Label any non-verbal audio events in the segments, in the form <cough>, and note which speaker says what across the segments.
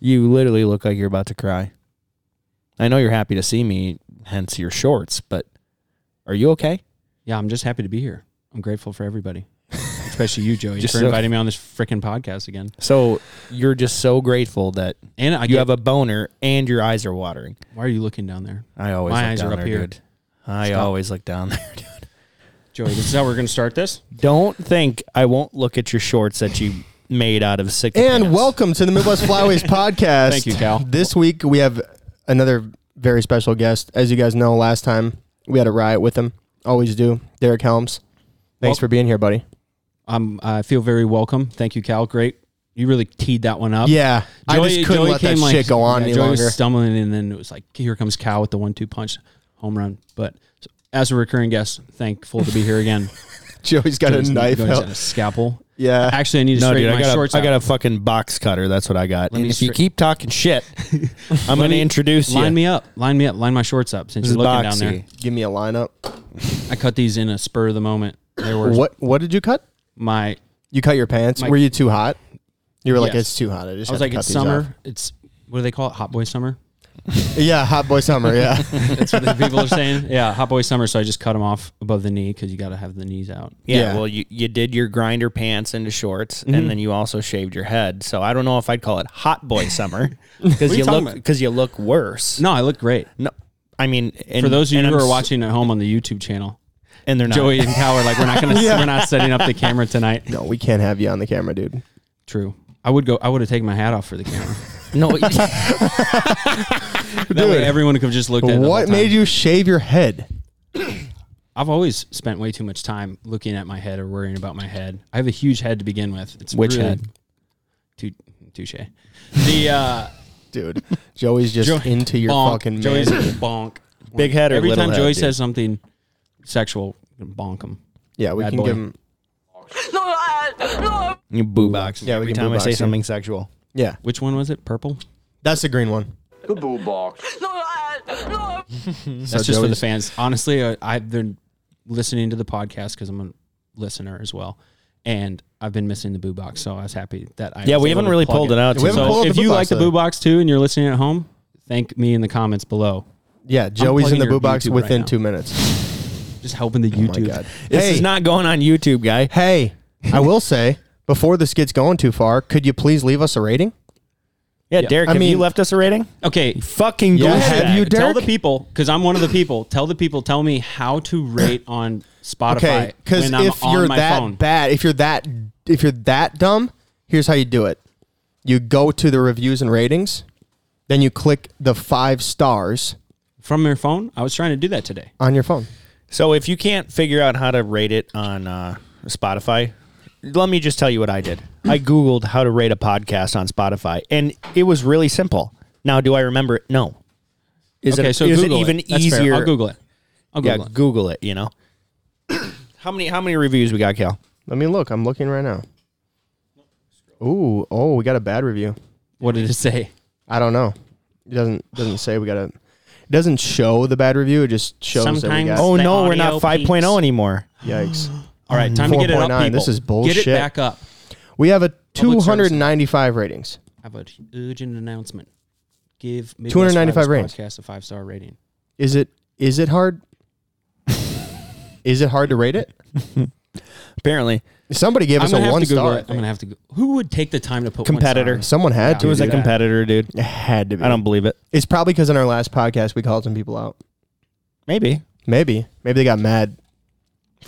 Speaker 1: You literally look like you're about to cry. I know you're happy to see me, hence your shorts, but are you okay?
Speaker 2: Yeah, I'm just happy to be here. I'm grateful for everybody, <laughs> especially you, Joey,
Speaker 1: Just
Speaker 2: for
Speaker 1: so-
Speaker 2: inviting me on this freaking podcast again.
Speaker 1: So you're just so grateful that
Speaker 2: And I
Speaker 1: you
Speaker 2: get,
Speaker 1: have a boner and your eyes are watering.
Speaker 2: why are you looking down there,
Speaker 1: I always
Speaker 2: My
Speaker 1: look
Speaker 2: eyes
Speaker 1: down
Speaker 2: are up
Speaker 1: there,
Speaker 2: here.
Speaker 1: dude. I
Speaker 2: Stop.
Speaker 1: always look down <laughs> there, dude.
Speaker 2: Joey? This is how we're going to start this.
Speaker 1: Don't think I won't look at your shorts that you made out of sick.
Speaker 3: And
Speaker 1: pants.
Speaker 3: welcome to the Midwest Flyways <laughs> podcast.
Speaker 2: Thank you, Cal.
Speaker 3: This week we have another very special guest. As you guys know, last time we had a riot with him. Always do. Derek Helms. Thanks
Speaker 2: Wel-
Speaker 3: for being here, buddy.
Speaker 2: Um, I feel very welcome. Thank you, Cal. Great. You really teed that one up.
Speaker 3: Yeah, I just couldn't let that
Speaker 2: like-
Speaker 3: shit go on
Speaker 2: yeah,
Speaker 3: any
Speaker 2: Joey
Speaker 3: longer.
Speaker 2: was stumbling, and then it was like, here comes Cal with the one-two punch, home run. But as a recurring guest, thankful to be here again. <laughs>
Speaker 3: Joey's got
Speaker 2: Joey's-
Speaker 3: a knife.
Speaker 2: Joey's
Speaker 3: out.
Speaker 2: got a scalpel.
Speaker 3: Yeah,
Speaker 2: Actually, I need to
Speaker 1: No,
Speaker 2: straighten
Speaker 1: dude, I
Speaker 2: my
Speaker 1: got,
Speaker 2: shorts
Speaker 1: a, I got a fucking box cutter. That's what I got.
Speaker 2: Let
Speaker 1: And
Speaker 2: me
Speaker 1: if you keep talking shit, <laughs> I'm going to
Speaker 2: me-
Speaker 1: introduce you.
Speaker 2: Line me up. Line me up. Line my shorts up since
Speaker 1: This
Speaker 2: you're looking down there.
Speaker 3: give me a lineup.
Speaker 2: I cut these in a spur of the moment. There were
Speaker 3: What What did you cut?
Speaker 2: my.
Speaker 3: You cut your pants.
Speaker 2: My-
Speaker 3: Were you too hot? You were like, it's too hot. I just
Speaker 2: I was
Speaker 3: have
Speaker 2: like,
Speaker 3: to cut
Speaker 2: it's
Speaker 3: these
Speaker 2: summer. It's what do they call it? Hot boy summer.
Speaker 3: Off." Yeah, hot boy summer. Yeah, <laughs>
Speaker 2: That's what the people are saying. Yeah, hot boy summer. So I just cut them off above the knee because you got to have the knees out.
Speaker 1: Yeah,
Speaker 3: Yeah.
Speaker 1: well, you, you did your grinder pants into shorts,
Speaker 2: Mm-hmm.
Speaker 1: and then you also shaved your head. So I don't know if I'd call it hot boy summer <laughs> because
Speaker 2: you
Speaker 1: you,
Speaker 2: talking
Speaker 1: look
Speaker 2: about?
Speaker 1: because you look worse.
Speaker 2: No, I look great.
Speaker 1: No, I mean, and,
Speaker 2: For those of you
Speaker 1: and
Speaker 2: who
Speaker 1: I'm
Speaker 2: are
Speaker 1: s-
Speaker 2: watching at home on the YouTube channel,
Speaker 1: and they're not.
Speaker 2: Joey and Cal are like, we're not gonna, <laughs> we're not setting up the camera tonight.
Speaker 3: no, we can't have you on the camera, dude.
Speaker 2: True. I would go. I would have taken my hat off for the camera.
Speaker 1: No, <laughs>
Speaker 2: That way everyone could have just looked at. it the
Speaker 3: What
Speaker 2: whole
Speaker 3: made
Speaker 2: time.
Speaker 3: you shave your head? <clears throat>
Speaker 2: I've always spent way too much time looking at my head or worrying about my head. I have a huge head to begin with. It's
Speaker 1: Which
Speaker 2: really,
Speaker 1: head?
Speaker 2: Tou- Touche. The uh,
Speaker 3: Dude, Joey's just
Speaker 2: Joey-
Speaker 3: into your
Speaker 2: bonk.
Speaker 3: fucking
Speaker 2: Joey's
Speaker 3: man.
Speaker 2: bonk.
Speaker 1: Big head or
Speaker 2: Every
Speaker 1: little
Speaker 2: time
Speaker 1: head,
Speaker 2: Joey
Speaker 1: dude?
Speaker 2: says something sexual, bonk him.
Speaker 3: Yeah, we
Speaker 2: Bad
Speaker 3: can
Speaker 2: boy.
Speaker 3: give him. <laughs>
Speaker 1: you boo box.
Speaker 3: Yeah, we
Speaker 1: every
Speaker 3: can
Speaker 1: time
Speaker 3: boo
Speaker 1: I say
Speaker 3: box you.
Speaker 1: something sexual.
Speaker 3: Yeah,
Speaker 2: Which one was it? Purple.
Speaker 3: that's the green one. The boob box. <laughs>
Speaker 2: no That's just for the
Speaker 3: Joey's-
Speaker 2: fans. Honestly, I, I've been listening to the podcast because I'm a listener as well, and I've been missing the boo box. So I was happy that I.
Speaker 1: Yeah,
Speaker 2: was
Speaker 1: we
Speaker 2: able
Speaker 1: haven't
Speaker 2: to
Speaker 1: really
Speaker 2: plug
Speaker 1: pulled it out.
Speaker 3: We
Speaker 1: too
Speaker 3: haven't
Speaker 1: much.
Speaker 3: pulled
Speaker 2: So
Speaker 3: the
Speaker 2: if
Speaker 3: boo
Speaker 2: you
Speaker 3: box
Speaker 2: like the
Speaker 3: today.
Speaker 2: boo box too, and you're listening at home, thank me in the comments below.
Speaker 3: Yeah, Joey's in
Speaker 2: plugging
Speaker 3: the
Speaker 2: your
Speaker 3: boo box
Speaker 2: YouTube
Speaker 3: within
Speaker 2: right now.
Speaker 3: two minutes.
Speaker 2: Just helping the
Speaker 3: Oh my
Speaker 2: YouTube.
Speaker 3: god.
Speaker 1: This
Speaker 3: hey,
Speaker 1: is not going on YouTube, guy.
Speaker 3: hey, I will say before this gets going too far, could you please leave us a rating?
Speaker 1: Yeah,
Speaker 2: Yeah.
Speaker 1: Derek,
Speaker 3: I
Speaker 1: have you left us a rating?
Speaker 2: Okay,
Speaker 1: Fucking
Speaker 3: Yeah,
Speaker 1: go
Speaker 3: have
Speaker 1: ahead.
Speaker 3: you,
Speaker 2: tell
Speaker 3: Derek?
Speaker 2: the people because I'm one of the people. Tell the people. Tell me how to rate <coughs> on Spotify
Speaker 3: Okay, because
Speaker 2: when I'm
Speaker 3: if
Speaker 2: on
Speaker 3: you're
Speaker 2: my
Speaker 3: that
Speaker 2: phone.
Speaker 3: bad, if you're that, if you're that dumb, here's how you do it: you go to the reviews and ratings, then you click the five stars
Speaker 2: from your phone. I was trying to do that today.
Speaker 3: on your phone.
Speaker 1: So if you can't figure out how to rate it on uh, Spotify, let me just tell you what I did. I Googled how to rate a podcast on Spotify, and it was really simple. Now, do I remember it? No. Is
Speaker 2: okay,
Speaker 1: it,
Speaker 2: so
Speaker 1: is
Speaker 2: Google
Speaker 1: it even
Speaker 2: That's fair.
Speaker 1: easier?
Speaker 2: I'll Google it. I'll
Speaker 1: yeah,
Speaker 2: Google it.
Speaker 1: Google it. You know. <coughs> how many how many reviews we got, Cal?
Speaker 3: Let me look. I'm looking right now. Ooh, oh, we got a bad review.
Speaker 2: What did it say?
Speaker 3: I don't know. It doesn't doesn't say we got a. It doesn't show the bad review. It just shows that we got.
Speaker 1: Oh no, we're not
Speaker 2: audio
Speaker 1: 5.0
Speaker 2: peaks.
Speaker 1: anymore.
Speaker 3: Yikes!
Speaker 2: All right, time to get it up,
Speaker 3: 4.9.
Speaker 2: people.
Speaker 3: This is
Speaker 2: Get it back up.
Speaker 3: We have a
Speaker 2: service.
Speaker 3: 295 ratings.
Speaker 2: I have an urgent announcement. Give Midwest
Speaker 3: 295
Speaker 2: Flyers
Speaker 3: ratings.
Speaker 2: podcast a five star rating.
Speaker 3: Is it is it hard? is it hard to rate it?
Speaker 1: Apparently,
Speaker 3: Somebody gave
Speaker 2: I'm
Speaker 3: us
Speaker 2: gonna
Speaker 3: a
Speaker 2: have
Speaker 3: one
Speaker 2: to Google
Speaker 3: star. I
Speaker 2: it. I'm gonna have to. Go. Who would take the time to put
Speaker 1: Competitor.
Speaker 2: One star?
Speaker 3: Someone had
Speaker 2: Yeah.
Speaker 3: to.
Speaker 1: it was
Speaker 3: do
Speaker 1: a
Speaker 3: that.
Speaker 1: competitor, dude.
Speaker 3: It had to be.
Speaker 1: I don't believe it.
Speaker 3: It's probably because in our last podcast we called some people out.
Speaker 1: Maybe
Speaker 3: Maybe. Maybe they got mad.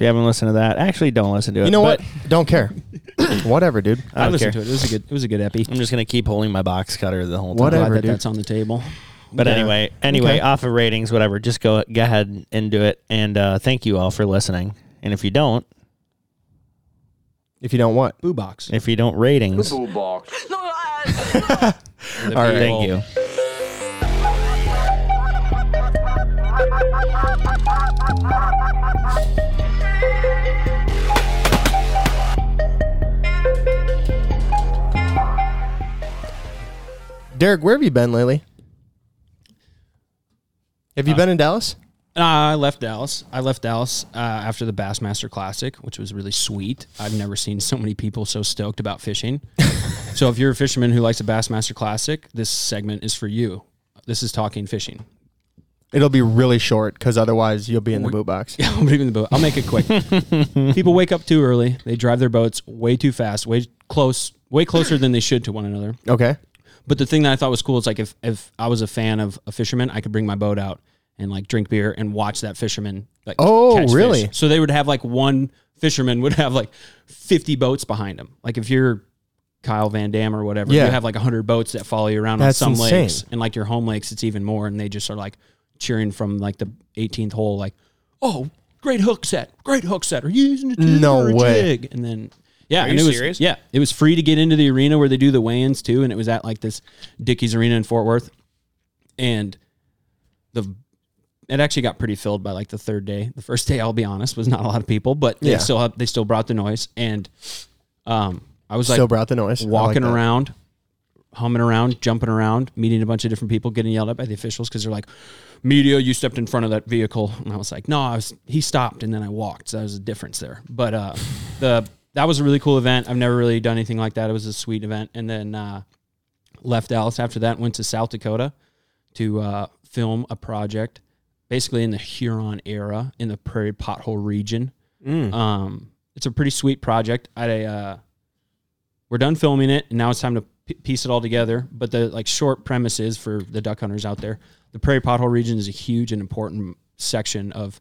Speaker 1: If you haven't listened to that, actually don't listen to it.
Speaker 3: You know
Speaker 1: but
Speaker 3: what? Don't care. <coughs> Whatever, dude.
Speaker 1: I
Speaker 2: I,
Speaker 1: don't
Speaker 2: listened
Speaker 1: care.
Speaker 2: to it. It was a good. It was a good epi.
Speaker 1: I'm just gonna keep holding my box cutter the whole time.
Speaker 3: Whatever,
Speaker 2: Glad that
Speaker 3: dude.
Speaker 2: that's on the table.
Speaker 1: But
Speaker 3: Yeah.
Speaker 1: anyway, anyway,
Speaker 3: Okay.
Speaker 1: off of ratings, whatever. Just go go ahead and do it. And uh, thank you all for listening. And if you don't,
Speaker 3: If you don't what?
Speaker 2: Boo box.
Speaker 1: if you don't ratings, Boo Box. <laughs>
Speaker 3: All right.
Speaker 1: thank you.
Speaker 3: Derek, where have you been lately? Have you been in Dallas?
Speaker 2: Uh, I left Dallas. I left Dallas uh, after the Bassmaster Classic, which was really sweet. I've never seen so many people so stoked about fishing. <laughs> So if you're a fisherman who likes a Bassmaster Classic, this segment is for you. This is talking fishing.
Speaker 3: It'll be really short because otherwise you'll be in the boot box. <laughs>
Speaker 2: Yeah, I'm leaving the boat. I'll make it quick. <laughs> People wake up too early. They drive their boats way too fast, way close, way closer than they should to one another.
Speaker 3: Okay.
Speaker 2: But the thing that I thought was cool is like if if I was a fan of a fisherman, I could bring my boat out and like drink beer and watch that fisherman like
Speaker 3: Oh,
Speaker 2: catch fish.
Speaker 3: really?
Speaker 2: So they would have like one fisherman would have like 50 boats behind him. Like if you're Kyle Van Dam or whatever,
Speaker 3: Yeah.
Speaker 2: you have like 100 boats that follow you around
Speaker 3: That's
Speaker 2: on some
Speaker 3: insane.
Speaker 2: lakes and like your home lakes it's even more and they just are like cheering from like the 18th hole like, "Oh, great hook set. Great hook set. Are you using a jig
Speaker 3: No way.
Speaker 2: jig?" And then yeah,
Speaker 1: Are
Speaker 2: and it was,
Speaker 1: serious?
Speaker 2: Yeah, it was free to get into the arena where they do the weigh-ins too, and it was at like this Dickies Arena in Fort Worth, and the it actually got pretty filled by like the third day. The first day, I'll be honest, was not a lot of people, but they
Speaker 3: Yeah.
Speaker 2: still had, they still brought the noise, and um, I was like
Speaker 3: Still brought the noise. I like
Speaker 2: walking
Speaker 3: that.
Speaker 2: around, humming around, jumping around, meeting a bunch of different people, getting yelled at by the officials because they're like, "Media, you stepped in front of that vehicle," and I was like, "No, I was." He stopped, and then I walked. So that was a difference there. But uh, the that was a really cool event. I've never really done anything like that. It was a sweet event, and then uh, left Dallas after that. Went to South Dakota to uh, film a project, basically in the Huron era in the Prairie Pothole region.
Speaker 3: Mm.
Speaker 2: Um, it's a pretty sweet project. I uh, we're done filming it, and now it's time to p- piece it all together. But the like short premise is for the duck hunters out there: the Prairie Pothole region is a huge and important section of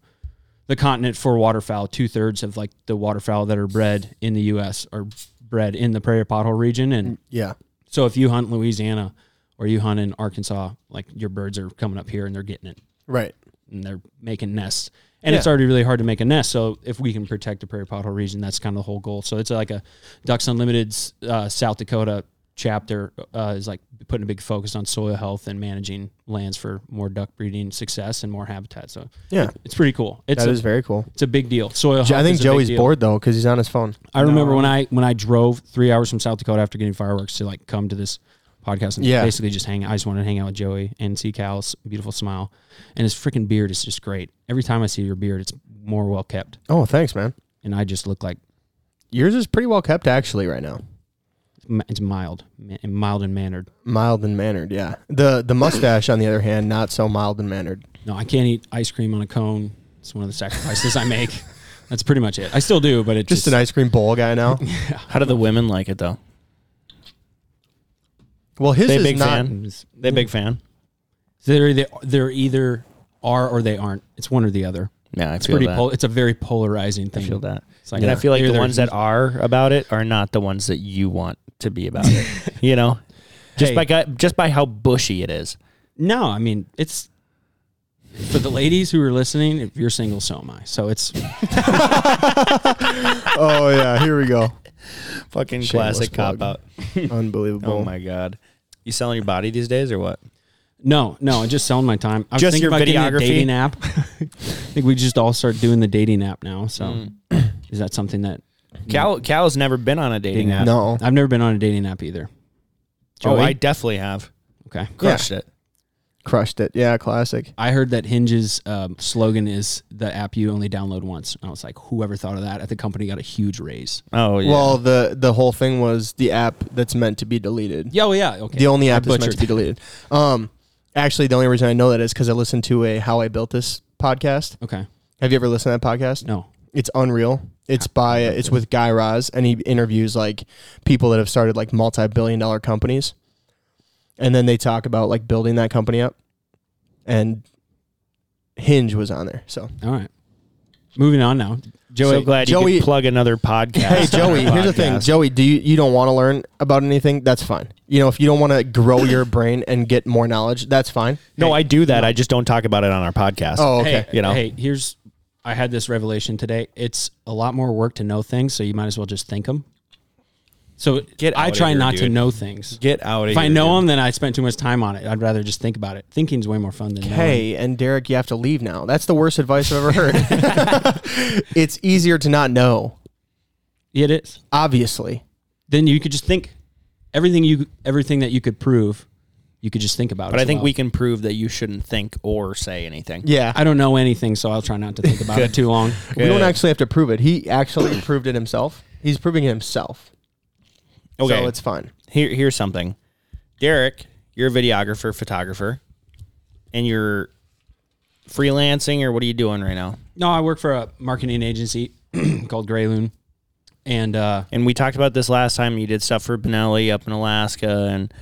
Speaker 2: the continent for waterfowl. Two thirds of like the waterfowl that are bred in the U.S. are bred in the Prairie Pothole region, and
Speaker 3: Yeah.
Speaker 2: so if you hunt Louisiana or you hunt in Arkansas, like your birds are coming up here and they're getting it
Speaker 3: Right.
Speaker 2: and they're making nests. And it's already really hard to make a nest. So if we can protect the prairie pothole region, that's kind of the whole goal. So it's like a Ducks Unlimited's uh, South Dakota chapter uh, is like putting a big focus on soil health and managing lands for more duck breeding success and more habitat. So
Speaker 3: Yeah.
Speaker 2: it's pretty cool. It's
Speaker 3: That
Speaker 2: a,
Speaker 3: is very cool.
Speaker 2: it's a big deal. Soil health.
Speaker 3: I think
Speaker 2: is a big
Speaker 3: Joey's
Speaker 2: deal.
Speaker 3: bored though because he's on his phone.
Speaker 2: I remember
Speaker 1: No.
Speaker 2: when I when I drove three hours from South Dakota after getting fireworks to like come to this podcast and
Speaker 3: Yeah.
Speaker 2: basically just hang. I just wanted to hang out with Joey and see Cal's beautiful smile, and his freaking beard is just great. Every time I see your beard, it's more well kept,
Speaker 3: Oh, thanks, man.
Speaker 2: and I just look like
Speaker 3: Yours is pretty well kept actually right now.
Speaker 2: It's mild, mild and mannered.
Speaker 3: Mild and mannered, yeah. The the mustache, on the other hand, not so mild and mannered.
Speaker 2: No, I can't eat ice cream on a cone. It's one of the sacrifices I make. <laughs> That's pretty much it. I still do, but it
Speaker 3: Just
Speaker 2: just,
Speaker 3: an ice cream bowl guy now. <laughs> yeah.
Speaker 1: How do the women like it though?
Speaker 3: Well, his
Speaker 1: They
Speaker 3: is
Speaker 1: big
Speaker 3: not.
Speaker 1: fan? They big fan.
Speaker 2: They're either, they're either are or they aren't. It's one or the other.
Speaker 1: Yeah, I
Speaker 2: It's
Speaker 1: feel
Speaker 2: pretty.
Speaker 1: that.
Speaker 2: Pol- it's a very polarizing thing.
Speaker 1: I
Speaker 2: thing.
Speaker 1: feel that.
Speaker 2: It's like
Speaker 1: and I feel like
Speaker 2: either
Speaker 1: the ones that are about it are not the ones that you want to be about it. <laughs> you know, just
Speaker 2: Hey.
Speaker 1: by gu- just by how bushy it is.
Speaker 2: No, I mean it's for the ladies who are listening. If you're single, so am I. So it's <laughs> <laughs>
Speaker 3: oh yeah, here we go.
Speaker 1: Fucking
Speaker 3: Shameless
Speaker 1: classic cop out.
Speaker 3: Unbelievable.
Speaker 1: Oh my god. You selling your body these days or what?
Speaker 2: No, no. I'm just selling my time. I was
Speaker 1: Just
Speaker 2: thinking
Speaker 1: your
Speaker 2: about getting a
Speaker 1: videography?
Speaker 2: dating app. <laughs> I think we just all start doing the dating app now. So
Speaker 1: Mm.
Speaker 2: is that something that
Speaker 1: Cal Cal's never been on a dating app.
Speaker 3: No.
Speaker 2: I've never been on a dating app either.
Speaker 1: Oh,
Speaker 2: Joey?
Speaker 1: I definitely have.
Speaker 2: Okay.
Speaker 1: Crushed it.
Speaker 3: Crushed it. Yeah, classic.
Speaker 2: I heard that Hinge's um, slogan is the app you only download once. I was like, whoever thought of that at the company got a huge raise.
Speaker 1: Oh yeah.
Speaker 3: Well, the the whole thing was the app that's meant to be deleted.
Speaker 2: Yeah, well, yeah, okay.
Speaker 3: The only
Speaker 2: I
Speaker 3: app that's meant to be deleted. Um, actually, the only reason I know that is because I listened to a How I Built This podcast.
Speaker 2: Okay.
Speaker 3: Have you ever listened to that podcast?
Speaker 2: No.
Speaker 3: It's unreal. It's by it's with Guy Raz, and he interviews like people that have started like multi-billion dollar companies, and then they talk about like building that company up. And Hinge was on there, so
Speaker 2: All right. Moving on now. Joey,
Speaker 1: so glad you
Speaker 3: Joey-
Speaker 1: could plug another podcast.
Speaker 3: Hey Joey,
Speaker 1: on our
Speaker 3: here's the thing. Joey, do you you don't want to learn about anything? That's fine. You know, if you don't want to grow your brain and get more knowledge, that's fine.
Speaker 1: No, I do that. I just don't talk about it on our podcast.
Speaker 3: Oh, okay.
Speaker 2: Hey,
Speaker 1: You know?
Speaker 2: Hey, here's I had this revelation today. It's a lot more work to know things, so you might as well just think them. So
Speaker 1: Get
Speaker 2: I try
Speaker 1: here,
Speaker 2: not to know things.
Speaker 1: Get out of
Speaker 2: If
Speaker 1: here.
Speaker 2: I know
Speaker 1: dude.
Speaker 2: them, then I spend too much time on it. I'd rather just think about it. Thinking's way more fun than knowing.
Speaker 3: Hey, and Derek, you have to leave now. That's the worst advice I've ever heard. <laughs> it's easier to not know,
Speaker 2: It is.
Speaker 3: obviously.
Speaker 2: Then you could just think everything you everything that you could prove, you could just think about.
Speaker 1: But
Speaker 2: as
Speaker 1: I think
Speaker 2: well.
Speaker 1: we can prove that you shouldn't think or say anything.
Speaker 3: Yeah.
Speaker 2: I don't know anything, so I'll try not to think about it <laughs> too long.
Speaker 3: we don't actually have to prove it. He actually <coughs> proved it himself. He's proving it himself.
Speaker 1: Okay.
Speaker 3: So it's fine.
Speaker 1: here here's something. Derek, you're a videographer, photographer, and you're freelancing or what are you doing right now?
Speaker 2: No, I work for a marketing agency <clears throat> called Grey Loon, and uh,
Speaker 1: And we talked about this last time. You did stuff for Benelli up in Alaska and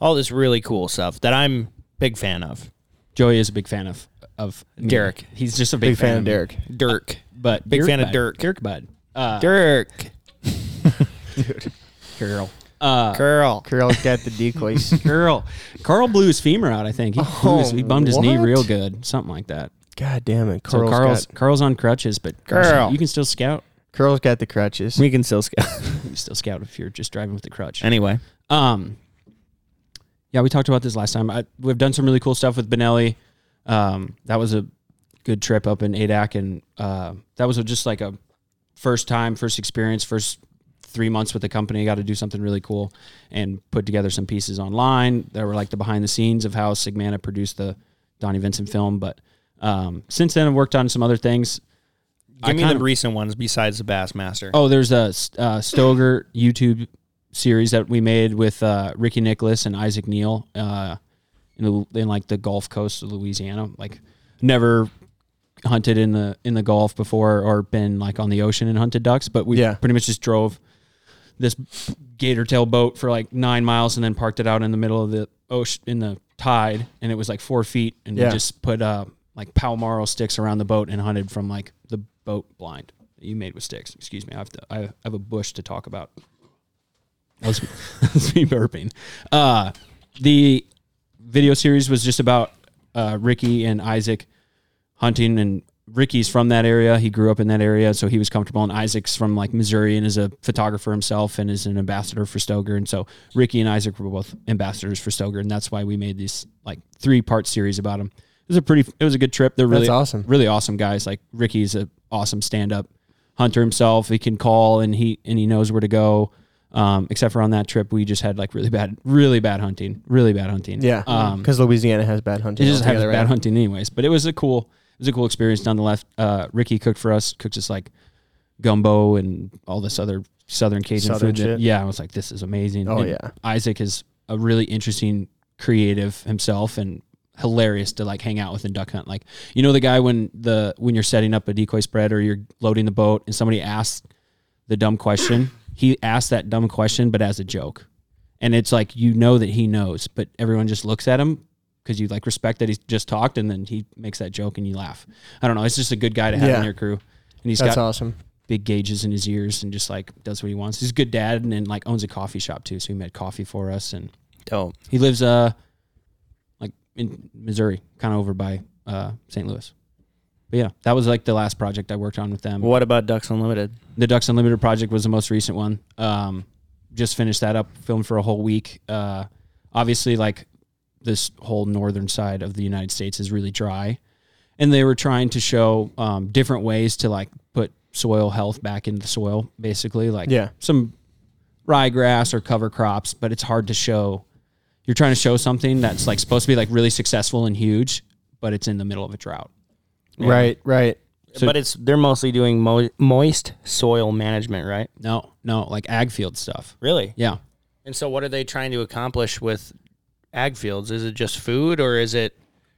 Speaker 1: all this really cool stuff that I'm big fan of.
Speaker 2: Joey is a big fan of of me.
Speaker 1: Derek.
Speaker 2: He's just a big,
Speaker 3: Big fan of. Derek.
Speaker 1: Dirk.
Speaker 2: but
Speaker 1: Big
Speaker 2: Dirk
Speaker 1: fan of Dirk.
Speaker 2: Dirk Bud, uh,
Speaker 1: Dirk. <laughs>
Speaker 2: girl, uh,
Speaker 1: Girl.
Speaker 3: Carl's got the decoys. <laughs>
Speaker 2: girl. Carl blew his femur out. I think he, blew his- he bummed his knee
Speaker 3: what?
Speaker 2: real good, something like that.
Speaker 3: God damn it.
Speaker 2: So
Speaker 3: Carl's,
Speaker 2: Carl's
Speaker 3: got,
Speaker 2: Carl's on crutches, but gosh, you can still scout.
Speaker 3: Carl's got the crutches.
Speaker 1: We can still scout. <laughs>
Speaker 2: You can still scout if you're just driving with the crutch.
Speaker 1: anyway.
Speaker 2: Um, yeah, we talked about this last time. I, we've done some really cool stuff with Benelli. Um, that was a good trip up in Adak, and uh, that was a, just like a first time, first experience, first three months with the company. Got to do something really cool and put together some pieces online that were like the behind the scenes of how Sigmana produced the Donnie Vincent film. But um, since then, I've worked on some other things. I
Speaker 1: Give me
Speaker 2: kind
Speaker 1: the recent ones besides the Bassmaster.
Speaker 2: Oh, there's a uh, Stoeger YouTube series that we made with uh, Ricky Nicholas and Isaac Neal uh, in, the, in like the Gulf Coast of Louisiana. Like, never hunted in the in the Gulf before or been like on the ocean and hunted ducks, but we
Speaker 3: Yeah.
Speaker 2: pretty much just drove this gator tail boat for like nine miles and then parked it out in the middle of the ocean in the tide, and it was like four feet, and
Speaker 3: Yeah.
Speaker 2: we just put uh, like Palmaro sticks around the boat and hunted from like the boat blind that you made with sticks. Excuse me, I have to. I have a bush to talk about. That was, <laughs> that was me burping. Uh, the video series was just about uh, Ricky and Isaac hunting, and Ricky's from that area. He grew up in that area, so he was comfortable. And Isaac's from like Missouri and is a photographer himself and is an ambassador for Stoeger. And so Ricky and Isaac were both ambassadors for Stoeger, and that's why we made these like three part series about him. It was a pretty, it was a good trip. They're really
Speaker 3: That's awesome.
Speaker 2: really awesome guys. Like Ricky's a awesome stand up hunter himself. He can call and he and he knows where to go. Um, except for on that trip, we just had like really bad, really bad hunting, really bad hunting.
Speaker 3: Yeah.
Speaker 2: Um,
Speaker 3: Because Louisiana has bad hunting.
Speaker 2: it just has bad
Speaker 3: right?
Speaker 2: hunting anyways. But it was a cool, was a cool experience nonetheless. Uh, Ricky cooked for us, cooked us like gumbo and all this other Southern Cajun
Speaker 3: Southern
Speaker 2: food. that- yeah, I was like, this is amazing.
Speaker 3: Oh,
Speaker 2: And
Speaker 3: yeah.
Speaker 2: Isaac is a really interesting creative himself and hilarious to like hang out with and duck hunt. Like you know the guy when the when you're setting up a decoy spread or you're loading the boat and somebody asks the dumb question, <laughs> he asked that dumb question but as a joke. And it's like you know that he knows, but everyone just looks at him because you like respect that he's just talked and then he makes that joke and you laugh. I don't know. It's just a good guy to have
Speaker 3: Yeah.
Speaker 2: in your crew. And he's
Speaker 3: That's
Speaker 2: got
Speaker 3: awesome.
Speaker 2: big gauges in his ears and just like does what he wants. He's a good dad and, then like owns a coffee shop too. So he made coffee for us and
Speaker 1: Dope.
Speaker 2: he lives uh like in Missouri, kind of over by uh St. Louis. But yeah, that was like the last project I worked on with them.
Speaker 1: What about Ducks Unlimited?
Speaker 2: The Ducks Unlimited project was the most recent one. Um, just finished that up, filmed for a whole week. Uh, obviously, like this whole northern side of the United States is really dry, and they were trying to show um, different ways to like put soil health back into the soil, basically, like
Speaker 3: Yeah.
Speaker 2: some ryegrass or cover crops. But it's hard to show. You're trying to show something that's like supposed to be like really successful and huge, but it's in the middle of a drought.
Speaker 3: Right, right.
Speaker 2: So-
Speaker 1: but it's they're mostly doing mo- moist soil management, right?
Speaker 2: No, no, like ag field stuff.
Speaker 1: Really?
Speaker 2: Yeah.
Speaker 1: And so, what are they trying to accomplish with ag fields? Is it just food, or is it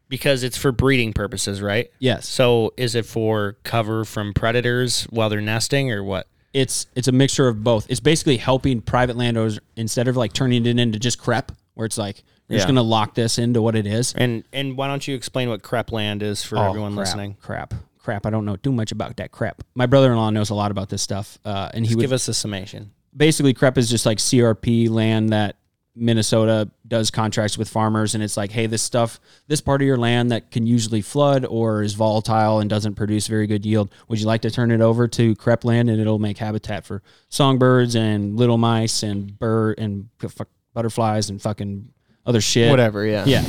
Speaker 1: because it's for breeding purposes, right?
Speaker 2: Yes.
Speaker 1: So, is it for cover from predators while they're nesting, or what?
Speaker 2: it's it's a mixture of both. It's basically helping private landowners instead of like turning it into just CREP, where it's like you're just gonna lock this into what it is.
Speaker 1: And and why don't you explain what CREP land is for
Speaker 2: Oh,
Speaker 1: everyone
Speaker 2: crap,
Speaker 1: listening?
Speaker 2: Crap, crap. I don't know too much about that crap. My brother-in-law knows a lot about this stuff, uh, and he would
Speaker 1: give us a summation.
Speaker 2: basically CREP is just like CRP land that Minnesota does contracts with farmers and it's like hey this stuff this part of your land that can usually flood or is volatile and doesn't produce very good yield would you like to turn it over to CREP land and it'll make habitat for songbirds and little mice and bird and f- butterflies and fucking other shit
Speaker 3: Whatever, yeah.
Speaker 2: yeah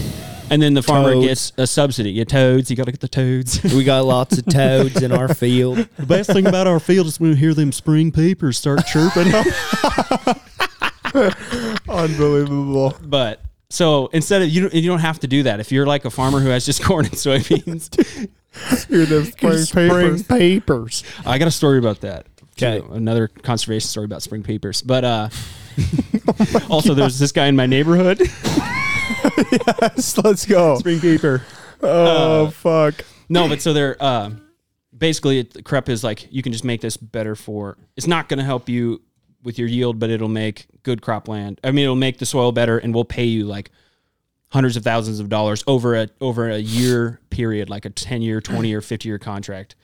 Speaker 2: and then the farmer
Speaker 1: Toads.
Speaker 2: gets a subsidy yeah toads you got to get the toads <laughs>
Speaker 1: We got lots of toads in our field. <laughs>
Speaker 2: the best thing about our field is when we hear them spring peepers start chirping <laughs>
Speaker 3: Unbelievable.
Speaker 2: But so instead of you, don't- you don't have to do that. If you're like a farmer who has just <laughs> corn and soybeans, <laughs>
Speaker 3: Hear them spring papers.
Speaker 1: papers.
Speaker 2: I got a story about that.
Speaker 1: Okay.
Speaker 2: Too. Another conservation story about spring papers. But uh, <laughs> also, there's this guy in my neighborhood.
Speaker 3: Yes, let's go.
Speaker 2: Spring paper.
Speaker 3: Oh fuck.
Speaker 2: No, but so they're uh, basically it, CREP is like you can just make this better for. It's not going to help you with your yield, but it'll make good cropland. I mean, it'll make the soil better, and we'll pay you like hundreds of thousands of dollars over a over a year period, like a ten year, twenty year, fifty year contract.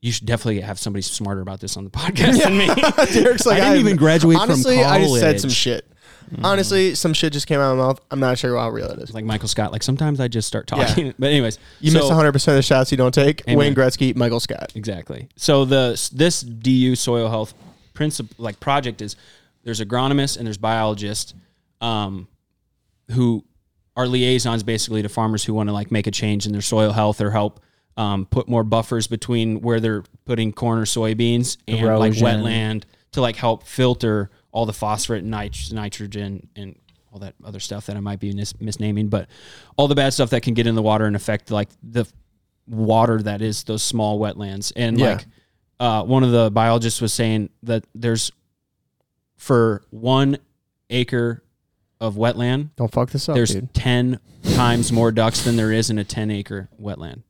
Speaker 2: You should definitely have somebody smarter about this on the podcast than me. <laughs>
Speaker 3: Derek's like,
Speaker 2: I didn't even graduate from
Speaker 3: honestly, I just said some
Speaker 2: college.
Speaker 3: shit. Mm. Honestly, some shit just came out of my mouth. I'm not sure how real it is.
Speaker 2: like Michael Scott. Like sometimes I just start talking. <laughs> But anyways,
Speaker 3: You
Speaker 2: so-
Speaker 3: miss 100 percent of the shots you don't take.
Speaker 2: Amen.
Speaker 3: Wayne Gretzky, Michael Scott.
Speaker 2: Exactly. So the this DU soil health principle like project is there's agronomists and there's biologists um, who are liaisons basically to farmers who want to like make a change in their soil health or help um, put more buffers between where they're putting corn or soybeans and like wetland to like help filter all the phosphorus and nit- nitrogen and all that other stuff that I might be mis- misnaming, but all the bad stuff that can get in the water and affect like the water that is those small wetlands. And
Speaker 3: Yeah.
Speaker 2: like uh, one of the biologists was saying that there's for one acre of wetland,
Speaker 3: Don't fuck this up,
Speaker 2: there's
Speaker 3: dude.
Speaker 2: 10 times more ducks than there is in a 10 acre wetland.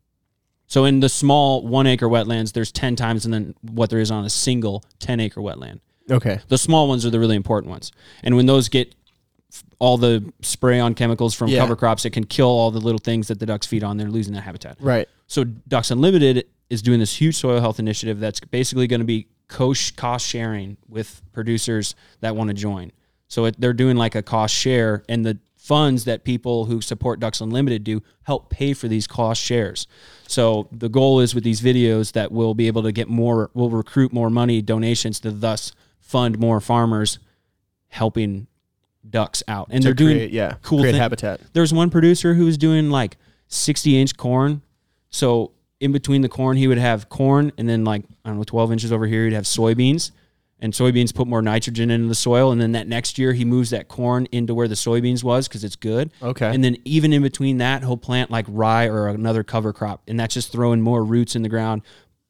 Speaker 2: So in the small one acre wetlands, there's 10 times than what there is on a single 10 acre wetland.
Speaker 3: Okay.
Speaker 2: The small ones are the really important ones. And when those get f- all the spray on chemicals from
Speaker 3: Yeah.
Speaker 2: cover crops, it can kill all the little things that the ducks feed on. They're losing that habitat.
Speaker 3: Right.
Speaker 2: So Ducks Unlimited is doing this huge soil health initiative that's basically going to be cost cost sharing with producers that want to join. So it, they're doing like a cost share, and the funds that people who support Ducks Unlimited do help pay for these cost shares. So the goal is with these videos that we'll be able to get more, we'll recruit more money donations to thus fund more farmers helping ducks out. And they're doing
Speaker 3: yeah,
Speaker 2: cool
Speaker 3: create
Speaker 2: thing-
Speaker 3: habitat.
Speaker 2: There's one producer who was doing like 60 inch corn. So in between the corn, he would have corn, and then like I don't know, 12 inches over here, he'd have soybeans. And soybeans put more nitrogen into the soil, and then that next year he moves that corn into where the soybeans was because it's good.
Speaker 3: Okay.
Speaker 2: And then even in between that, he'll plant like rye or another cover crop, and that's just throwing more roots in the ground,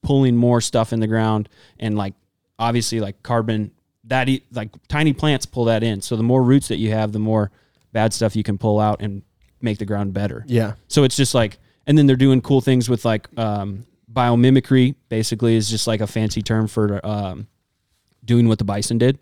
Speaker 2: pulling more stuff in the ground, and like obviously like carbon that e- like tiny plants pull that in. So the more roots that you have, the more bad stuff you can pull out and make the ground better.
Speaker 3: Yeah.
Speaker 2: So it's just like, and then they're doing cool things with like um, biomimicry. Basically, is just like a fancy term for um, doing what the bison did,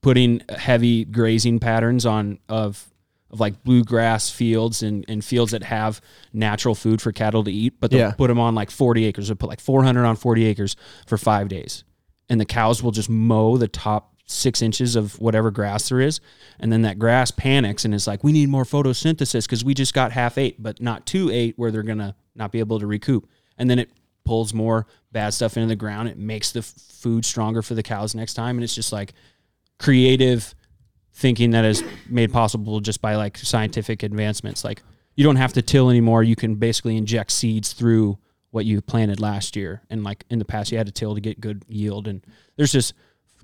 Speaker 2: putting heavy grazing patterns on of of like bluegrass fields and, and fields that have natural food for cattle to eat, but they'll
Speaker 3: Yeah.
Speaker 2: put them on like 40 acres. They'll put like 400 on 40 acres for five days. And the cows will just mow the top six inches of whatever grass there is. And then that grass panics and is like, we need more photosynthesis because we just got half eight, but not two eight where they're going to not be able to recoup. And then it pulls more bad stuff into the ground. It makes the food stronger for the cows next time. And it's just like creative thinking that is made possible just by like scientific advancements. Like you don't have to till anymore. You can basically inject seeds through what you planted last year. And like in the past, you had to till to get good yield. And there's just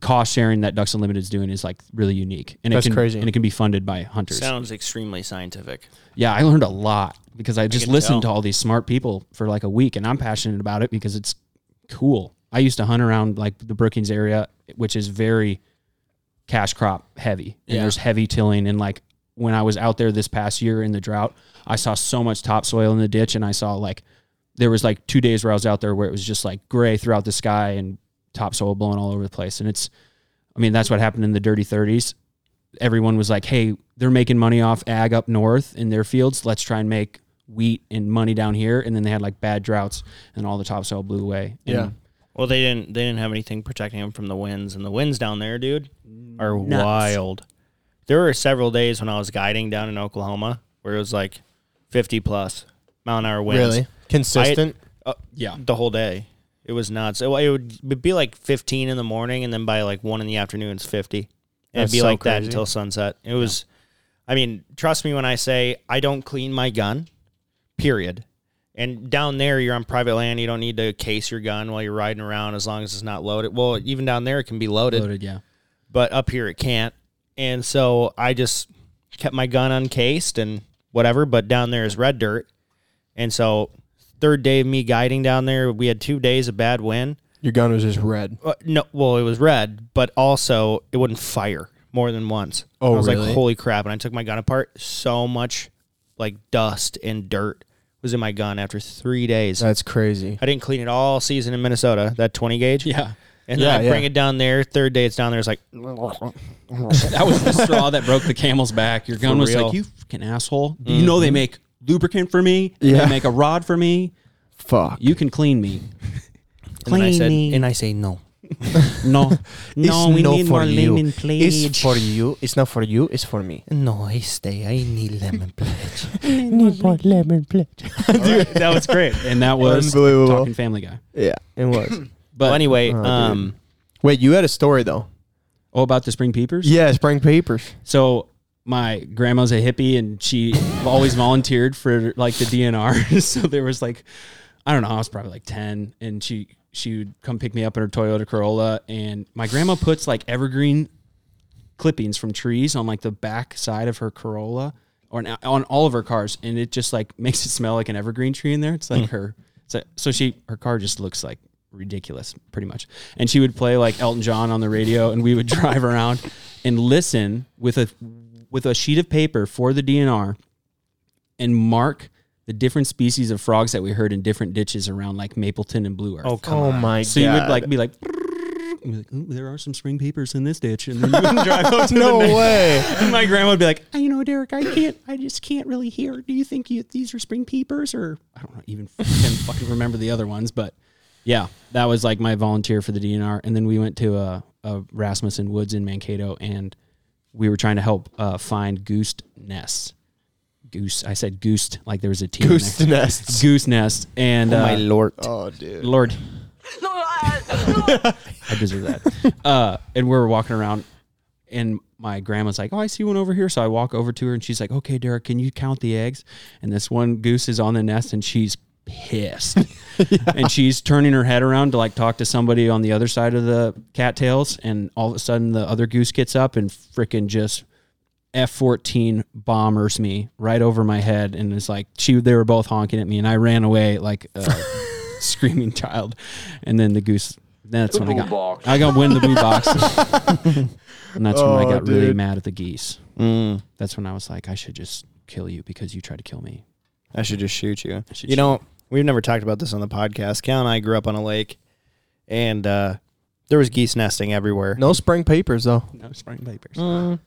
Speaker 2: cost sharing that Ducks Unlimited is doing is like really unique. And
Speaker 3: That's
Speaker 2: it can,
Speaker 3: crazy.
Speaker 2: And it can be funded by hunters.
Speaker 1: Sounds extremely scientific.
Speaker 2: Yeah, I learned a lot because I just
Speaker 1: can
Speaker 2: listened
Speaker 1: tell.
Speaker 2: to all these smart people for like a week, and I'm passionate about it because it's cool. I used to hunt around like the Brookings area, which is very cash crop heavy, and
Speaker 3: Yeah.
Speaker 2: there's heavy tilling. And like when I was out there this past year in the drought, I saw so much topsoil in the ditch, and I saw like there was like two days where I was out there where it was just like gray throughout the sky and topsoil blowing all over the place. And it's, I mean, that's what happened in the dirty 30s. Everyone was like, hey, they're making money off ag up north in their fields. Let's try and make wheat and money down here. And then they had like bad droughts and all the topsoil blew away. And
Speaker 3: Yeah.
Speaker 1: Well, they didn't. They didn't have anything protecting them from the winds, and the winds down there, dude, are
Speaker 2: Nuts.
Speaker 1: wild. There were several days when I was guiding down in Oklahoma where it was like fifty plus mile an hour winds.
Speaker 3: Really consistent.
Speaker 1: Uh,
Speaker 2: Yeah.
Speaker 1: the whole day. It was nuts. It, it would it'd be like 15 in the morning, and then by like one in the afternoon, it's 50. And it'd be
Speaker 3: so
Speaker 1: like that until sunset. It was, I mean, trust me when I say I don't clean my gun, period. And down there, you're on private land. You don't need to case your gun while you're riding around as long as it's not loaded. Well, even down there, it can be loaded,
Speaker 2: Loaded, yeah.
Speaker 1: but up here, it can't. And so I just kept my gun uncased and whatever. But down there is red dirt. And so, third day of me guiding down there, we had two days of bad wind.
Speaker 3: Your gun was just red.
Speaker 1: Uh, no, well, it was red, but also it wouldn't fire more than once.
Speaker 3: Oh,
Speaker 1: I was
Speaker 3: really?
Speaker 1: like, holy crap! And I took my gun apart. So much like dust and dirt was in my gun after three days.
Speaker 3: That's crazy.
Speaker 1: I didn't clean it all season in Minnesota. That twenty gauge.
Speaker 2: Yeah.
Speaker 1: And
Speaker 3: Yeah,
Speaker 1: then I
Speaker 3: yeah.
Speaker 1: bring it down there. Third day, it's down there. It's like, <laughs>
Speaker 2: That was the straw that broke the camel's back. Your <laughs> gun
Speaker 1: For
Speaker 2: was
Speaker 1: real.
Speaker 2: like, you fucking asshole. Do you know they make lubricant for me?
Speaker 3: Yeah.
Speaker 2: They make a rod for me.
Speaker 3: Fuck.
Speaker 2: You can clean me.
Speaker 1: and I said,
Speaker 2: me.
Speaker 1: and I say no. <laughs>
Speaker 2: No. <laughs> No, we
Speaker 3: no
Speaker 2: need more lemon pledge.
Speaker 3: It's for you. It's not for you. It's for me.
Speaker 1: No, I stay. I need lemon pledge. <laughs>
Speaker 3: Need more lemon pledge.
Speaker 1: Dude, that was great.
Speaker 2: and that was
Speaker 3: Unbelievable.
Speaker 2: Talking Family Guy.
Speaker 3: Yeah, it was. <clears throat>
Speaker 2: But
Speaker 1: Well, anyway,
Speaker 3: Oh,
Speaker 1: um,
Speaker 3: Wait, you had a story though.
Speaker 2: oh, about the spring peepers.
Speaker 3: Yeah, spring peepers.
Speaker 2: So my grandma's a hippie and she always volunteered for like the DNR. <laughs> so there was like, I don't know, I was probably like 10 and she, she would come pick me up in her Toyota Corolla and my grandma puts like evergreen clippings from trees on like the back side of her Corolla or on- on all of her cars. And it just like makes it smell like an evergreen tree in there. It's like hmm. her, it's like, so she, her car just looks like ridiculous pretty much. And she would play like Elton John on the radio and we would <laughs> drive around and listen with a with a sheet of paper for the DNR and mark the different species of frogs that we heard in different ditches around like Mapleton and Blue Earth.
Speaker 1: oh come
Speaker 3: Oh
Speaker 1: on.
Speaker 3: my
Speaker 2: so
Speaker 3: god.
Speaker 2: you would like be like, <laughs> like there are some spring peepers in this ditch, and then you would drive up to <laughs>
Speaker 3: no
Speaker 2: the next-
Speaker 3: way. <laughs>
Speaker 2: And my grandma would be like, "Uh, you know, Derek, I can't, I just can't really hear. Do you think you, these are spring peepers, or I don't know, even can fucking remember the other ones? But yeah, that was like my volunteer for the DNR, and then we went to a, a Rasmussen Woods in Mankato, and we were trying to help uh, find goose nests. Goose, I said goose like there was a T. in
Speaker 3: Goose
Speaker 2: there.
Speaker 3: nests.
Speaker 2: Goose nest, and
Speaker 1: Oh, my
Speaker 2: uh,
Speaker 1: lord.
Speaker 3: Oh, dude.
Speaker 2: Lord. <laughs> <laughs> I deserve that. Uh, and we were walking around, and my grandma's like, "Oh, I see one over here." So I walk over to her, and she's like, "Okay, Derek, can you count the eggs?" And this one goose is on the nest, and she's pissed, <laughs> and she's turning her head around to like talk to somebody on the other side of the cattails, and all of a sudden the other goose gets up and freaking just. F fourteen bombers me right over my head, and it's like she they were both honking at me, and I ran away like a <laughs> screaming child, and then the goose. That's when I got I got win the boo box, <laughs> and that's when I
Speaker 3: Oh,
Speaker 2: got really mad at the geese.
Speaker 1: Mm,
Speaker 2: That's when I was like, I should just kill you because you tried to kill me.
Speaker 1: I should just shoot you. You know, we've never talked about this on the podcast. Cal and I grew up on a lake, and uh, there was geese nesting everywhere.
Speaker 3: No spring papers though.
Speaker 2: No spring papers.
Speaker 1: Mm,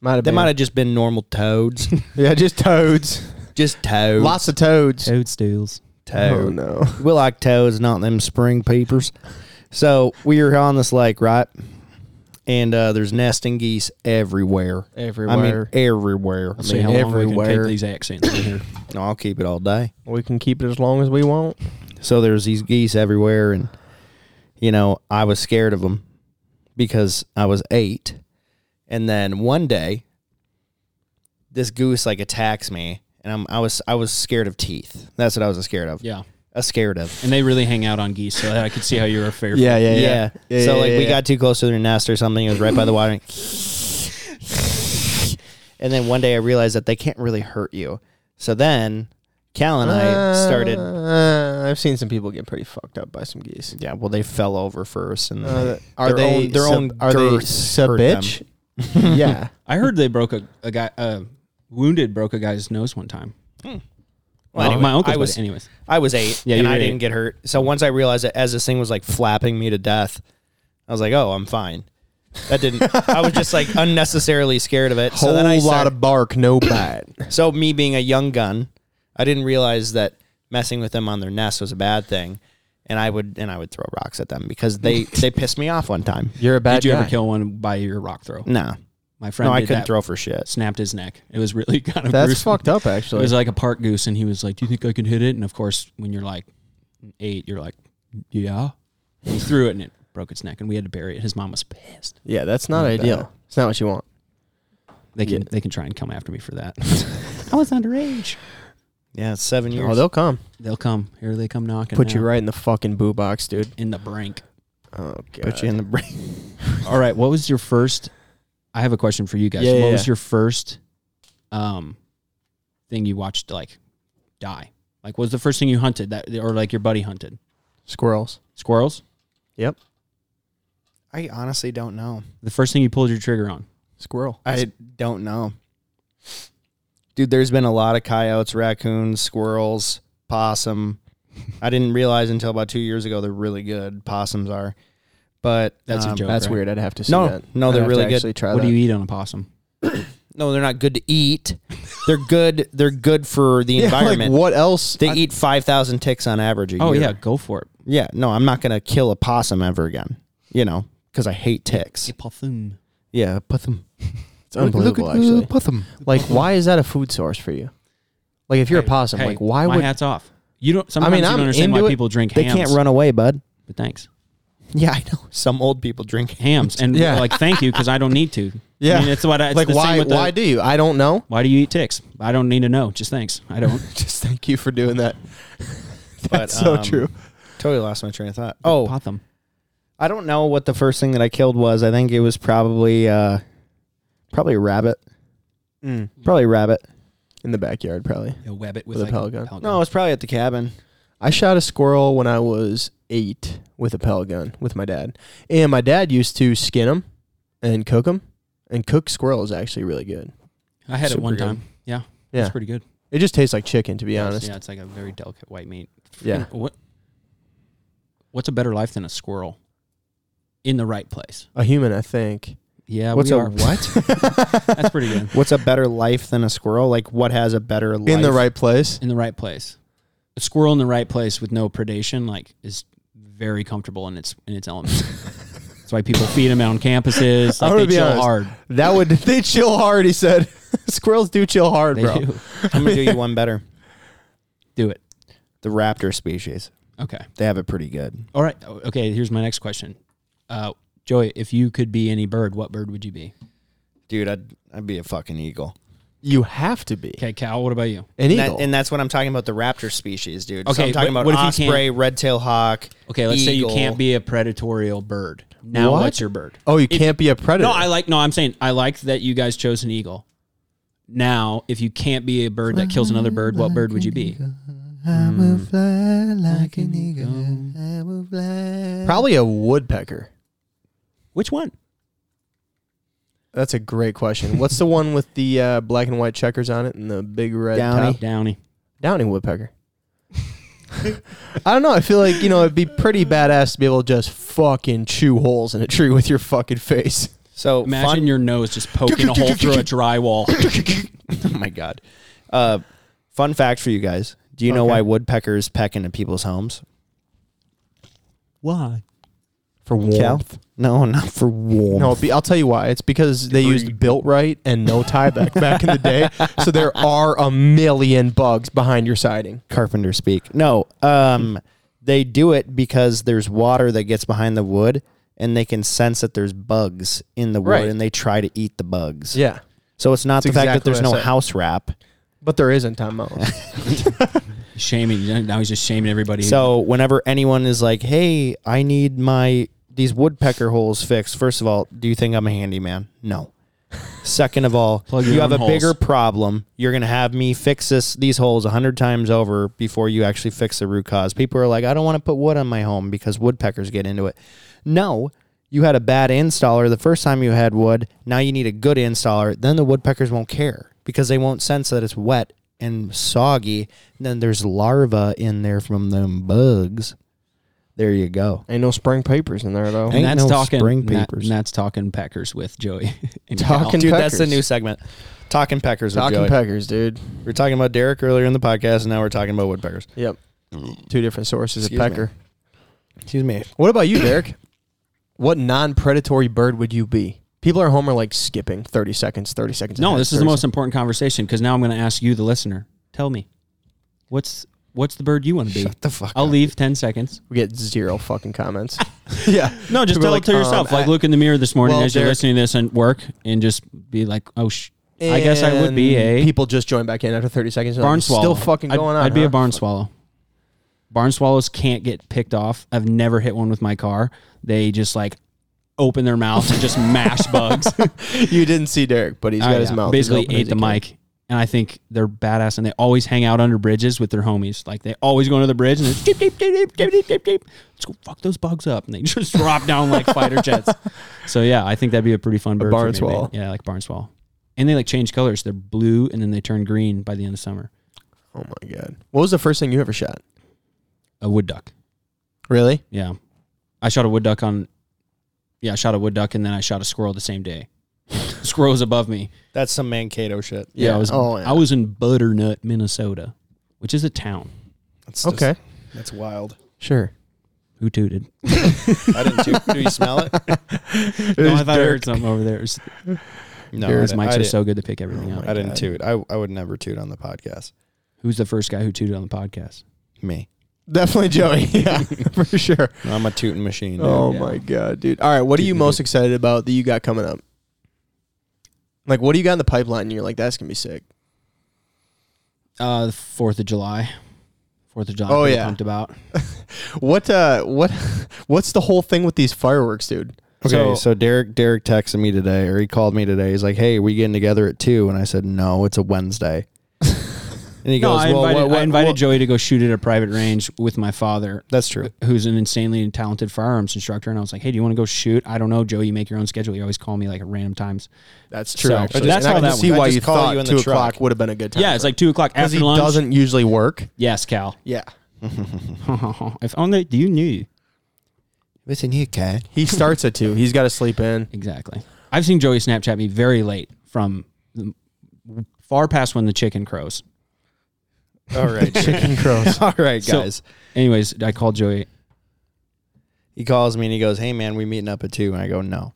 Speaker 3: Might have
Speaker 1: they
Speaker 3: been.
Speaker 1: might have just been normal toads. <laughs>
Speaker 3: Yeah, just toads.
Speaker 1: just toads.
Speaker 3: Lots of toads.
Speaker 2: Toadstools.
Speaker 1: toads.
Speaker 3: Oh no.
Speaker 1: We like toads, not them spring peepers. So we were on this lake, right? And uh, there's nesting geese everywhere.
Speaker 3: Everywhere.
Speaker 1: I mean, everywhere. I
Speaker 2: See
Speaker 1: mean,
Speaker 2: how long we can
Speaker 3: everywhere.
Speaker 2: take these accents in here. <coughs>
Speaker 1: no, I'll keep it all day.
Speaker 3: we can keep it as long as we want.
Speaker 1: So there's these geese everywhere, and you know, I was scared of them because I was eight. And then one day, this goose like attacks me, and I'm I was I was scared of teeth. That's what I was scared of.
Speaker 2: Yeah,
Speaker 1: scared of.
Speaker 2: and they really hang out on geese, so I could see how you were fearful.
Speaker 3: Yeah, yeah,
Speaker 1: Yeah.
Speaker 3: yeah. yeah
Speaker 1: so
Speaker 3: yeah,
Speaker 1: like
Speaker 3: yeah,
Speaker 1: we got too close to their nest or something. It was right by the water. <laughs> and then one day I realized that they can't really hurt you. So then Cal and I started.
Speaker 3: Uh, I've seen some people get pretty fucked up by some geese.
Speaker 1: Yeah, well, they fell over first, and
Speaker 3: Uh, are
Speaker 1: their
Speaker 3: they
Speaker 1: own, their
Speaker 3: sub-
Speaker 1: own
Speaker 3: are they
Speaker 1: girths
Speaker 3: sub bitch? <laughs> yeah.
Speaker 2: I heard they broke a, a guy, uh, wounded broke a guy's nose one time.
Speaker 1: Well,
Speaker 2: Well,
Speaker 1: anyway,
Speaker 2: my uncle
Speaker 1: I was
Speaker 2: anyways.
Speaker 1: I was eight,
Speaker 2: Yeah,
Speaker 1: and I didn't
Speaker 2: eight.
Speaker 1: get hurt. So once I realized that as this thing was like flapping me to death, I was like, "Oh, I'm fine." That didn't. I was just like unnecessarily scared of it.
Speaker 3: Whole
Speaker 1: so then I
Speaker 3: lot
Speaker 1: start-
Speaker 3: of bark, no bite. <coughs>
Speaker 1: So me being a young gun, I didn't realize that messing with them on their nest was a bad thing, and I would and I would throw rocks at them because they <laughs> they pissed me off one time.
Speaker 3: You're a bad
Speaker 2: Did you
Speaker 3: guy.
Speaker 2: ever kill one by your rock throw?
Speaker 1: No,
Speaker 2: My friend
Speaker 1: no, I
Speaker 2: did
Speaker 1: couldn't
Speaker 2: that.
Speaker 1: throw for shit.
Speaker 2: Snapped his neck. It was really <laughs> kind of
Speaker 3: That's
Speaker 2: gruesome.
Speaker 3: fucked up, actually.
Speaker 2: It
Speaker 3: actually.
Speaker 2: was like a park goose, and he was like, "Do you think I can hit it?" And of course, when you're like eight, you're like, "Yeah." He threw it, and it broke its neck, and we had to bury it. His mom was pissed.
Speaker 3: yeah, that's not
Speaker 1: Not
Speaker 3: ideal.
Speaker 1: bad.
Speaker 3: It's not what you want.
Speaker 2: They can
Speaker 3: Yeah.
Speaker 2: they can try and come after me for that. <laughs> I was underage.
Speaker 1: Yeah, it's seven oh, years.
Speaker 3: Oh, they'll come.
Speaker 2: They'll come. Here they come knocking.
Speaker 3: Put you
Speaker 2: now.
Speaker 3: right in the fucking boo box, dude.
Speaker 2: in the brink.
Speaker 3: Oh god.
Speaker 1: put you in the brain. <laughs>
Speaker 2: All right. What was your first? I have a question for you guys.
Speaker 3: Yeah,
Speaker 2: what
Speaker 3: yeah,
Speaker 2: was
Speaker 3: yeah.
Speaker 2: your first um thing you watched like die? Like, what was the first thing you hunted that, or like your buddy hunted?
Speaker 3: Squirrels.
Speaker 2: Squirrels.
Speaker 3: Yep.
Speaker 1: I honestly don't know.
Speaker 2: The first thing you pulled your trigger on.
Speaker 3: Squirrel.
Speaker 1: I don't know. Dude, there's been a lot of coyotes, raccoons, squirrels, possum. I didn't realize until about two years ago they're really good. Possums are, but
Speaker 2: That's a
Speaker 1: um,
Speaker 2: joke.
Speaker 3: That's
Speaker 2: right?
Speaker 3: weird. I'd have to see
Speaker 1: No,
Speaker 3: that.
Speaker 1: no,
Speaker 3: I'd
Speaker 1: they're
Speaker 3: have to
Speaker 1: really good.
Speaker 3: Actually try
Speaker 2: What
Speaker 3: that.
Speaker 2: do you eat on a possum? <coughs>
Speaker 1: No, they're not good to eat. They're good. They're good for the <laughs>
Speaker 3: Yeah,
Speaker 1: environment.
Speaker 3: like what else?
Speaker 1: They
Speaker 3: I-
Speaker 1: eat five thousand ticks on average a
Speaker 2: Oh
Speaker 1: year.
Speaker 2: yeah, go for it.
Speaker 1: yeah. No, I'm not gonna kill a possum ever again. You know, because I hate ticks.
Speaker 2: possum.
Speaker 1: Yeah, possum.
Speaker 3: It's unbelievable, actually.
Speaker 1: Possum.
Speaker 3: Like, why is that a food source for you? Like, if you're a possum,
Speaker 2: Hey,
Speaker 3: like, why
Speaker 2: my
Speaker 3: would?
Speaker 2: hats off? You don't. Sometimes
Speaker 3: mean,
Speaker 2: you
Speaker 3: I'm
Speaker 2: don't understand why
Speaker 3: into it.
Speaker 2: people drink
Speaker 1: They
Speaker 2: hams.
Speaker 1: can't run away, bud.
Speaker 2: But thanks. <laughs>
Speaker 1: Yeah, I know. Some old people drink.
Speaker 2: Hams and
Speaker 3: Yeah.
Speaker 2: like thank you because I don't need to. <laughs>
Speaker 3: Yeah.
Speaker 2: I mean, it's what I, it's
Speaker 3: like,
Speaker 2: the same
Speaker 3: why?
Speaker 2: with the-
Speaker 3: Why do you? I don't know.
Speaker 2: Why do you eat ticks? I don't need to know. Just thanks. I don't. <laughs>
Speaker 3: Just thank you for doing that.
Speaker 1: But,
Speaker 3: That's so
Speaker 1: um,
Speaker 3: true.
Speaker 1: Totally lost my train of thought. Oh,
Speaker 2: pot them.
Speaker 1: I don't know what the first thing that I killed was. I think it was probably uh probably a rabbit.
Speaker 3: Mm.
Speaker 1: Probably a rabbit.
Speaker 3: In the backyard, probably.
Speaker 2: A web it with,
Speaker 3: With a
Speaker 2: like
Speaker 3: pellet gun?
Speaker 2: pellet
Speaker 1: No, it was probably at the cabin.
Speaker 3: I shot a squirrel when I was eight with a pellet gun with my dad, and my dad used to skin them and cook them. And cooked squirrel is actually really good.
Speaker 2: I had it one
Speaker 1: good.
Speaker 2: time. Yeah,
Speaker 3: Yeah,
Speaker 2: it's pretty good.
Speaker 3: it just tastes like chicken, to be
Speaker 2: Yes,
Speaker 3: honest.
Speaker 2: Yeah, it's like a very delicate white meat.
Speaker 3: Yeah.
Speaker 2: What? What's a better life than a squirrel? In the right place.
Speaker 3: A human, I think.
Speaker 2: Yeah,
Speaker 1: What's
Speaker 2: we
Speaker 1: a
Speaker 2: are. <laughs>
Speaker 1: what?
Speaker 2: That's pretty good.
Speaker 1: What's a better life than a squirrel? Like what has a better life?
Speaker 3: In the right place.
Speaker 2: In the right place. A squirrel in the right place with no predation, like, is very comfortable in its in its element. <laughs> That's why people feed them on campuses.
Speaker 3: I'm
Speaker 2: Like they
Speaker 3: be
Speaker 2: chill
Speaker 3: honest.
Speaker 2: hard.
Speaker 3: That would <laughs> they chill hard? He said. <laughs> Squirrels do chill hard,
Speaker 2: They
Speaker 3: bro.
Speaker 2: do.
Speaker 1: I'm gonna do you one better.
Speaker 2: Do it.
Speaker 1: The raptor species.
Speaker 2: Okay.
Speaker 1: They have it pretty good.
Speaker 2: All right. Okay. Here's my next question. Uh, Joey, if you could be any bird, what bird would you be?
Speaker 1: Dude, I'd I'd be a fucking eagle.
Speaker 3: You have to be
Speaker 2: Okay, Cal. What about you?
Speaker 3: an
Speaker 1: And,
Speaker 3: eagle.
Speaker 1: that- and that's what I'm talking about, the raptor species, dude. so
Speaker 2: Okay,
Speaker 1: I'm talking
Speaker 2: but
Speaker 1: about
Speaker 2: what if you
Speaker 1: osprey, red-tailed hawk.
Speaker 2: Okay, let's say you
Speaker 1: eagle.
Speaker 2: can't be a predatorial bird. Now,
Speaker 3: What?
Speaker 2: what's your bird?
Speaker 3: oh, you
Speaker 2: if-
Speaker 3: can't be a predator.
Speaker 2: No, I like. No, I'm saying I like that you guys chose an eagle. Now, if you can't be a bird that kills another bird, what bird would you be? Hmm. I will fly like an eagle. I will fly.
Speaker 3: Probably a woodpecker.
Speaker 2: Which one?
Speaker 3: That's a great question. What's the one with the uh, black and white checkers on it and the big red
Speaker 1: Downy.
Speaker 3: top?
Speaker 2: Downy.
Speaker 3: Downy woodpecker. <laughs> I don't know. I feel like you know it'd be pretty badass to be able to just fucking chew holes in a tree with your fucking face.
Speaker 1: So
Speaker 2: Imagine
Speaker 1: fun,
Speaker 2: your nose just poking a hole through a drywall. <laughs>
Speaker 1: oh my god. Uh, fun fact for you guys: Do you know
Speaker 3: Okay.
Speaker 1: why woodpeckers peck into people's homes?
Speaker 2: Why?
Speaker 3: For
Speaker 1: Cal?
Speaker 3: warmth.
Speaker 1: No, not for warmth.
Speaker 3: No, be, I'll tell you why. It's because they used built right and no tieback back in the day. So there are a million bugs behind your siding.
Speaker 1: carpenter speak. No, um, they do it because there's water that gets behind the wood, and they can sense that there's bugs in the wood,
Speaker 3: Right.
Speaker 1: and they try to eat the bugs.
Speaker 3: Yeah.
Speaker 1: So it's not
Speaker 3: That's
Speaker 1: the fact that
Speaker 3: exactly
Speaker 1: there's
Speaker 3: what I
Speaker 1: no
Speaker 3: said.
Speaker 1: house wrap.
Speaker 3: But there isn't on Mouse. <laughs>
Speaker 2: Shaming. Now he's just shaming everybody.
Speaker 1: So whenever anyone is like, "Hey, I need my these woodpecker holes fixed," first of all, do you think I'm a handyman? No. Second of all, <laughs>
Speaker 2: Plug your
Speaker 1: you have
Speaker 2: own
Speaker 1: a bigger problem. You're gonna have me fix this these holes a hundred times over before you actually fix the root cause. People are like, I don't want to put wood on my home because woodpeckers get into it. No, you had a bad installer the first time you had wood. Now you need a good installer. Then the woodpeckers won't care because they won't sense that it's wet and soggy. And then there's larvae in there from them bugs. There you go.
Speaker 3: Ain't no spring papers in there though.
Speaker 2: and
Speaker 1: Ain't
Speaker 2: that's
Speaker 1: no
Speaker 2: talking.
Speaker 1: spring
Speaker 2: and that-
Speaker 1: papers.
Speaker 2: and that's talking Packers with Joey. <laughs> and
Speaker 3: Talking
Speaker 2: Cal.
Speaker 1: Dude, that's the
Speaker 3: Peckers.
Speaker 1: new segment. Talking peckers with
Speaker 3: Talking
Speaker 1: Joey.
Speaker 3: peckers, dude.
Speaker 1: we are talking about Derek earlier in the podcast, and now we're talking about woodpeckers.
Speaker 3: Yep. Two different sources
Speaker 1: Excuse
Speaker 3: of
Speaker 1: me.
Speaker 3: pecker.
Speaker 1: Excuse me.
Speaker 3: What about you, Derek? <coughs> what non-predatory bird would you be? People at home are like skipping 30 seconds, 30 seconds.
Speaker 2: No,
Speaker 3: ahead,
Speaker 2: this is the
Speaker 3: 30
Speaker 2: most important conversation because now I'm going to ask you, the listener. Tell me, what's what's the bird you want to be?
Speaker 1: Shut the fuck
Speaker 2: I'll
Speaker 1: up.
Speaker 2: leave ten seconds.
Speaker 3: We get zero fucking comments. <laughs> yeah.
Speaker 2: No, just
Speaker 3: People
Speaker 2: tell
Speaker 3: are
Speaker 2: it to
Speaker 3: like,
Speaker 2: yourself.
Speaker 3: um,
Speaker 2: like
Speaker 3: I-
Speaker 2: look in the mirror this morning
Speaker 3: Well,
Speaker 2: as you're
Speaker 3: Derek-
Speaker 2: listening to this and work, and just be like, oh, sh- I guess I would be
Speaker 3: And
Speaker 2: a
Speaker 3: People just join back in after 30 seconds.
Speaker 2: barn
Speaker 3: Still
Speaker 2: swallow.
Speaker 3: fucking
Speaker 2: I'd,
Speaker 3: going on.
Speaker 2: I'd be
Speaker 3: huh?
Speaker 2: a barn swallow. Barn swallows can't get picked off. I've never hit one with my car. They just like open their mouth and just mash <laughs> bugs.
Speaker 3: you didn't see Derek, but he's
Speaker 2: Oh,
Speaker 3: got his
Speaker 2: yeah.
Speaker 3: mouth. as
Speaker 2: Basically
Speaker 3: open as
Speaker 2: ate
Speaker 3: he
Speaker 2: the
Speaker 3: can.
Speaker 2: mic. And I think they're badass, and they always hang out under bridges with their homies. Like they always go under the bridge and it's deep, deep, deep, deep, deep, deep, deep. Let's go fuck those bugs up, and they <laughs> just drop down like fighter jets. <laughs> So yeah, I think that'd be a pretty fun bird. for me to
Speaker 3: barn swallow.
Speaker 2: make. Yeah, like barn swallow. And they like change colors. They're blue, and then they turn green by the end of summer.
Speaker 3: Oh my god. What was the first thing you ever shot?
Speaker 2: A wood duck.
Speaker 3: Really?
Speaker 2: Yeah, I shot a wood duck on. Yeah, I shot a wood duck, and then I shot a squirrel the same day. Squirrel was above me.
Speaker 1: That's some Mankato shit.
Speaker 2: Yeah, I was.
Speaker 3: Oh, yeah.
Speaker 2: I was in Butternut, Minnesota, which is a town.
Speaker 1: That's just-
Speaker 3: Okay.
Speaker 1: that's wild.
Speaker 3: Sure.
Speaker 2: Who tooted? <laughs>
Speaker 1: I didn't. toot. do you smell it? <laughs>
Speaker 2: no, I thought I heard something over there. It was-
Speaker 1: No,
Speaker 2: His
Speaker 1: I,
Speaker 2: mics are
Speaker 1: didn't-
Speaker 2: so good to pick everything
Speaker 3: Oh
Speaker 2: up.
Speaker 1: I didn't
Speaker 3: God.
Speaker 1: toot. I I would never toot on the podcast.
Speaker 2: Who's the first guy who tooted on the podcast?
Speaker 1: Me.
Speaker 3: Definitely Joey. <laughs> Yeah, for sure.
Speaker 1: I'm a tooting machine. dude.
Speaker 3: Oh
Speaker 2: Yeah.
Speaker 3: my god, dude. All right, what are you most excited about that you got coming up? Like, what do you got in the pipeline? And you're like, that's gonna be sick.
Speaker 2: Uh, Fourth of July. Fourth of July.
Speaker 3: Oh,
Speaker 2: pretty
Speaker 3: yeah.
Speaker 2: pumped about. <laughs>
Speaker 3: What? Uh, what? <laughs> What's the whole thing with these fireworks, dude?
Speaker 1: Okay,
Speaker 2: So-
Speaker 1: so, Derek Derek texted me today, or he called me today. He's like, "Hey, we getting together at 2? And I said, "No, it's a Wednesday." And he
Speaker 2: No,
Speaker 1: goes,
Speaker 2: I
Speaker 1: "Well,
Speaker 2: invited,
Speaker 1: what- what-
Speaker 2: I invited
Speaker 1: what-"
Speaker 2: Joey to go shoot at a private range with my father,
Speaker 1: That's true.
Speaker 2: who's an insanely talented firearms instructor. And I was like, "Hey, do you want to go shoot?" I don't know, Joey. You make your own schedule. You always call me like at random times.
Speaker 3: That's true.
Speaker 2: So,
Speaker 3: actually,
Speaker 2: that's
Speaker 3: and
Speaker 2: how
Speaker 3: I can
Speaker 2: that
Speaker 3: see
Speaker 1: went. I
Speaker 3: why you
Speaker 1: call
Speaker 3: thought
Speaker 1: you in the
Speaker 3: two
Speaker 1: truck.
Speaker 3: o'clock would have been a good time.
Speaker 2: Yeah, it's like two o'clock
Speaker 3: because
Speaker 2: after
Speaker 3: he
Speaker 2: lunch.
Speaker 3: doesn't usually work.
Speaker 2: Yes, Cal. <laughs>
Speaker 3: Yeah, <laughs>
Speaker 2: if only you knew.
Speaker 1: Listen here, cat.
Speaker 3: he starts at two. He's got to sleep in.
Speaker 2: Exactly. I've seen Joey Snapchat me very late from far past when the chicken crows.
Speaker 1: All right,
Speaker 3: Chicken crows. <laughs>
Speaker 1: all right,
Speaker 2: So-
Speaker 1: guys.
Speaker 2: Anyways, I called Joey.
Speaker 1: he calls me and he goes, "Hey, man, we meeting up at 2? And I go, "No."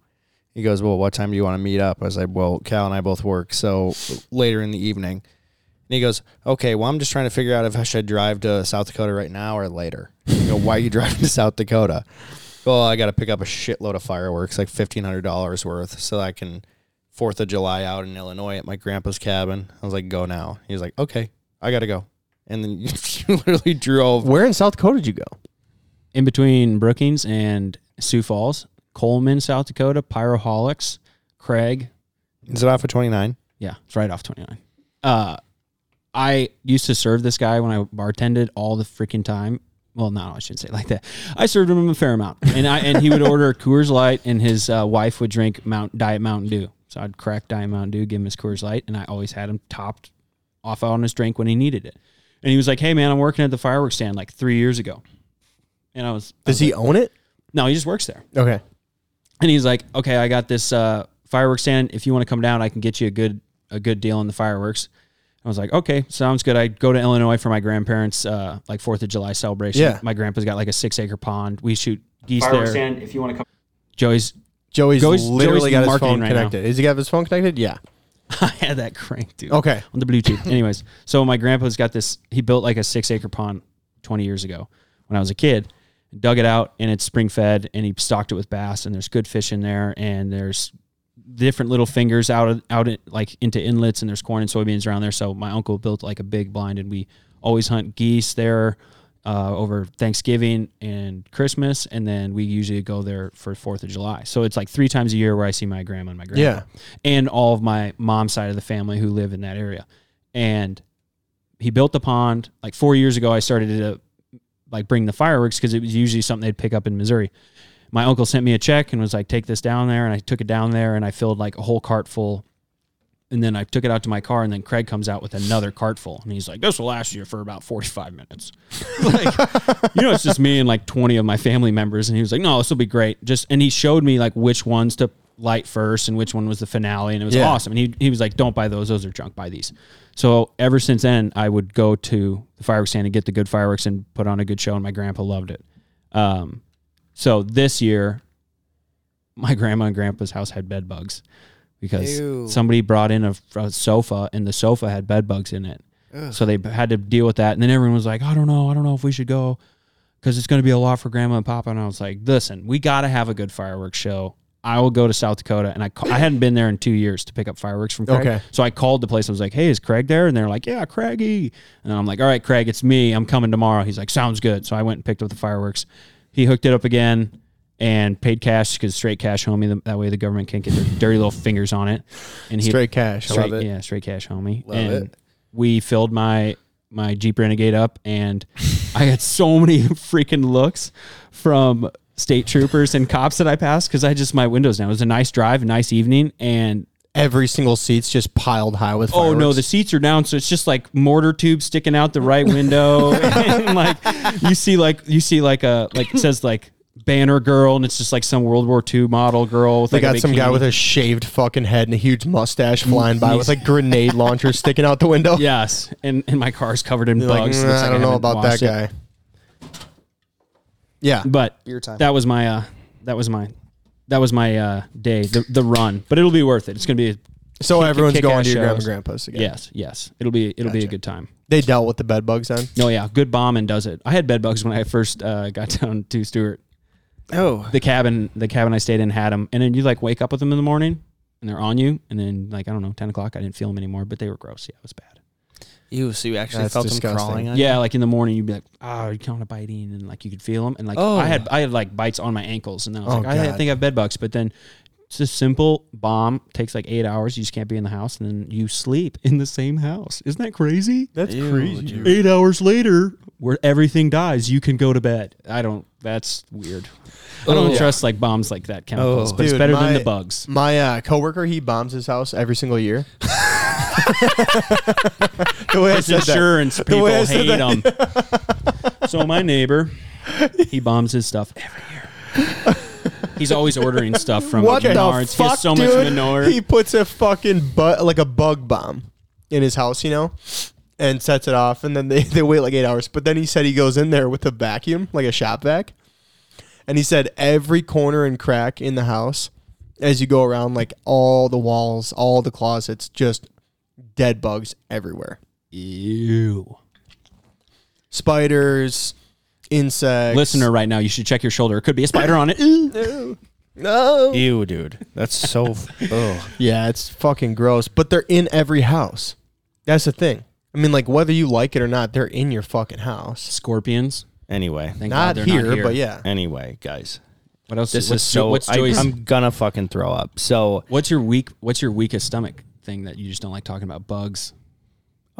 Speaker 1: He goes, "Well, what time do you want to meet up?" I was like, "Well, Cal and I both work, so later in the evening." And he goes, "Okay, well, I'm just trying to figure out if I should drive to South Dakota right now or later." I go, "Why are you <laughs> driving to South Dakota?" Well, I got to pick up a shitload of fireworks, like fifteen hundred dollars worth, so I can Fourth of July out in Illinois at my grandpa's cabin. I was like, "Go now." He was like, "Okay, I got to go." And then <laughs> you literally drove.
Speaker 3: Where in South Dakota did you go?
Speaker 2: in between Brookings and Sioux Falls, Coleman, South Dakota, Pyroholics, Craig.
Speaker 1: Is it off of twenty nine?
Speaker 2: Yeah, it's right off 29. Uh, I used to serve this guy when I bartended all the freaking time. Well, no, I shouldn't say it like that. I served him a fair amount, and I and he would order Coors Light, and his uh, wife would drink Mount Diet Mountain Dew. So I'd crack Diet Mountain Dew, give him his Coors Light, and I always had him topped off on his drink when he needed it. And he was like, "Hey, man, I'm working at the fireworks stand like three years ago," and I was, I
Speaker 3: Does
Speaker 2: was
Speaker 3: he
Speaker 2: like,
Speaker 3: own it?
Speaker 2: no, he just works there.
Speaker 3: Okay.
Speaker 2: And he's like, "Okay, I got this uh, fireworks stand. If you want to come down, I can get you a good a good deal on the fireworks." I was like, "Okay, sounds good." I go to Illinois for my grandparents' uh, like Fourth of July celebration.
Speaker 3: Yeah.
Speaker 2: my grandpa's got like a six acre pond. We shoot geese
Speaker 4: Fireworks
Speaker 2: there.
Speaker 4: stand. If you want to come,
Speaker 2: Joey's,
Speaker 3: Joey's,
Speaker 2: Joey's-
Speaker 3: literally
Speaker 2: Joey's
Speaker 3: got his
Speaker 2: marketing
Speaker 3: phone
Speaker 2: right now.
Speaker 3: connected. Does he got his phone connected? Yeah. <laughs>
Speaker 2: I had that crank, dude.
Speaker 3: Okay.
Speaker 2: on the Bluetooth. Anyways, so my grandpa's got this. He built like a six acre pond twenty years ago when I was a kid. Dug it out and it's spring fed, and he stocked it with bass. And there's good fish in there, and there's different little fingers out of, out in, like into inlets, and there's corn and soybeans around there. So my uncle built like a big blind, and we always hunt geese there. Uh, over Thanksgiving and Christmas, and then we usually go there for Fourth of July. So it's like three times a year where I see my grandma and my grandpa
Speaker 3: Yeah.
Speaker 2: and all of my mom's side of the family who live in that area. And he built the pond like four years ago. I started to like bring the fireworks because it was usually something they'd pick up in Missouri. My uncle sent me a check and was like, "Take this down there," and I took it down there and I filled like a whole cart full. And then I took it out to my car, and then Craig comes out with another cart full, and he's like, "This will last you for about forty-five minutes." <laughs> like, you know, it's just me and like twenty of my family members, and he was like, "No, this will be great." Just and he showed me like which ones to light first and which one was the finale, and it was
Speaker 3: Yeah.
Speaker 2: awesome. And he he was like, "Don't buy those; those are junk. Buy these." So ever since then, I would go to the fireworks stand and get the good fireworks and put on a good show, and my grandpa loved it. Um, so this year, my grandma and grandpa's house had bed bugs because
Speaker 1: Ew.
Speaker 2: somebody brought in a, a sofa and the sofa had bed bugs in it. So they had to deal with that. And then everyone was like, I don't know. I don't know if we should go because it's going to be a lot for grandma and papa. And I was like, listen, we got to have a good fireworks show. I will go to South Dakota. And I, I hadn't been there in two years to pick up fireworks from Craig.
Speaker 3: Okay.
Speaker 2: So I called the place. I was like, hey, is Craig there? And they're like, yeah, Craigie. And I'm like, all right, Craig, it's me. I'm coming tomorrow. He's like, sounds good. So I went and picked up the fireworks. He hooked it up again. And paid cash because straight cash homie. That way the government can't get their dirty little fingers on it. And he
Speaker 3: Straight cash.
Speaker 2: Straight,
Speaker 3: love it.
Speaker 2: yeah, straight cash homie.
Speaker 4: Love
Speaker 2: and
Speaker 4: it.
Speaker 2: we filled my my Jeep Renegade up, and I had so many <laughs> freaking looks from state troopers and cops that I passed because I just my windows down. It was a nice drive, a nice evening, and
Speaker 3: Every single seat's just piled high with.
Speaker 2: Oh no, the seats are down, so it's just like mortar tubes sticking out the right window, <laughs> and like you see like you see like a like it says like banner girl, and it's just like some World War II model girl. With
Speaker 3: They
Speaker 2: like
Speaker 3: got some guy with a shaved fucking head and a huge mustache flying by with like grenade launchers sticking out the window. <laughs>
Speaker 2: yes, and and my car's covered in
Speaker 3: You're like,
Speaker 2: bugs.
Speaker 3: "Nah,
Speaker 2: Looks
Speaker 3: I don't know about that
Speaker 2: washed it."
Speaker 3: guy. Yeah.
Speaker 2: But
Speaker 4: Beer time.
Speaker 2: that was my uh that was my that was my uh day the the run, but it'll be worth it. It's gonna be a,
Speaker 3: So
Speaker 2: Kick-
Speaker 3: everyone's
Speaker 2: kick-ass
Speaker 3: going to your grandma
Speaker 2: shows.
Speaker 3: grandpa's again.
Speaker 2: yes yes it'll be it'll be a
Speaker 3: Gotcha.
Speaker 2: good time.
Speaker 3: They dealt with the bed bugs then.
Speaker 2: No, yeah, good bombing does it. I had bed bugs when I first uh, got <laughs> down to Stewart.
Speaker 1: Oh,
Speaker 2: the cabin the cabin I stayed in had them, and then you like wake up with them in the morning, and they're on you, and then like I don't know, ten o'clock, I didn't feel them anymore, but they were gross. Yeah, it was bad.
Speaker 1: you so you actually
Speaker 3: That's
Speaker 1: felt
Speaker 3: disgusting.
Speaker 1: them crawling on
Speaker 2: Yeah, like in the morning, you'd be like, oh, you kind of biting, and like you could feel them, and like
Speaker 1: Oh.
Speaker 2: I had I had like bites on my ankles, and then I was
Speaker 3: Oh,
Speaker 2: like, I think I have bed bugs, but then. It's a simple bomb. Takes like eight hours. You just can't be in the house, and then you sleep in the same house. Isn't that crazy?
Speaker 3: That's
Speaker 1: Ew,
Speaker 3: crazy.
Speaker 1: dude.
Speaker 2: Eight hours later, where everything dies, you can go to bed. I don't. That's weird. I don't
Speaker 1: Oh.
Speaker 2: trust like bombs like that chemicals,
Speaker 1: Oh.
Speaker 2: but it's
Speaker 3: Dude,
Speaker 2: better
Speaker 3: my-
Speaker 2: than the bugs.
Speaker 3: My uh, coworker, he bombs his house every single year. <laughs> the way I
Speaker 2: His
Speaker 3: said that.
Speaker 2: insurance people
Speaker 3: way I said
Speaker 2: hate him. so my neighbor, he bombs his stuff every year. <laughs> He's always ordering stuff from
Speaker 3: What the
Speaker 2: Menards. he
Speaker 3: fuck,
Speaker 2: has so
Speaker 3: dude?
Speaker 2: much manure.
Speaker 3: He puts a fucking bu- like a bug bomb in his house, you know, and sets it off, and then they, <laughs> they wait like eight hours. But then he said he goes in there with a vacuum, like a shop vac, and he said every corner and crack in the house, as you go around, like all the walls, all the closets, just dead bugs everywhere.
Speaker 2: Ew.
Speaker 3: Spiders, insects.
Speaker 2: Listener, right now, you should check your shoulder. It could be a spider on it. <laughs> Ew.
Speaker 3: no.
Speaker 1: Ew, dude. That's so. oh. <laughs>
Speaker 3: Yeah, it's fucking gross. But they're in every house. That's the thing. I mean, like whether you like it or not, they're in your fucking house.
Speaker 2: Scorpions.
Speaker 1: Anyway,
Speaker 2: Thank
Speaker 3: Not
Speaker 2: God they're
Speaker 3: here,
Speaker 2: not here,
Speaker 3: but yeah.
Speaker 1: anyway, guys,
Speaker 2: What else?
Speaker 1: this
Speaker 2: what's
Speaker 1: is so.
Speaker 2: What's
Speaker 1: I,
Speaker 2: Joey's?
Speaker 1: I'm gonna fucking throw up. So,
Speaker 2: what's your weak? What's your weakest stomach thing that you just don't like talking about? Bugs.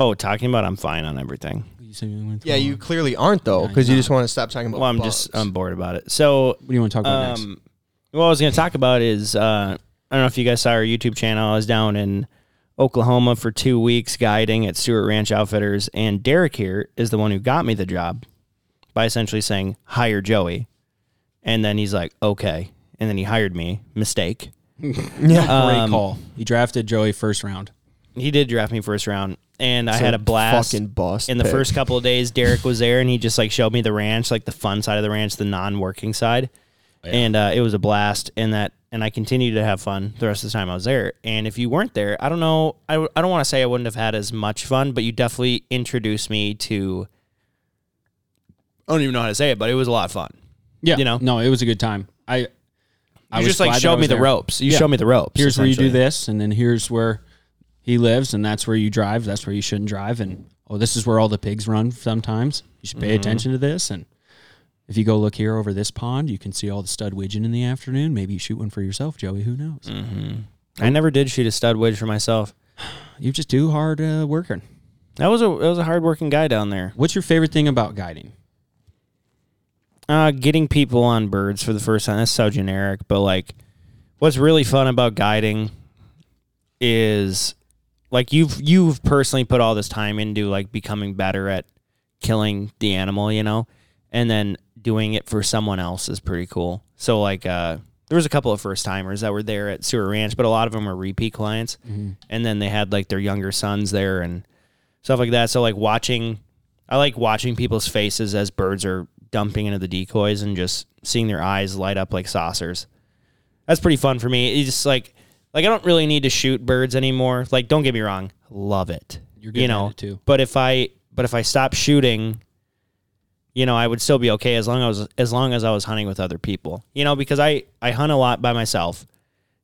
Speaker 1: Oh, talking about I'm fine on everything.
Speaker 2: You say you went
Speaker 3: Yeah, you clearly aren't though, because
Speaker 2: you're
Speaker 3: you just want to stop talking about.
Speaker 1: Well, I'm
Speaker 3: bugs.
Speaker 1: just I'm bored about it. So,
Speaker 2: What do you want to talk about next?
Speaker 1: um, what I was gonna talk about is uh, I don't know if you guys saw our YouTube channel. I was down in Oklahoma for two weeks guiding at Stewart Ranch Outfitters, and Derek here is the one who got me the job by essentially saying hire Joey, and then he's like okay, and then he hired me. Mistake. <laughs>
Speaker 3: yeah.
Speaker 2: Great
Speaker 1: um,
Speaker 2: call. He drafted Joey first round.
Speaker 1: He did draft me first round, and I had a blast.
Speaker 3: Fucking bust
Speaker 1: in the
Speaker 3: pick.
Speaker 1: first couple of days, Derek was there and he just like showed me the ranch, like the fun side of the ranch, the non-working side, and uh, it was a blast. And that, and I continued to have fun the rest of the time I was there. And if you weren't there, I don't know, I, I don't want to say I wouldn't have had as much fun, but you definitely introduced me to. I don't even know how to say it, but it was a lot of fun.
Speaker 2: Yeah,
Speaker 1: You know?
Speaker 2: no, it was a good time. I, I was
Speaker 1: just like
Speaker 2: glad that I
Speaker 1: showed me
Speaker 2: was
Speaker 1: the ropes. You
Speaker 2: Yeah.
Speaker 1: showed me the ropes.
Speaker 2: Here's where you do this, and then here's where he lives, and that's where you drive. That's where you shouldn't drive, and oh, this is where all the pigs run. Sometimes you should pay
Speaker 1: Mm-hmm.
Speaker 2: attention to this, and if you go look here over this pond, you can see all the stud widgeon in the afternoon. Maybe you shoot one for yourself, Joey. Who knows?
Speaker 1: Mm. I never did shoot a stud wedge for myself. <sighs>
Speaker 2: You're just do hard uh, working.
Speaker 1: That was a that was a hard working guy down there.
Speaker 2: What's your favorite thing about guiding?
Speaker 1: Uh, getting people on birds for the first time. That's so generic, but like, what's really fun about guiding is like you've you've personally put all this time into like becoming better at killing the animal, you know, and then doing it for someone else is pretty cool. So like, uh, there was a couple of first timers that were there at Stewart Ranch, but a lot of them were repeat clients, and then they had like their younger sons there and stuff like that. So like watching, I like watching people's faces as birds are dumping into the decoys and just seeing their eyes light up like saucers. That's pretty fun for me. It's just like, like I don't really need to shoot birds anymore. Like, don't get me wrong, love it.
Speaker 2: You're good
Speaker 1: you know,
Speaker 2: too.
Speaker 1: But if I, but if I stop shooting, you know, I would still be okay as long as as long as I was hunting with other people. You know, because I I hunt a lot by myself,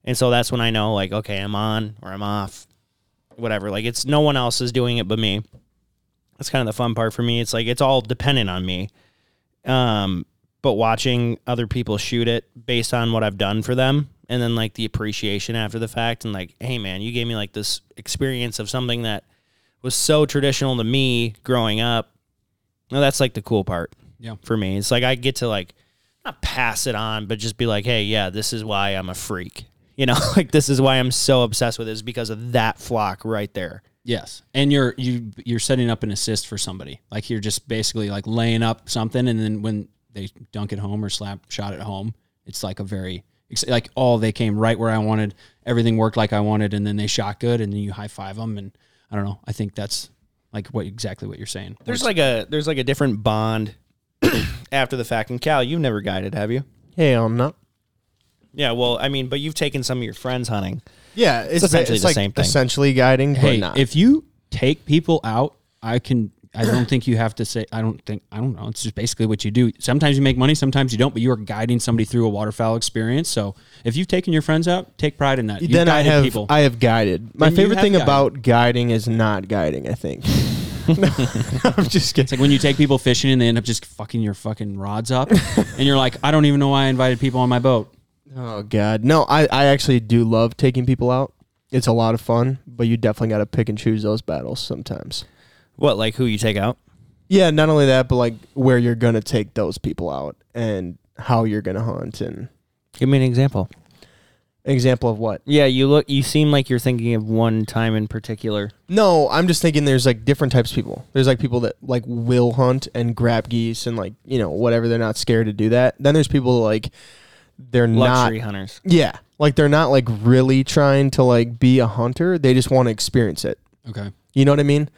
Speaker 1: and so that's when I know like okay, I'm on or I'm off, whatever. Like it's no one else is doing it but me. That's kind of the fun part for me. It's like it's all dependent on me. Um, but watching other people shoot it based on what I've done for them and then like the appreciation after the fact and like, hey man, you gave me like this experience of something that was so traditional to me growing up. No, that's like the cool part.
Speaker 2: Yeah.
Speaker 1: For me. It's like I get to like not pass it on, but just be like, hey, yeah, this is why I'm a freak. You know, <laughs> like this is why I'm so obsessed with it is because of that flock right there.
Speaker 2: Yes, and you're you you're setting up an assist for somebody. Like you're just basically like laying up something, and then when they dunk it home or slap shot it home, it's like a very like oh they came right where I wanted, everything worked like I wanted, and then they shot good, and then you high five them, and I don't know. I think that's like what exactly what you're saying.
Speaker 1: There's like a there's like a different bond <coughs> after the fact. And Cal, you've never guided, have you?
Speaker 3: Hey, I'm not.
Speaker 1: Yeah, well, I mean, but you've taken some of your friends hunting.
Speaker 3: Yeah, it's,
Speaker 1: essentially
Speaker 3: it's
Speaker 1: the
Speaker 3: like
Speaker 1: same thing.
Speaker 3: Essentially guiding, but
Speaker 2: hey,
Speaker 3: not.
Speaker 2: if you take people out, I can. I don't think you have to say. I don't think. I don't know. It's just basically what you do. Sometimes you make money, sometimes you don't. But you are guiding somebody through a waterfowl experience. So if you've taken your friends out, take pride in that. You've
Speaker 3: then I have
Speaker 2: people.
Speaker 3: I have guided. My
Speaker 2: Then
Speaker 3: favorite thing
Speaker 2: guided.
Speaker 3: about guiding is not guiding. I think. <laughs> <laughs> I'm just kidding.
Speaker 2: It's like when you take people fishing and they end up just fucking your fucking rods up, <laughs> and you're like, I don't even know why I invited people on my boat.
Speaker 3: Oh God, no! I I actually do love taking people out. It's a lot of fun, but you definitely got to pick and choose those battles sometimes.
Speaker 1: What, like who you take out?
Speaker 3: Yeah, not only that, but like where you're gonna take those people out and how you're gonna hunt and
Speaker 1: Give me an example.
Speaker 3: example of what.
Speaker 1: Yeah, you look. You seem like you're thinking of one time in particular.
Speaker 3: No, I'm just thinking there's like different types of people. There's like people that like will hunt and grab geese and like you know whatever. They're not scared to do that. Then there's people like they're
Speaker 1: Luxury
Speaker 3: not.
Speaker 1: hunters.
Speaker 3: Yeah, like they're not like really trying to like be a hunter. They just want to experience it.
Speaker 2: Okay.
Speaker 3: You know what I mean?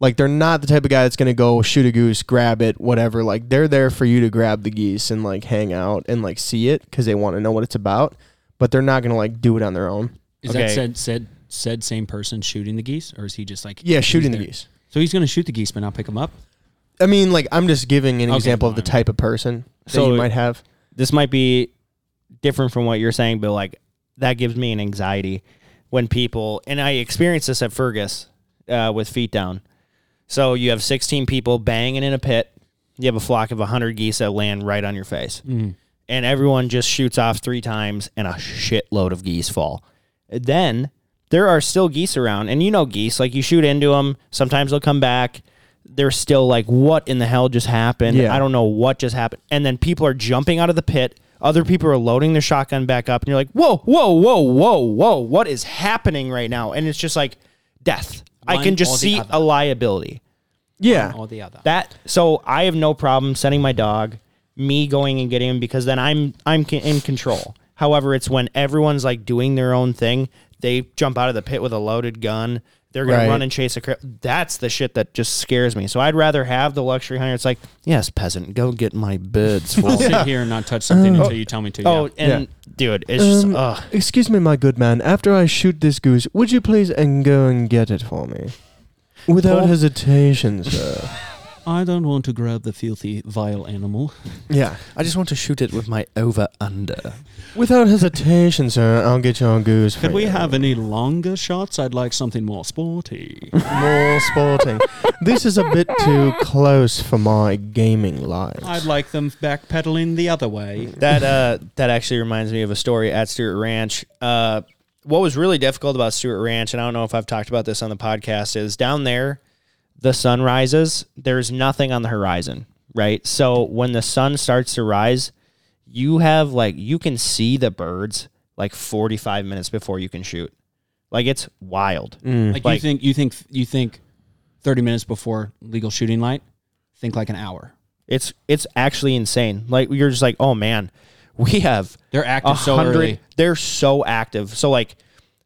Speaker 3: Like they're not the type of guy that's gonna go shoot a goose, grab it, whatever. Like they're there for you to grab the geese and like hang out and like see it because they want to know what it's about. But they're not gonna like do it on their own.
Speaker 2: Is
Speaker 1: Okay.
Speaker 2: that said said said same person shooting the geese, or is he just like
Speaker 3: Yeah,
Speaker 2: he's
Speaker 3: shooting the
Speaker 2: there?
Speaker 3: geese.
Speaker 2: So he's gonna shoot the geese, but not pick them up.
Speaker 3: I mean, like I'm just giving an
Speaker 2: Okay,
Speaker 3: example of the
Speaker 2: fine.
Speaker 3: type of person that
Speaker 1: So-
Speaker 3: you might have.
Speaker 1: This might be different from what you're saying, but like that gives me an anxiety when people and I experienced this at Fergus uh, with feet down. So you have 16 people banging in a pit. You have a flock of 100 geese that land right on your face.
Speaker 2: Mm.
Speaker 1: and everyone just shoots off three times and a shitload of geese fall. Then there are still geese around, and you know geese, like you shoot into them, sometimes they'll come back. They're still like, what in the hell just happened?
Speaker 3: Yeah.
Speaker 1: I don't know what just happened. And then people are jumping out of the pit. Other people are loading their shotgun back up, and you're like, whoa, whoa, whoa, whoa, whoa, what is happening right now? And it's just like death. I can just see
Speaker 2: other.
Speaker 1: a liability.
Speaker 3: Yeah,
Speaker 2: Or the other.
Speaker 1: That so I have no problem sending my dog, me going and getting him because then I'm I'm c- in control. However, it's when everyone's like doing their own thing, they jump out of the pit with a loaded gun. They're gonna run and chase a. Cri- That's the shit that just scares me. So I'd rather have the luxury hunter. It's like, yes, peasant, go get my bids.
Speaker 2: I'll
Speaker 1: full.
Speaker 2: sit here and not touch something until you tell me to.
Speaker 1: oh,
Speaker 2: yeah.
Speaker 1: and dude, it's just
Speaker 3: Um,
Speaker 1: ugh.
Speaker 3: Excuse me, my good man. After I shoot this goose, would you please and go and get it for me, without
Speaker 1: Paul?
Speaker 3: hesitation, sir? <laughs>
Speaker 2: I don't want to grab the filthy, vile animal.
Speaker 3: yeah,
Speaker 1: I just want to shoot it with my over under.
Speaker 3: without hesitation, sir. I'll get you your goose.
Speaker 2: Could we
Speaker 3: you.
Speaker 2: have any longer shots? I'd like something more sporty.
Speaker 3: more sporting? this is a bit too close for my gaming life.
Speaker 2: I'd like them backpedaling the other way.
Speaker 1: That uh, that actually reminds me of a story at Stewart Ranch. Uh, what was really difficult about Stewart Ranch, and I don't know if I've talked about this on the podcast, is down there, the sun rises. There's nothing on the horizon, right? So when the sun starts to rise, you have like you can see the birds like 45 minutes before you can shoot. Like it's wild. Mm.
Speaker 2: Like, you think you think you think thirty minutes before legal shooting light? Think like an hour.
Speaker 1: It's it's actually insane. Like you're just like, oh man, we have
Speaker 2: They're active so early.
Speaker 1: They're so active. So like,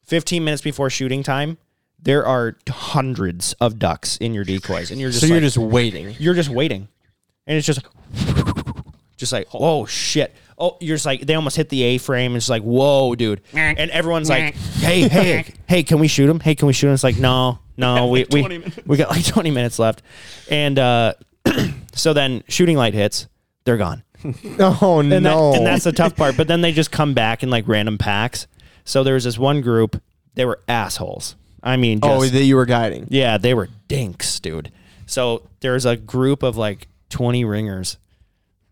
Speaker 1: 15 minutes before shooting time, there are hundreds of ducks in your decoys, and you're just
Speaker 3: so you're
Speaker 1: like-
Speaker 3: just waiting.
Speaker 1: you're just waiting, and it's just just like oh shit. Oh, you're just like they almost hit the A frame. And It's like whoa, dude, and everyone's like, hey, <laughs> hey, hey, can we shoot him? Hey, can we shoot him? It's like no, no, <laughs> we we we got like <laughs> 20 minutes left, and uh, <clears throat> so then shooting light hits, they're gone.
Speaker 3: Oh
Speaker 1: And, that-
Speaker 3: no!
Speaker 1: and that's the tough part. But then they just come back in like random packs. So there was this one group. They were assholes. I mean, oh, just,
Speaker 3: oh that you were guiding.
Speaker 1: yeah, they were dinks, dude. So there's a group of like 20 ringers.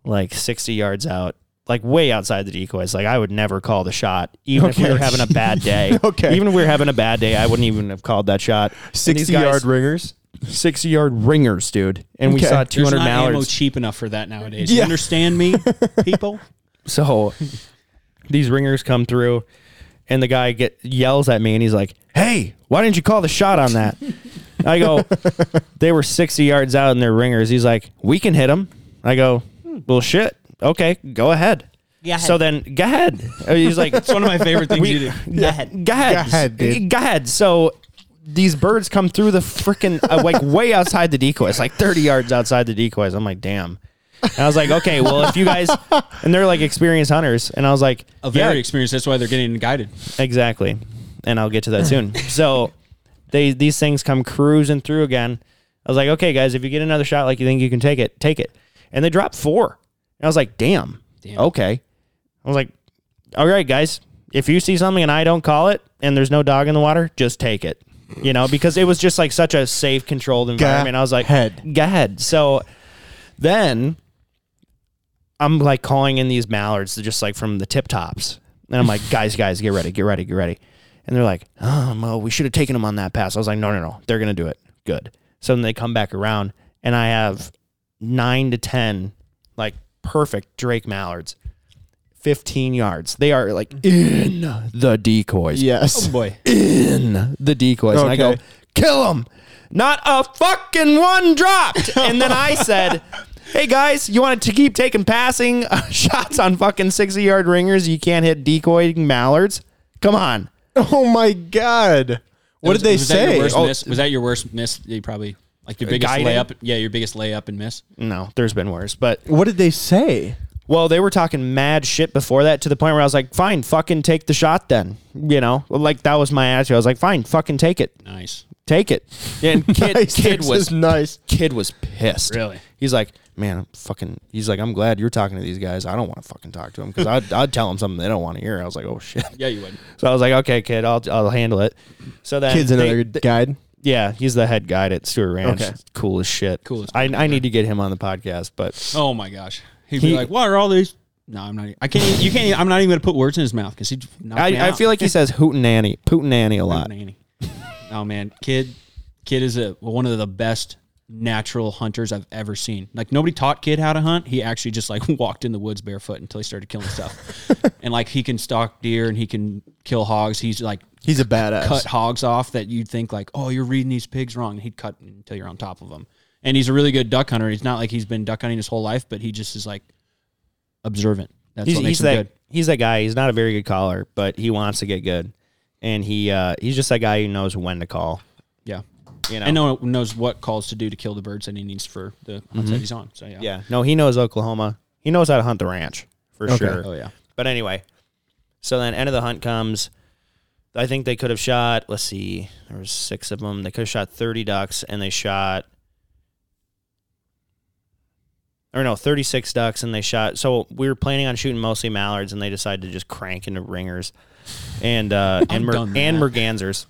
Speaker 1: like 60 yards out, like way outside the decoys. Like I would never call the shot, even if we were having a bad day. <laughs>
Speaker 3: Okay.
Speaker 1: Even if we were having a bad day, I wouldn't even have called that shot.
Speaker 3: 60
Speaker 1: guys-
Speaker 3: yard ringers.
Speaker 1: 60 yard ringers, dude. And we saw 200
Speaker 2: There's not ammo cheap enough for that nowadays.
Speaker 3: Yeah.
Speaker 2: You understand me, <laughs> people?
Speaker 1: So these ringers come through, and the guy get yells at me, and he's like, "Hey, why didn't you call the shot on that?" I go, <laughs> "They were sixty yards out in their ringers." He's like, "We can hit them." I go, "Well, shit. Okay, go ahead."
Speaker 2: Go
Speaker 1: So then, go ahead. He's like,
Speaker 2: It's one of my favorite things
Speaker 1: We-
Speaker 2: you do. <laughs>
Speaker 1: Go ahead. Go ahead.
Speaker 3: Go ahead, dude.
Speaker 1: Go ahead. So these birds come through the freaking uh, like way outside the decoys, like 30 yards outside the decoys. I'm like, damn. And I was like, okay, well, if you guys, <laughs> and they're like experienced hunters, and I was like,
Speaker 2: A very
Speaker 1: yeah,
Speaker 2: experienced. That's why they're getting guided.
Speaker 1: exactly. And I'll get to that <laughs> soon. So they these things come cruising through again. I was like, okay, guys, if you get another shot like you think you can take it, take it. And they dropped four. And I was like, damn.
Speaker 2: Damn.
Speaker 1: Okay. I was like, all right, guys, if you see something and I don't call it and there's no dog in the water, just take it. You know, because it was just like such a safe, controlled environment. I was like,
Speaker 3: ahead.
Speaker 1: go ahead. So then I'm like calling in these mallards, just like from the tip tops. And I'm like, guys, guys, get ready, get ready, get ready. And they're like, oh, well, we should have taken them on that pass. I was like, no, no, no, they're going to do it. Good. So then they come back around and I have nine to 10, like perfect Drake mallards, 15 yards. They are like in the decoys
Speaker 3: Yes.
Speaker 2: Oh, boy. <laughs>
Speaker 1: in the decoys. And I go, kill them. Not a fucking one dropped. <laughs> and then I said, hey guys, you want to keep taking passing uh, <laughs> shots on fucking 60 yard ringers? You can't hit decoy mallards? Come on. <laughs>
Speaker 3: Oh my god. What
Speaker 2: Was-
Speaker 3: did they
Speaker 2: was That your
Speaker 3: say?
Speaker 2: worst
Speaker 3: Oh,
Speaker 2: miss? Was that your worst miss? You probably like your biggest
Speaker 1: guiding?
Speaker 2: layup. Yeah, your biggest layup and miss.
Speaker 1: No, there's been worse. But,
Speaker 3: what did they say?
Speaker 1: well, they were talking mad shit before that to the point where I was like, fine, fucking take the shot then. You know, like that was my attitude. I was like, fine, fucking take it.
Speaker 2: Nice.
Speaker 1: Take it. And <laughs> kid,
Speaker 3: Nice.
Speaker 1: kid was
Speaker 3: nice.
Speaker 1: kid was pissed.
Speaker 2: Really?
Speaker 1: He's like, man, I'm fucking. He's like, I'm glad you're talking to these guys. I don't want to fucking talk to them because I'd, I'd tell them something they don't want to hear. I was like, oh shit.
Speaker 2: Yeah, you would.
Speaker 1: So I was like, okay, kid, I'll I'll handle it. So then
Speaker 3: Kid's another
Speaker 1: they-
Speaker 3: guide.
Speaker 1: yeah, he's the head guide at Stewart Ranch.
Speaker 3: Okay.
Speaker 1: Cool as shit.
Speaker 2: Cool as
Speaker 1: I I need to get him on the podcast, but
Speaker 2: Oh my gosh. He'd
Speaker 1: He-
Speaker 2: be like, "What are all these?" No, I'm not. I can't. You can't. I'm not even gonna put words in his mouth because he.
Speaker 1: I, I feel like he says hootenanny, <laughs> pootenanny a lot.
Speaker 2: Nanny. oh man, kid, kid is a one of the best natural hunters I've ever seen. Like nobody taught kid how to hunt. He actually just like <laughs> walked in the woods barefoot until he started killing stuff. <laughs> and like he can stalk deer and he can kill hogs. He's like
Speaker 3: He's a badass.
Speaker 2: cut hogs off that you'd think like, oh, you're reading these pigs wrong. And he'd cut until you're on top of them. And he's a really good duck hunter. He's not like he's been duck hunting his whole life, but he just is like observant. That's
Speaker 1: He's,
Speaker 2: what makes
Speaker 1: he's
Speaker 2: him
Speaker 1: that
Speaker 2: good.
Speaker 1: he's that guy. He's not a very good caller, but he wants to get good, and he uh, he's just that guy who knows when to call.
Speaker 2: Yeah.
Speaker 1: You know,
Speaker 2: And no one knows what calls to do to kill the birds that he needs for the hunts that he's on. So yeah.
Speaker 1: yeah, no, he knows Oklahoma. He knows how to hunt the ranch for
Speaker 3: Okay.
Speaker 1: sure.
Speaker 2: Oh yeah.
Speaker 1: But anyway, so then end of the hunt comes. I think they could have shot. Let's see, there was six of them. They could have shot thirty ducks, and they shot, or no, thirty six ducks, and they shot. So we were planning on shooting mostly mallards, and they decided to just crank into ringers, and uh, <laughs> and mer-
Speaker 2: done
Speaker 1: and
Speaker 2: that.
Speaker 1: mergansers.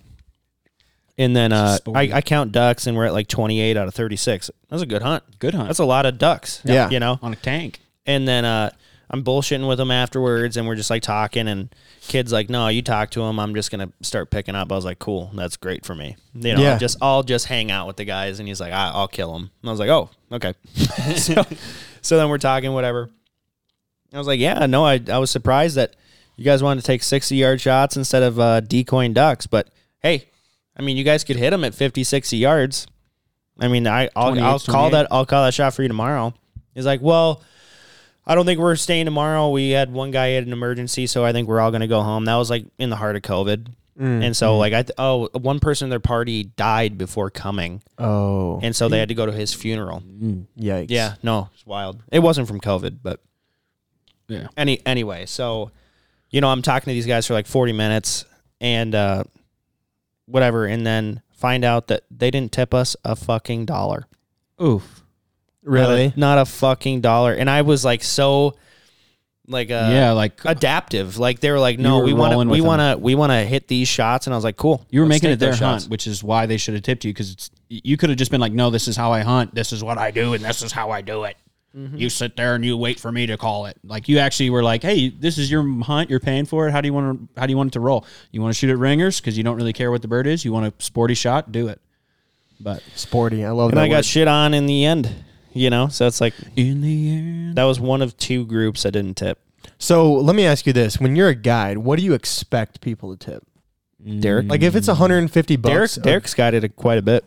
Speaker 1: And then uh, I. I count ducks, and we're at like twenty eight out of thirty six. That's a good hunt.
Speaker 2: Good hunt.
Speaker 1: That's a lot of ducks.
Speaker 3: Yeah.
Speaker 1: you know.
Speaker 2: on a tank.
Speaker 1: And then uh, I'm bullshitting with him afterwards, and we're just like talking. And kid's like, "No, you talk to him. I'm just gonna start picking up." I was like, "Cool, that's great for me." You know,
Speaker 3: Yeah.
Speaker 1: just I'll just hang out with the guys. And he's like, I- "I'll kill him." And I was like, "Oh, okay." <laughs> so, so then we're talking, whatever. I was like, "Yeah, no, I I was surprised that you guys wanted to take 60 yard shots instead of uh, decoying ducks, but hey, I mean, you guys could hit them at 50, 60 yards." I mean, I I'll, I'll call that I'll call that shot for you tomorrow. He's like, well, I don't think we're staying tomorrow. We had one guy had an emergency, so I think we're all going to go home. That was like in the heart of COVID, mm, and so mm. like I th- oh one person in their party died before coming,
Speaker 3: Oh.
Speaker 1: and so they had to go to his funeral.
Speaker 3: Mm, yikes.
Speaker 1: Yeah, no, it's wild. It wasn't from COVID, but
Speaker 2: Yeah.
Speaker 1: any anyway. So, you know, I'm talking to these guys for like 40 minutes, and uh, whatever, and then find out that they didn't tip us a fucking dollar.
Speaker 2: Oof.
Speaker 3: Really?
Speaker 1: Not a, not a fucking dollar. And I was like so like uh
Speaker 2: yeah, like
Speaker 1: adaptive. Like they were like, no,
Speaker 2: were
Speaker 1: we want to we
Speaker 2: with
Speaker 1: want to we want to hit these shots and I was like, cool.
Speaker 2: you were making it their
Speaker 1: those shots.
Speaker 2: hunt, which is why they should have tipped you because it's you could have just been like, no, this is how I hunt. This is what I do, and this is how I do it. Mm-hmm. you sit there and you wait for me to call it. Like you actually were like, hey, this is your hunt. You're paying for it. How do you want to? How do you want it to roll? You want to shoot at ringers because you don't really care what the bird is. You want a sporty shot, do it. But
Speaker 3: Sporty. I love
Speaker 1: And
Speaker 3: that.
Speaker 1: I got
Speaker 3: word.
Speaker 1: shit on in the end, you know? So it's like,
Speaker 2: in the end,
Speaker 1: that was one of two groups that didn't tip.
Speaker 3: so let me ask you this: When you're a guide, what do you expect people to tip?
Speaker 1: Derek?
Speaker 3: Like if it's 150 bucks,
Speaker 1: Derek,
Speaker 3: bucks,
Speaker 1: Derek's guided it quite a bit.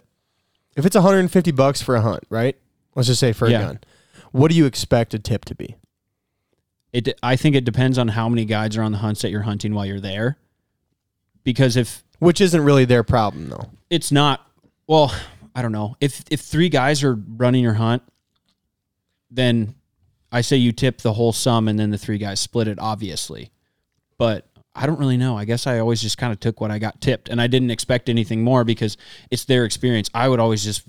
Speaker 3: if it's 150 bucks for a hunt, right? Let's just say for
Speaker 2: Yeah.
Speaker 3: a gun. What do you expect a tip to be?
Speaker 2: it. I think it depends on how many guides are on the hunts that you're hunting while you're there. Because if
Speaker 3: Which isn't really their problem though.
Speaker 2: it's not well i don't know if if three guys are running your hunt then i say you tip the whole sum and then the three guys split it obviously but i don't really know i guess i always just kind of took what i got tipped and i didn't expect anything more because it's their experience i would always just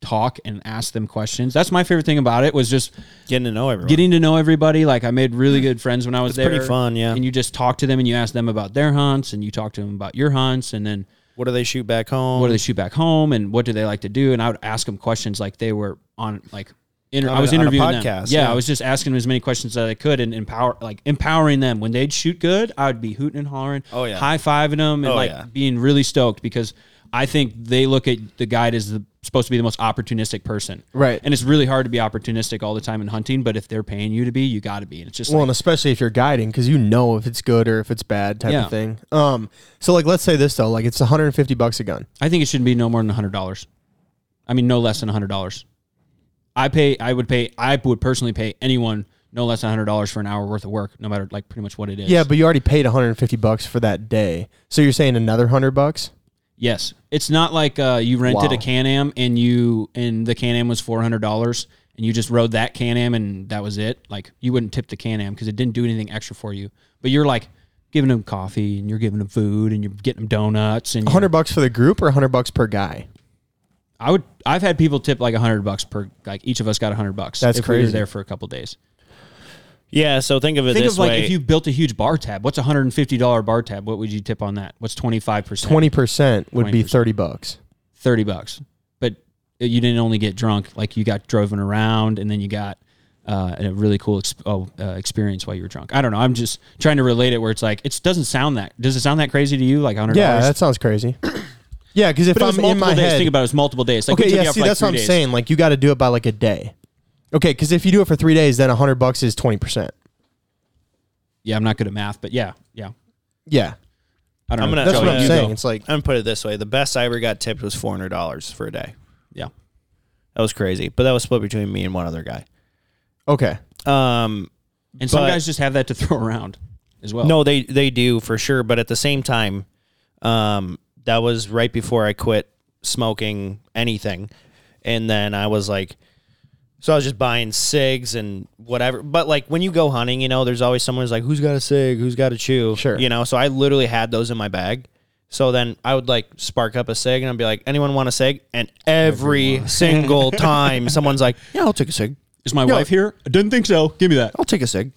Speaker 2: talk and ask them questions that's my favorite thing about it was just
Speaker 1: Getting to know everyone.
Speaker 2: getting to know everybody like i made really good friends when i was
Speaker 1: It's
Speaker 2: there
Speaker 1: pretty fun, yeah.
Speaker 2: and you just talk to them and you ask them about their hunts and you talk to them about your hunts and then
Speaker 1: what do they shoot back home?
Speaker 2: what do they shoot back home and what do they like to do and i would ask them questions like they were on like inter-
Speaker 1: On
Speaker 2: i was
Speaker 1: a-
Speaker 2: interviewing them yeah,
Speaker 1: yeah.
Speaker 2: i was just asking them as many questions as i could and empower like empowering them when they'd shoot good i would be hooting and hollering
Speaker 1: Oh, yeah.
Speaker 2: high-fiving them and
Speaker 1: Oh,
Speaker 2: like
Speaker 1: yeah.
Speaker 2: being really stoked because i think they look at the guide as the supposed to be the most opportunistic person
Speaker 3: Right.
Speaker 2: and it's really hard to be opportunistic all the time in hunting but if they're paying you to be you got to be and it's just
Speaker 3: Well,
Speaker 2: like,
Speaker 3: and especially if you're guiding, because you know if it's good or if it's bad, type
Speaker 2: Yeah.
Speaker 3: of thing. Um, so like, let's say this though, like it's 150 bucks a gun.
Speaker 2: I think it shouldn't be no more than hundred dollars. I mean, no less than hundred dollars. I pay. I would pay. I would personally pay anyone no less than hundred dollars for an hour worth of work, no matter like pretty much what it is.
Speaker 3: Yeah, but you already paid 150 bucks for that day. So you're saying another hundred bucks?
Speaker 2: Yes, it's not like uh, you rented
Speaker 3: Wow.
Speaker 2: a Can Am and you and the Can Am was four hundred dollars and you just rode that Can Am and that was it. Like you wouldn't tip the Can Am because it didn't do anything extra for you. But you're like giving them coffee and you're giving them food and you're getting them donuts and
Speaker 3: 100 bucks for the group or 100 bucks per guy?
Speaker 2: I would. I've had people tip like a hundred bucks per. Like each of us got a hundred bucks.
Speaker 3: That's
Speaker 2: if we were
Speaker 3: crazy.
Speaker 2: there for a couple days.
Speaker 1: Yeah, so think of it
Speaker 2: Think
Speaker 1: this
Speaker 2: of like
Speaker 1: way.
Speaker 2: if you built a huge bar tab. What's a hundred and fifty dollar bar tab? What would you tip on that? What's twenty five percent?
Speaker 3: 20% would be
Speaker 2: 20%.
Speaker 3: 30 bucks.
Speaker 2: Thirty bucks. But you didn't only get drunk. Like you got driven around, and then you got uh, a really cool exp- oh, uh, experience while you were drunk. I don't know. I'm just trying to relate it where it's like it doesn't sound that. Does it sound that crazy to you? Like hundred
Speaker 3: Yeah, that sounds crazy. <coughs> yeah, because if
Speaker 2: but it was
Speaker 3: I'm in my
Speaker 2: days.
Speaker 3: head,
Speaker 2: Think about it. It was multiple days. Like
Speaker 3: okay, yeah, see,
Speaker 2: like,
Speaker 3: that's what I'm
Speaker 2: days.
Speaker 3: saying. Like you got to do it by like a day. Okay, because if you do it for three days, then 100 bucks is 20%.
Speaker 2: Yeah, I'm not good at math, but yeah, yeah.
Speaker 3: Yeah,
Speaker 2: I don't
Speaker 1: I'm
Speaker 2: know.
Speaker 1: gonna-
Speaker 3: that's
Speaker 1: So
Speaker 3: what I'm
Speaker 1: you
Speaker 3: saying.
Speaker 1: go.
Speaker 3: It's like
Speaker 1: I'm gonna put it this way: the best I ever got tipped was four hundred dollars for a day.
Speaker 2: Yeah.
Speaker 1: That was crazy, but that was split between me and one other guy.
Speaker 3: okay,
Speaker 1: Um,
Speaker 2: And some
Speaker 1: But-
Speaker 2: guys just have that to throw around as well.
Speaker 1: no, they they do for sure, but at the same time, um, that was right before I quit smoking anything, and then I was like, so I was just buying cigs and whatever. But like when you go hunting, you know, there's always someone who's like, who's got a cig, who's got a chew,
Speaker 3: Sure.
Speaker 1: you know. So I literally had those in my bag. So then I would like spark up a cig and I'd be like, anyone want a cig? And every <laughs> single time someone's like, yeah, I'll take a cig.
Speaker 2: Is my
Speaker 3: No.
Speaker 2: wife here? I didn't think so. Give me that.
Speaker 1: I'll take a cig.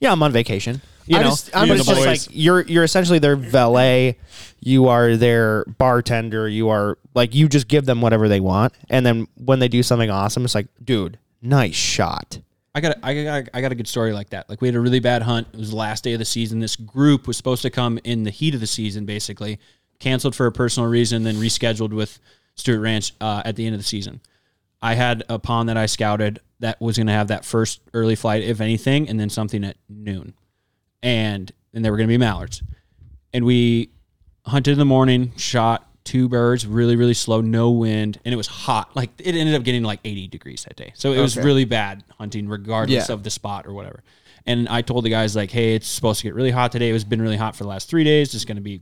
Speaker 1: Yeah, I'm on vacation. You
Speaker 3: I
Speaker 1: know,
Speaker 3: just- I'm
Speaker 1: but it's just like you're you're essentially their valet. You are their bartender. You are like you just give them whatever they want, and then when they do something awesome, it's like, dude, nice shot.
Speaker 2: I got, a, I got, I got a good story like that. Like we had a really bad hunt. It was the last day of the season. This group was supposed to come in the heat of the season, basically canceled for a personal reason, then rescheduled with Stewart Ranch uh, at the end of the season. I had a pond that I scouted that was going to have that first early flight, if anything, and then something at noon, and and they were going to be mallards, and we hunted in the morning, shot two birds, really really slow, no wind, and it was hot. Like it ended up getting like 80 degrees that day, so it was
Speaker 3: Okay.
Speaker 2: really bad hunting, regardless
Speaker 3: Yeah.
Speaker 2: of the spot or whatever. And I told the guys like, hey, it's supposed to get really hot today. It was been really hot for the last three days. It's going to be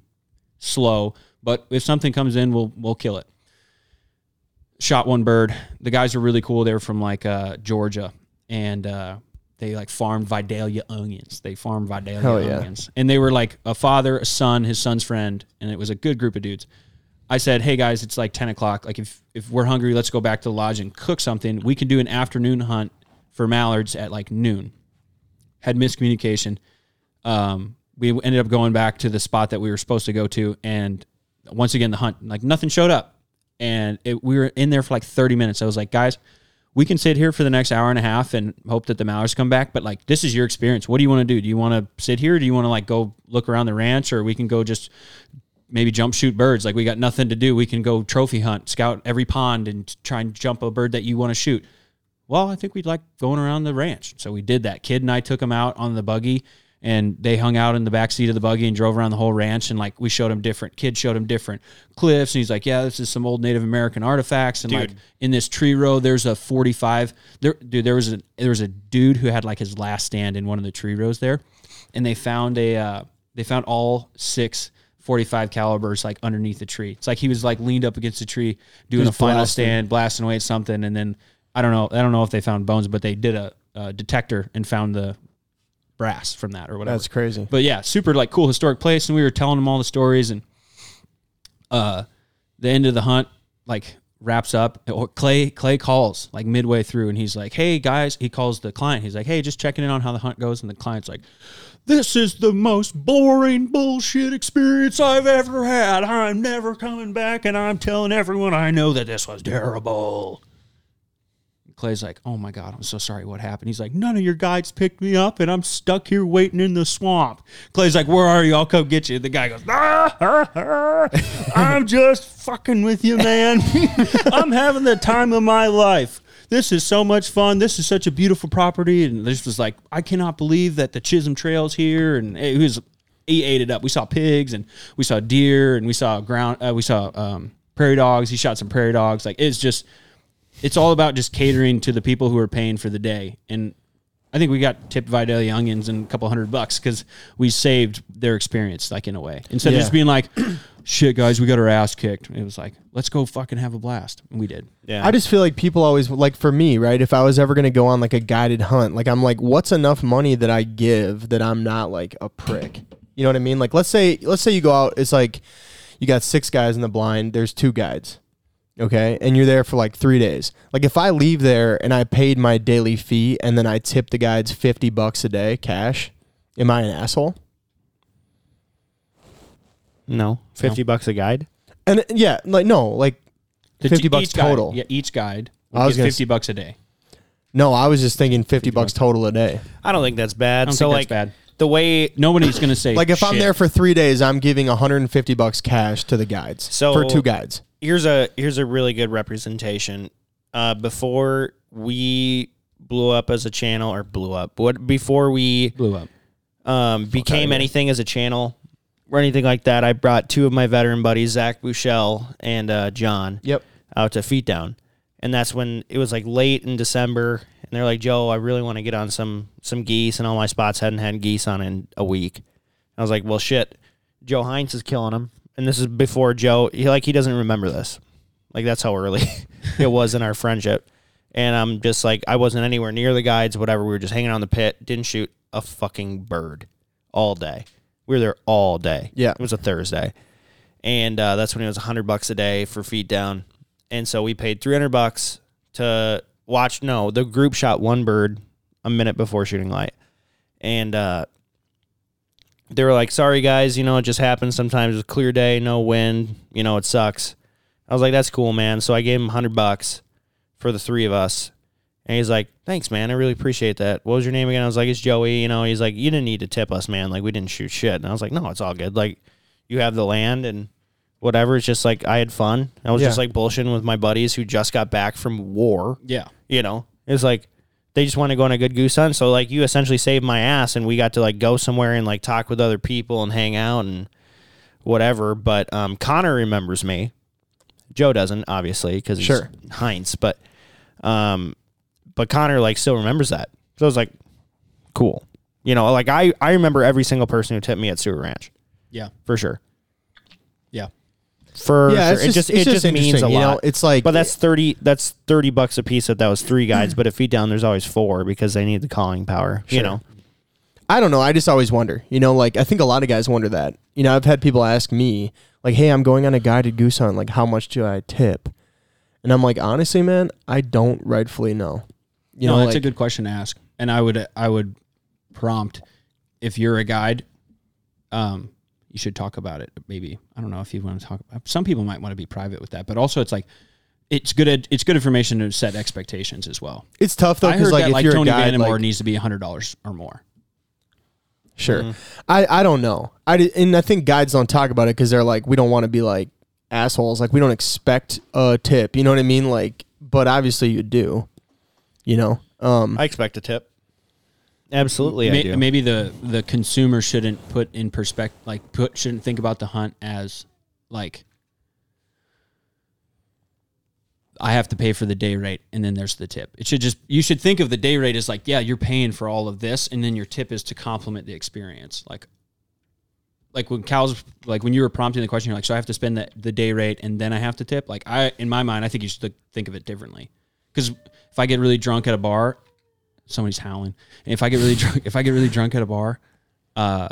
Speaker 2: slow, but if something comes in, we'll we'll kill it. Shot one bird. The guys are really cool. They're from like uh, Georgia, and uh, they like farmed Vidalia onions. They farmed Vidalia
Speaker 3: Hell yeah.
Speaker 2: onions, and they were like a father, a son, his son's friend, and it was a good group of dudes. I said, "Hey guys, it's like ten o'clock. Like if if we're hungry, let's go back to the lodge and cook something. We can do an afternoon hunt for mallards at like noon." Had miscommunication. Um, we ended up going back to the spot that we were supposed to go to, and once again the hunt like nothing showed up, and it, we were in there for like thirty minutes. I was like, "Guys, we can sit here for the next hour and a half and hope that the mallards come back. But like, this is your experience. What do you want to do? Do you want to sit here? do you want to like go look around the ranch, or we can go just maybe jump shoot birds? Like we got nothing to do. We can go trophy hunt, scout every pond, and try and jump a bird that you want to shoot. Well, I think we'd like going around the ranch, so we did that. Kid and I took him out on the buggy and they hung out in the back seat of the buggy and drove around the whole ranch and like we showed him different kids showed him different cliffs and he's like yeah this is some old native american artifacts and like in this tree row there's a 45 there dude there was a there was a dude who had like his last stand in one of the tree rows there and they found a uh, they found all six 45 calibers like underneath the tree it's like he was like leaned up against the tree doing a final
Speaker 3: blasting.
Speaker 2: stand blasting away at something and then i don't know i don't know if they found bones but they did a, a detector and found the brass from that or whatever
Speaker 3: That's crazy.
Speaker 2: but yeah, super like cool historic place, and we were telling them all the stories, and uh, the end of the hunt like wraps up. Or Clay Clay calls like midway through, and he's like, "Hey guys," he calls the client. He's like, "Hey, just checking in on how the hunt goes," and the client's like. This is the most boring bullshit experience I've ever had. I'm never coming back, and I'm telling everyone I know that this was terrible. Clay's like, "Oh my god, I'm so sorry. What happened?" He's like, "None of your guides picked me up, and I'm stuck here waiting in the swamp." Clay's like, "Where are you? I'll come get you." The guy goes, ah, ah, ah, "I'm just fucking with you, man. <laughs> I'm having the time of my life. This is so much fun. This is such a beautiful property." And this was like, "I cannot believe that the Chisholm Trails here." And it was, he ate it up. We saw pigs, and we saw deer, and we saw ground, uh, we saw um, prairie dogs. He shot some prairie dogs. Like it's just it's all about just catering to the people who are paying for the day. And I think we got tipped Vidalia onions and a couple hundred bucks because we saved their experience, like in a way. Instead of just being like, <clears throat> shit, guys, we got our ass kicked. It was like, let's go fucking have a blast. And we did.
Speaker 1: Yeah.
Speaker 3: I just feel like people always like for me, right? If I was ever gonna go on like a guided hunt, like I'm like, what's enough money that I give that I'm not like a prick? You know what I mean? Like let's say let's say you go out, it's like you got six guys in the blind, there's two guides. Okay. And you're there for like three days. Like if I leave there and I paid my daily fee and then I tip the guides fifty bucks a day cash, am I an asshole?
Speaker 1: no, fifty bucks a guide.
Speaker 3: And yeah, like no, like
Speaker 2: The-
Speaker 3: 50 bucks
Speaker 2: each guide-
Speaker 3: total.
Speaker 2: yeah, each guide
Speaker 3: I
Speaker 2: will
Speaker 3: was
Speaker 2: get
Speaker 3: gonna
Speaker 2: 50 bucks a day.
Speaker 3: no, I was just thinking fifty bucks total a day.
Speaker 1: I don't think that's bad.
Speaker 2: I don't
Speaker 1: so
Speaker 2: think
Speaker 1: like
Speaker 2: that's bad.
Speaker 1: the way
Speaker 2: Nobody's going to say,
Speaker 3: Like if I'm
Speaker 2: shit.
Speaker 3: there for three days, I'm giving 150 bucks cash to the guides
Speaker 1: So-
Speaker 3: for two guides.
Speaker 1: Here's a here's a really good representation. Uh, before we blew up as a channel or blew up, what before we
Speaker 2: blew up.
Speaker 1: um, became anything as a channel or anything like that, I brought two of my veteran buddies, Zach Bouchel and uh, John,
Speaker 3: Yep.
Speaker 1: out to Feet Down, and that's when it was like late in December, and they're like, "Joe, I really want to get on some some geese," and all my spots hadn't had geese on in a week. I was like, "Well, shit, Joe Heinz is killing them," and this is before Joe. He like he doesn't remember this, like that's how early <laughs> it was in our friendship. And I'm just like, I wasn't anywhere near the guides, whatever. We were just hanging on the pit, didn't shoot a fucking bird all day. We were there all day.
Speaker 3: Yeah.
Speaker 1: It was a Thursday. And uh, that's when it was 100 bucks a day for feet down. And so we paid 300 bucks to watch. No, the group shot one bird a minute before shooting light. And uh, they were like, sorry, guys, you know, it just happens sometimes. It's a clear day, no wind, you know, it sucks. I was like, that's cool, man. So I gave him 100 bucks for the three of us. And he's like, thanks, man. I really appreciate that. What was your name again? I was like, it's Joey. You know, he's like, you didn't need to tip us, man. Like, we didn't shoot shit. And I was like, no, it's all good. Like, you have the land and whatever. It's just like, I had fun. I was
Speaker 3: Yeah.
Speaker 1: just like bullshitting with my buddies who just got back from war.
Speaker 2: Yeah.
Speaker 1: You know, it's like, they just want to go on a good goose hunt. So, like, you essentially saved my ass and we got to, like, go somewhere and, like, talk with other people and hang out and whatever. But um, Connor remembers me. Joe doesn't, obviously, because he's
Speaker 3: Sure.
Speaker 1: Heinz. But, um, but Connor like still remembers that. So I was like, cool. You know, like I I remember every single person who tipped me at Stewart Ranch
Speaker 2: Yeah.
Speaker 1: for sure.
Speaker 2: Yeah.
Speaker 1: For
Speaker 3: Yeah,
Speaker 1: sure.
Speaker 3: it's
Speaker 1: it
Speaker 3: just,
Speaker 1: just
Speaker 3: it's
Speaker 1: it just, means a
Speaker 3: interesting, you know?
Speaker 1: lot.
Speaker 3: It's like,
Speaker 1: but that's thirty. That's thirty bucks a piece. If that was three guys. but at feet down, there's always four because they need the calling power. You know,
Speaker 3: I don't know. I just always wonder. You know, like I think a lot of guys wonder that. You know, I've had people ask me, like, "Hey, I'm going on a guided goose hunt. Like, how much do I tip?" And I'm like, honestly, man, I don't rightfully know. You
Speaker 2: no,
Speaker 3: know,
Speaker 2: that's
Speaker 3: like,
Speaker 2: a good question to ask. And I would I would prompt if you're a guide, um, you should talk about it. Maybe I don't know if you want to talk. About, Some people might want to be private with that, but also it's like it's good. ed- It's good information to set expectations as well.
Speaker 3: It's tough though
Speaker 2: I
Speaker 3: because
Speaker 2: heard
Speaker 3: like
Speaker 2: that
Speaker 3: if
Speaker 2: like
Speaker 3: you're
Speaker 2: Tony
Speaker 3: a guide,
Speaker 2: Vandemore
Speaker 3: like,
Speaker 2: needs to be hundred dollars or more.
Speaker 3: Sure. I, I don't know. I and I think guides don't talk about it because they're like we don't want to be like assholes. Like we don't expect a tip. You know what I mean? Like, but obviously you do. You know. Um.
Speaker 1: I expect a tip. Absolutely, I
Speaker 2: May-
Speaker 1: do.
Speaker 2: Maybe the the consumer shouldn't put in perspective, like put shouldn't think about the hunt as like I have to pay for the day rate and then there's the tip. It should just you should think of the day rate as like yeah you're paying for all of this and then your tip is to complement the experience. Like like when cows like when you were prompting the question you're like so I have to spend the, the day rate and then I have to tip. Like I in my mind I think you should think of it differently because if I get really drunk at a bar somebody's howling. And if I get really <laughs> drunk, if I get really drunk at a bar, uh,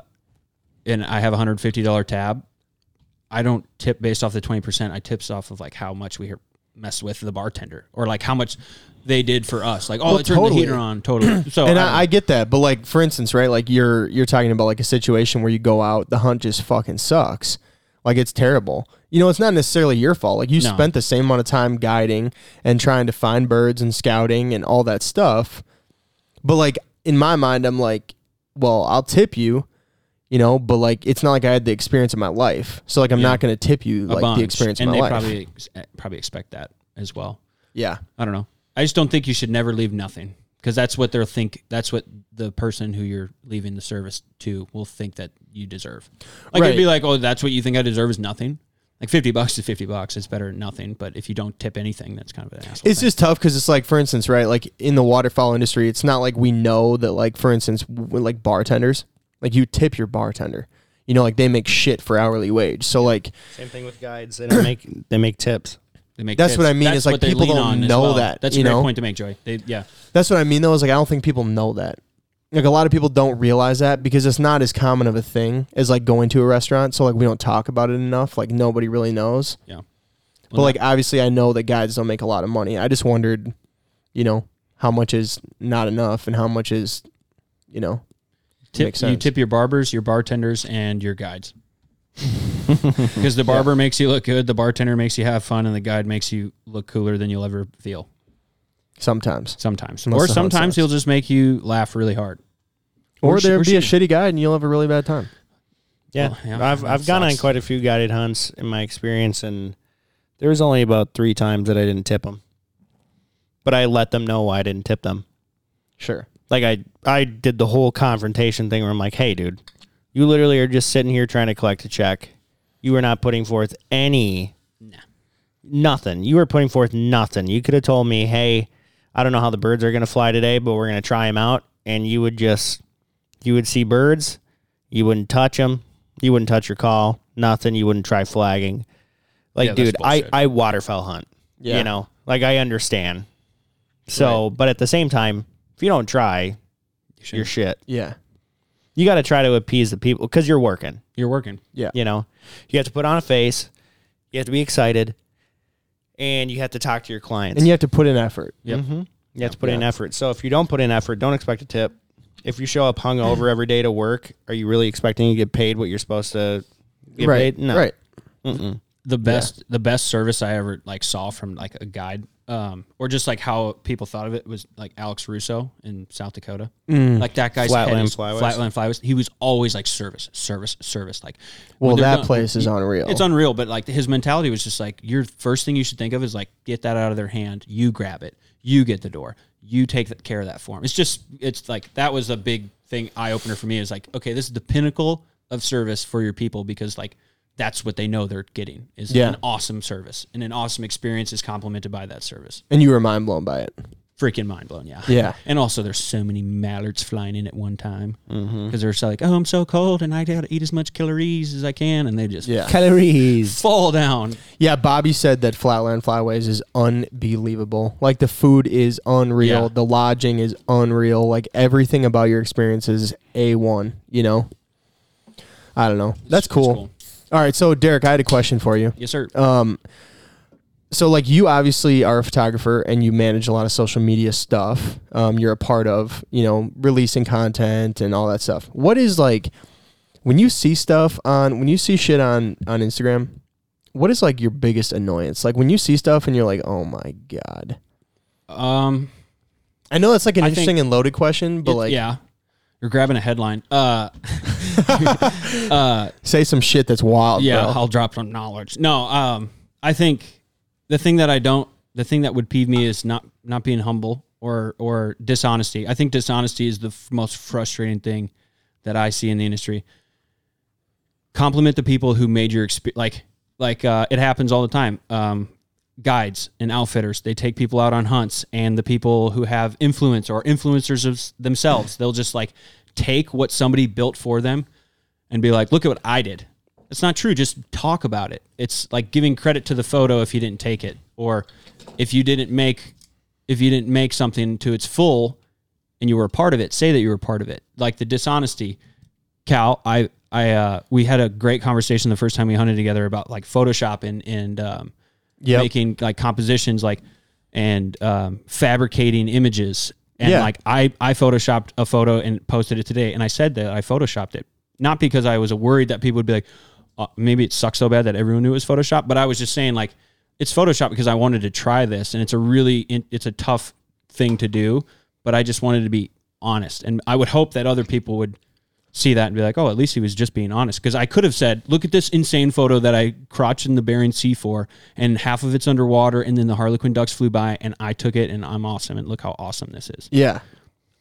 Speaker 2: and I have a hundred fifty dollar tab, I don't tip based off the twenty percent. I tips off of like how much we messed with the bartender or like how much they did for us. Like, oh,
Speaker 3: Well,
Speaker 2: they turned
Speaker 3: totally.
Speaker 2: the heater on, totally. <clears throat> So
Speaker 3: and
Speaker 2: I,
Speaker 3: I, I get that, but like for instance, right? Like you're you're talking about like a situation where you go out, the hunt just fucking sucks. Like it's terrible. You know, it's not necessarily your fault. Like you
Speaker 2: No.
Speaker 3: spent the same amount of time guiding and trying to find birds and scouting and all that stuff. But like in my mind, I'm like, well, I'll tip you, you know, but like it's not like I had the experience of my life. So like I'm
Speaker 2: Yeah.
Speaker 3: not going to tip you
Speaker 2: a
Speaker 3: like
Speaker 2: bunch.
Speaker 3: the experience
Speaker 2: and
Speaker 3: of my
Speaker 2: they
Speaker 3: life.
Speaker 2: probably ex- eh, probably expect that as well.
Speaker 3: yeah.
Speaker 2: I don't know. I just don't think you should never leave nothing because that's what they'll think. That's what the person who you're leaving the service to will think that you deserve. Like
Speaker 3: Right.
Speaker 2: it'd be like, oh, that's what you think I deserve is nothing. Like fifty bucks is fifty bucks. It's better than nothing. But if you don't tip anything, that's kind of an asshole.
Speaker 3: It's
Speaker 2: thing.
Speaker 3: just tough because it's like, for instance, right? Like in the waterfowl industry, it's not like we know that, like, for instance, w- like bartenders, like you tip your bartender. You know, like they make shit for hourly wage. So like,
Speaker 1: Same thing with guides. They don't make <clears throat> they make tips.
Speaker 2: They make
Speaker 3: That's
Speaker 2: tips.
Speaker 3: what I mean,
Speaker 2: That's
Speaker 3: is, like, people don't know
Speaker 2: well.
Speaker 3: that,
Speaker 2: That's
Speaker 3: you
Speaker 2: a great
Speaker 3: know?
Speaker 2: point to make, joy They, yeah,
Speaker 3: that's what I mean though. Is like I don't think people know that. Like a lot of people don't realize that because it's not as common of a thing as like going to a restaurant. So like we don't talk about it enough. Like nobody really knows.
Speaker 2: yeah.
Speaker 3: but like obviously, I know that guides don't make a lot of money. I just wondered, you know, how much is not enough and how much is, you know,
Speaker 2: tip, you tip your barbers, your bartenders, and your guides. <laughs> Because the barber makes you look good, the bartender makes you have fun, and the guide makes you look cooler than you'll ever feel.
Speaker 3: Sometimes.
Speaker 2: Sometimes,
Speaker 3: Unless
Speaker 2: or
Speaker 3: the hunt
Speaker 2: sometimes
Speaker 3: sucks.
Speaker 2: he'll just make you laugh really hard.
Speaker 3: Or
Speaker 2: sh-
Speaker 3: there'll
Speaker 2: or
Speaker 3: be a
Speaker 2: shitty.
Speaker 3: shitty guide and you'll have a really bad time.
Speaker 1: Yeah,
Speaker 2: Well, yeah,
Speaker 1: I've
Speaker 2: that
Speaker 1: I've gone on
Speaker 2: sucks.
Speaker 1: quite a few guided hunts in my experience, and there was only about three times that I didn't tip them. But I let them know why I didn't tip them.
Speaker 3: Sure.
Speaker 1: Like I I did the whole confrontation thing where I'm like, hey, dude, you literally are just sitting here trying to collect a check. You are not putting forth any
Speaker 2: Nah.
Speaker 1: nothing. You were putting forth nothing. You could have told me, hey, I don't know how the birds are going to fly today, but we're going to try them out, and you would just you would see birds, you wouldn't touch them, you wouldn't touch your call, nothing. You wouldn't try flagging. Like,
Speaker 2: Yeah,
Speaker 1: dude, I. I waterfowl hunt.
Speaker 3: Yeah.
Speaker 1: You know, like I understand. So, but at the same time, if you don't try, you're shit.
Speaker 3: Yeah.
Speaker 1: You got to try to appease the people because you're working.
Speaker 2: You're working.
Speaker 3: Yeah.
Speaker 1: You know, you have to put on a face. You have to be excited, and you have to talk to your clients.
Speaker 3: And you have to put in effort.
Speaker 2: Yep.
Speaker 1: hmm You have to put in effort. So if you don't put in effort, don't expect a tip. If you show up hungover <clears throat> every day to work, are you really expecting to get paid what you're supposed to get
Speaker 3: right.
Speaker 1: paid? No.
Speaker 3: Right.
Speaker 1: Mm-mm.
Speaker 2: the best the best service I ever like saw from like a guide, um, or just like how people thought of it was like Alex Russo in South Dakota.
Speaker 3: Mm.
Speaker 2: Like that guy's
Speaker 1: Flatland
Speaker 2: is-
Speaker 1: Flyways.
Speaker 2: Flatland Flyways. He was always like service, service, service. Like,
Speaker 3: Well, that
Speaker 2: done-
Speaker 3: place is unreal.
Speaker 2: It's unreal, but like his mentality was just like your first thing you should think of is like get that out of their hand. You grab it. You get the door. You take care of that for him. It's just it's like that was a big thing eye opener for me. Is like okay, this is the pinnacle of service for your people because like that's what they know they're getting is
Speaker 3: Yeah.
Speaker 2: an awesome service and an awesome experience is complemented by that service.
Speaker 3: and you were mind blown by it.
Speaker 2: Freaking mind blown, yeah.
Speaker 3: Yeah.
Speaker 2: And also, there's so many mallards flying in at one time because
Speaker 1: Mm-hmm.
Speaker 2: they're so like, oh, I'm so cold and I gotta eat as much calories as I can, and they just
Speaker 3: Yeah.
Speaker 1: Calories. <laughs>
Speaker 2: fall down.
Speaker 3: Yeah, Bobby said that Flatland Flyways is unbelievable. Like the food is unreal,
Speaker 2: Yeah.
Speaker 3: the lodging is unreal. Like everything about your experience is a one. You know, I don't know. That's
Speaker 2: It's
Speaker 3: cool. All right, so Derek, I had a question for you.
Speaker 2: Yes, sir.
Speaker 3: Um, so like you obviously are a photographer and you manage a lot of social media stuff. Um, you're a part of you know releasing content and all that stuff. What is like when you see stuff on when you see shit on on Instagram? what is like your biggest annoyance? Like when you see stuff and you're like, oh my god.
Speaker 2: Um,
Speaker 3: I know that's like an
Speaker 2: I think-
Speaker 3: interesting and loaded question, but
Speaker 2: it-
Speaker 3: like,
Speaker 2: yeah, you're grabbing a headline. Uh, <laughs> uh,
Speaker 3: say some shit that's wild.
Speaker 2: yeah,
Speaker 3: bro.
Speaker 2: I'll drop some knowledge. No, um, I think the thing that I don't, the thing that would peeve me is not not being humble or or dishonesty. I think dishonesty is the f- most frustrating thing that I see in the industry. Compliment the people who made your experience like like uh, it happens all the time. Um, guides and outfitters they take people out on hunts, and the people who have influence or influencers of themselves, they'll just like take what somebody built for them and be like, "Look at what I did." It's not true. Just talk about it. It's like giving credit to the photo if you didn't take it, or if you didn't make if you didn't make something to its full and you were a part of it, say that you were a part of it. Like the dishonesty. Cal, I I uh we had a great conversation the first time we hunted together about like Photoshop and and um
Speaker 3: Yep.
Speaker 2: making like compositions like and um fabricating images. And
Speaker 3: Yeah.
Speaker 2: like I I photoshopped a photo and posted it today and I said that I photoshopped it. Not because I was worried that people would be like uh, maybe it sucks so bad that everyone knew it was Photoshop, but I was just saying like it's Photoshop because I wanted to try this, and it's a really it's a tough thing to do, but I just wanted to be honest, and I would hope that other people would see that and be like, oh, at least he was just being honest. Because I could have said, look at this insane photo that I crotched in the Bering Sea for, and half of it's underwater, and then the Harlequin ducks flew by, and I took it, and I'm awesome, and look how awesome this is.
Speaker 3: yeah.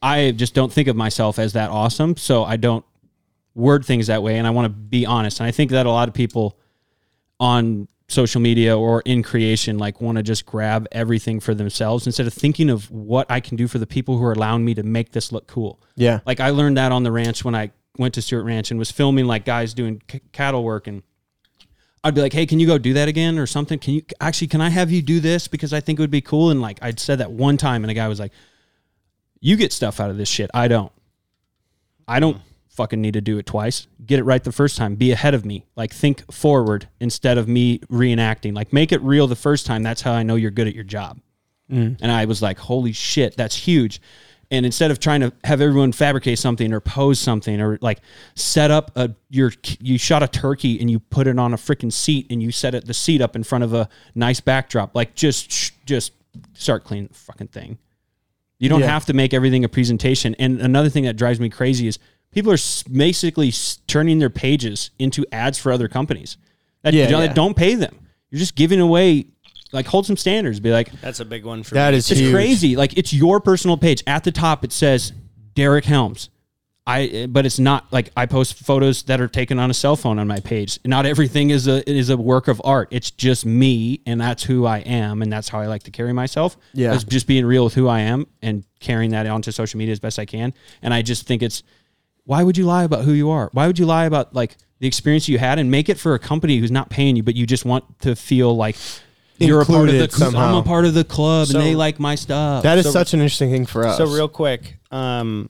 Speaker 2: I just don't think of myself as that awesome, so I don't word things that way, and I want to be honest. And I think that a lot of people on social media or in creation like want to just grab everything for themselves instead of thinking of what I can do for the people who are allowing me to make this look cool.
Speaker 3: Yeah.
Speaker 2: Like I learned that on the ranch when I went to Stewart Ranch and was filming like guys doing c- cattle work and I'd be like, "Hey, can you go do that again or something? Can you actually can I have you do this because I think it would be cool?" And like I'd said that one time and a guy was like, "You get stuff out of this shit. I don't. I don't fucking need to do it twice. Get it right the first time. Be ahead of me. Like think forward instead of me reenacting. Like make it real the first time. That's how I know you're good at your job." Mm. And I was like, "Holy shit, that's huge." And instead of trying to have everyone fabricate something or pose something or like set up a your you shot a turkey and you put it on a freaking seat and you set it the seat up in front of a nice backdrop, like just just start cleaning the fucking thing. You don't
Speaker 3: Yeah.
Speaker 2: have to make everything a presentation. And another thing that drives me crazy is people are basically turning their pages into ads for other companies that,
Speaker 3: Yeah,
Speaker 2: that
Speaker 3: yeah.
Speaker 2: don't pay them. You're just giving away, like, hold some standards. Be like,
Speaker 1: That's a big one for
Speaker 3: That
Speaker 1: me.
Speaker 3: is
Speaker 2: it's
Speaker 3: huge.
Speaker 2: crazy. Like, it's your personal page. At the top, it says Derek Helms. I, but it's not like I post photos that are taken on a cell phone on my page. Not everything is a is a work of art. It's just me, and that's who I am, and that's how I like to carry myself.
Speaker 3: Yeah.
Speaker 2: It's just being real with who I am and carrying that onto social media as best I can. And I just think it's why would you lie about who you are? Why would you lie about like the experience you had and make it for a company who's not paying you, but you just want to feel like you're a part of the
Speaker 3: Included
Speaker 2: cl- I'm a part of the club
Speaker 1: So-
Speaker 2: and they like my stuff.
Speaker 3: That is
Speaker 1: So-
Speaker 3: such an interesting thing for us.
Speaker 1: So real quick, um,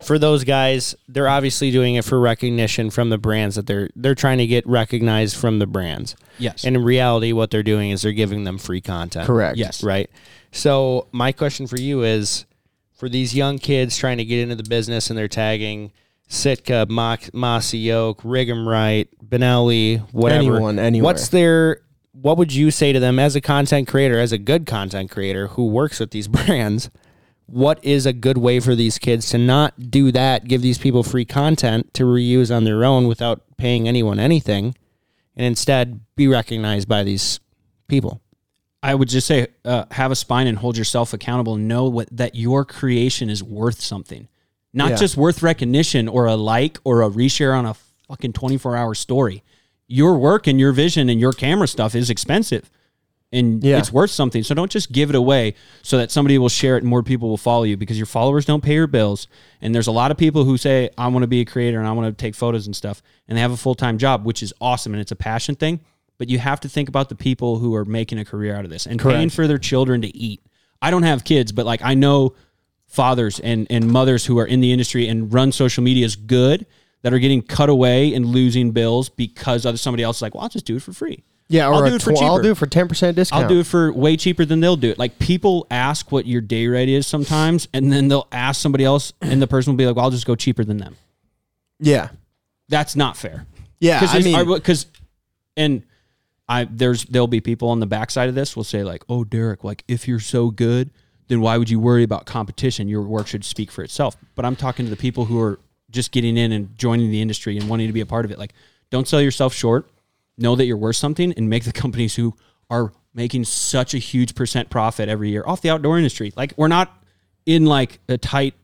Speaker 1: for those guys, they're obviously doing it for recognition from the brands that they're they're trying to get recognized from the brands.
Speaker 2: yes.
Speaker 1: And in reality, what they're doing is they're giving them free content.
Speaker 3: correct.
Speaker 2: yes.
Speaker 1: Right. So my question for you is, for these young kids trying to get into the business and they're tagging Sitka, Mock, Mossy Oak, Rig'em Right, Benelli, whatever.
Speaker 3: Anyone, anywhere.
Speaker 1: What's their what would you say to them as a content creator, as a good content creator who works with these <laughs> brands? What is a good way for these kids to not do that, give these people free content to reuse on their own without paying anyone anything, and instead be recognized by these people?
Speaker 2: I would just say uh, have a spine and hold yourself accountable. Know what that your creation is worth something, not
Speaker 3: Yeah.
Speaker 2: just worth recognition or a like or a reshare on a fucking 24 hour story. Your work and your vision and your camera stuff is expensive and
Speaker 3: Yeah.
Speaker 2: it's worth something. So don't just give it away so that somebody will share it and more people will follow you because your followers don't pay your bills. And there's a lot of people who say, I want to be a creator and I want to take photos and stuff. And they have a full time job, which is awesome and it's a passion thing. But you have to think about the people who are making a career out of this and paying for their children to eat. I don't have kids, but like I know fathers and, and mothers who are in the industry and run social media is good that are getting cut away and losing bills because other somebody else is like, well, I'll just do it for free.
Speaker 3: Yeah, or
Speaker 2: I'll do it for
Speaker 3: tw- I'll do it for ten percent discount.
Speaker 2: I'll do it for way cheaper than they'll do it. Like people ask what your day rate is sometimes, and then they'll ask somebody else, and the person will be like, "Well, I'll just go cheaper than them."
Speaker 3: Yeah,
Speaker 2: That's not fair.
Speaker 3: yeah. I mean,
Speaker 2: because and I there's there'll be people on the backside of this will say like, "Oh, Derek, like if you're so good, then why would you worry about competition? Your work should speak for itself." But I'm talking to the people who are just getting in and joining the industry and wanting to be a part of it. Like, don't sell yourself short. Know that you're worth something and make the <laughs> companies who are making such a huge percent profit every year off the outdoor industry. Like, we're not in like a tight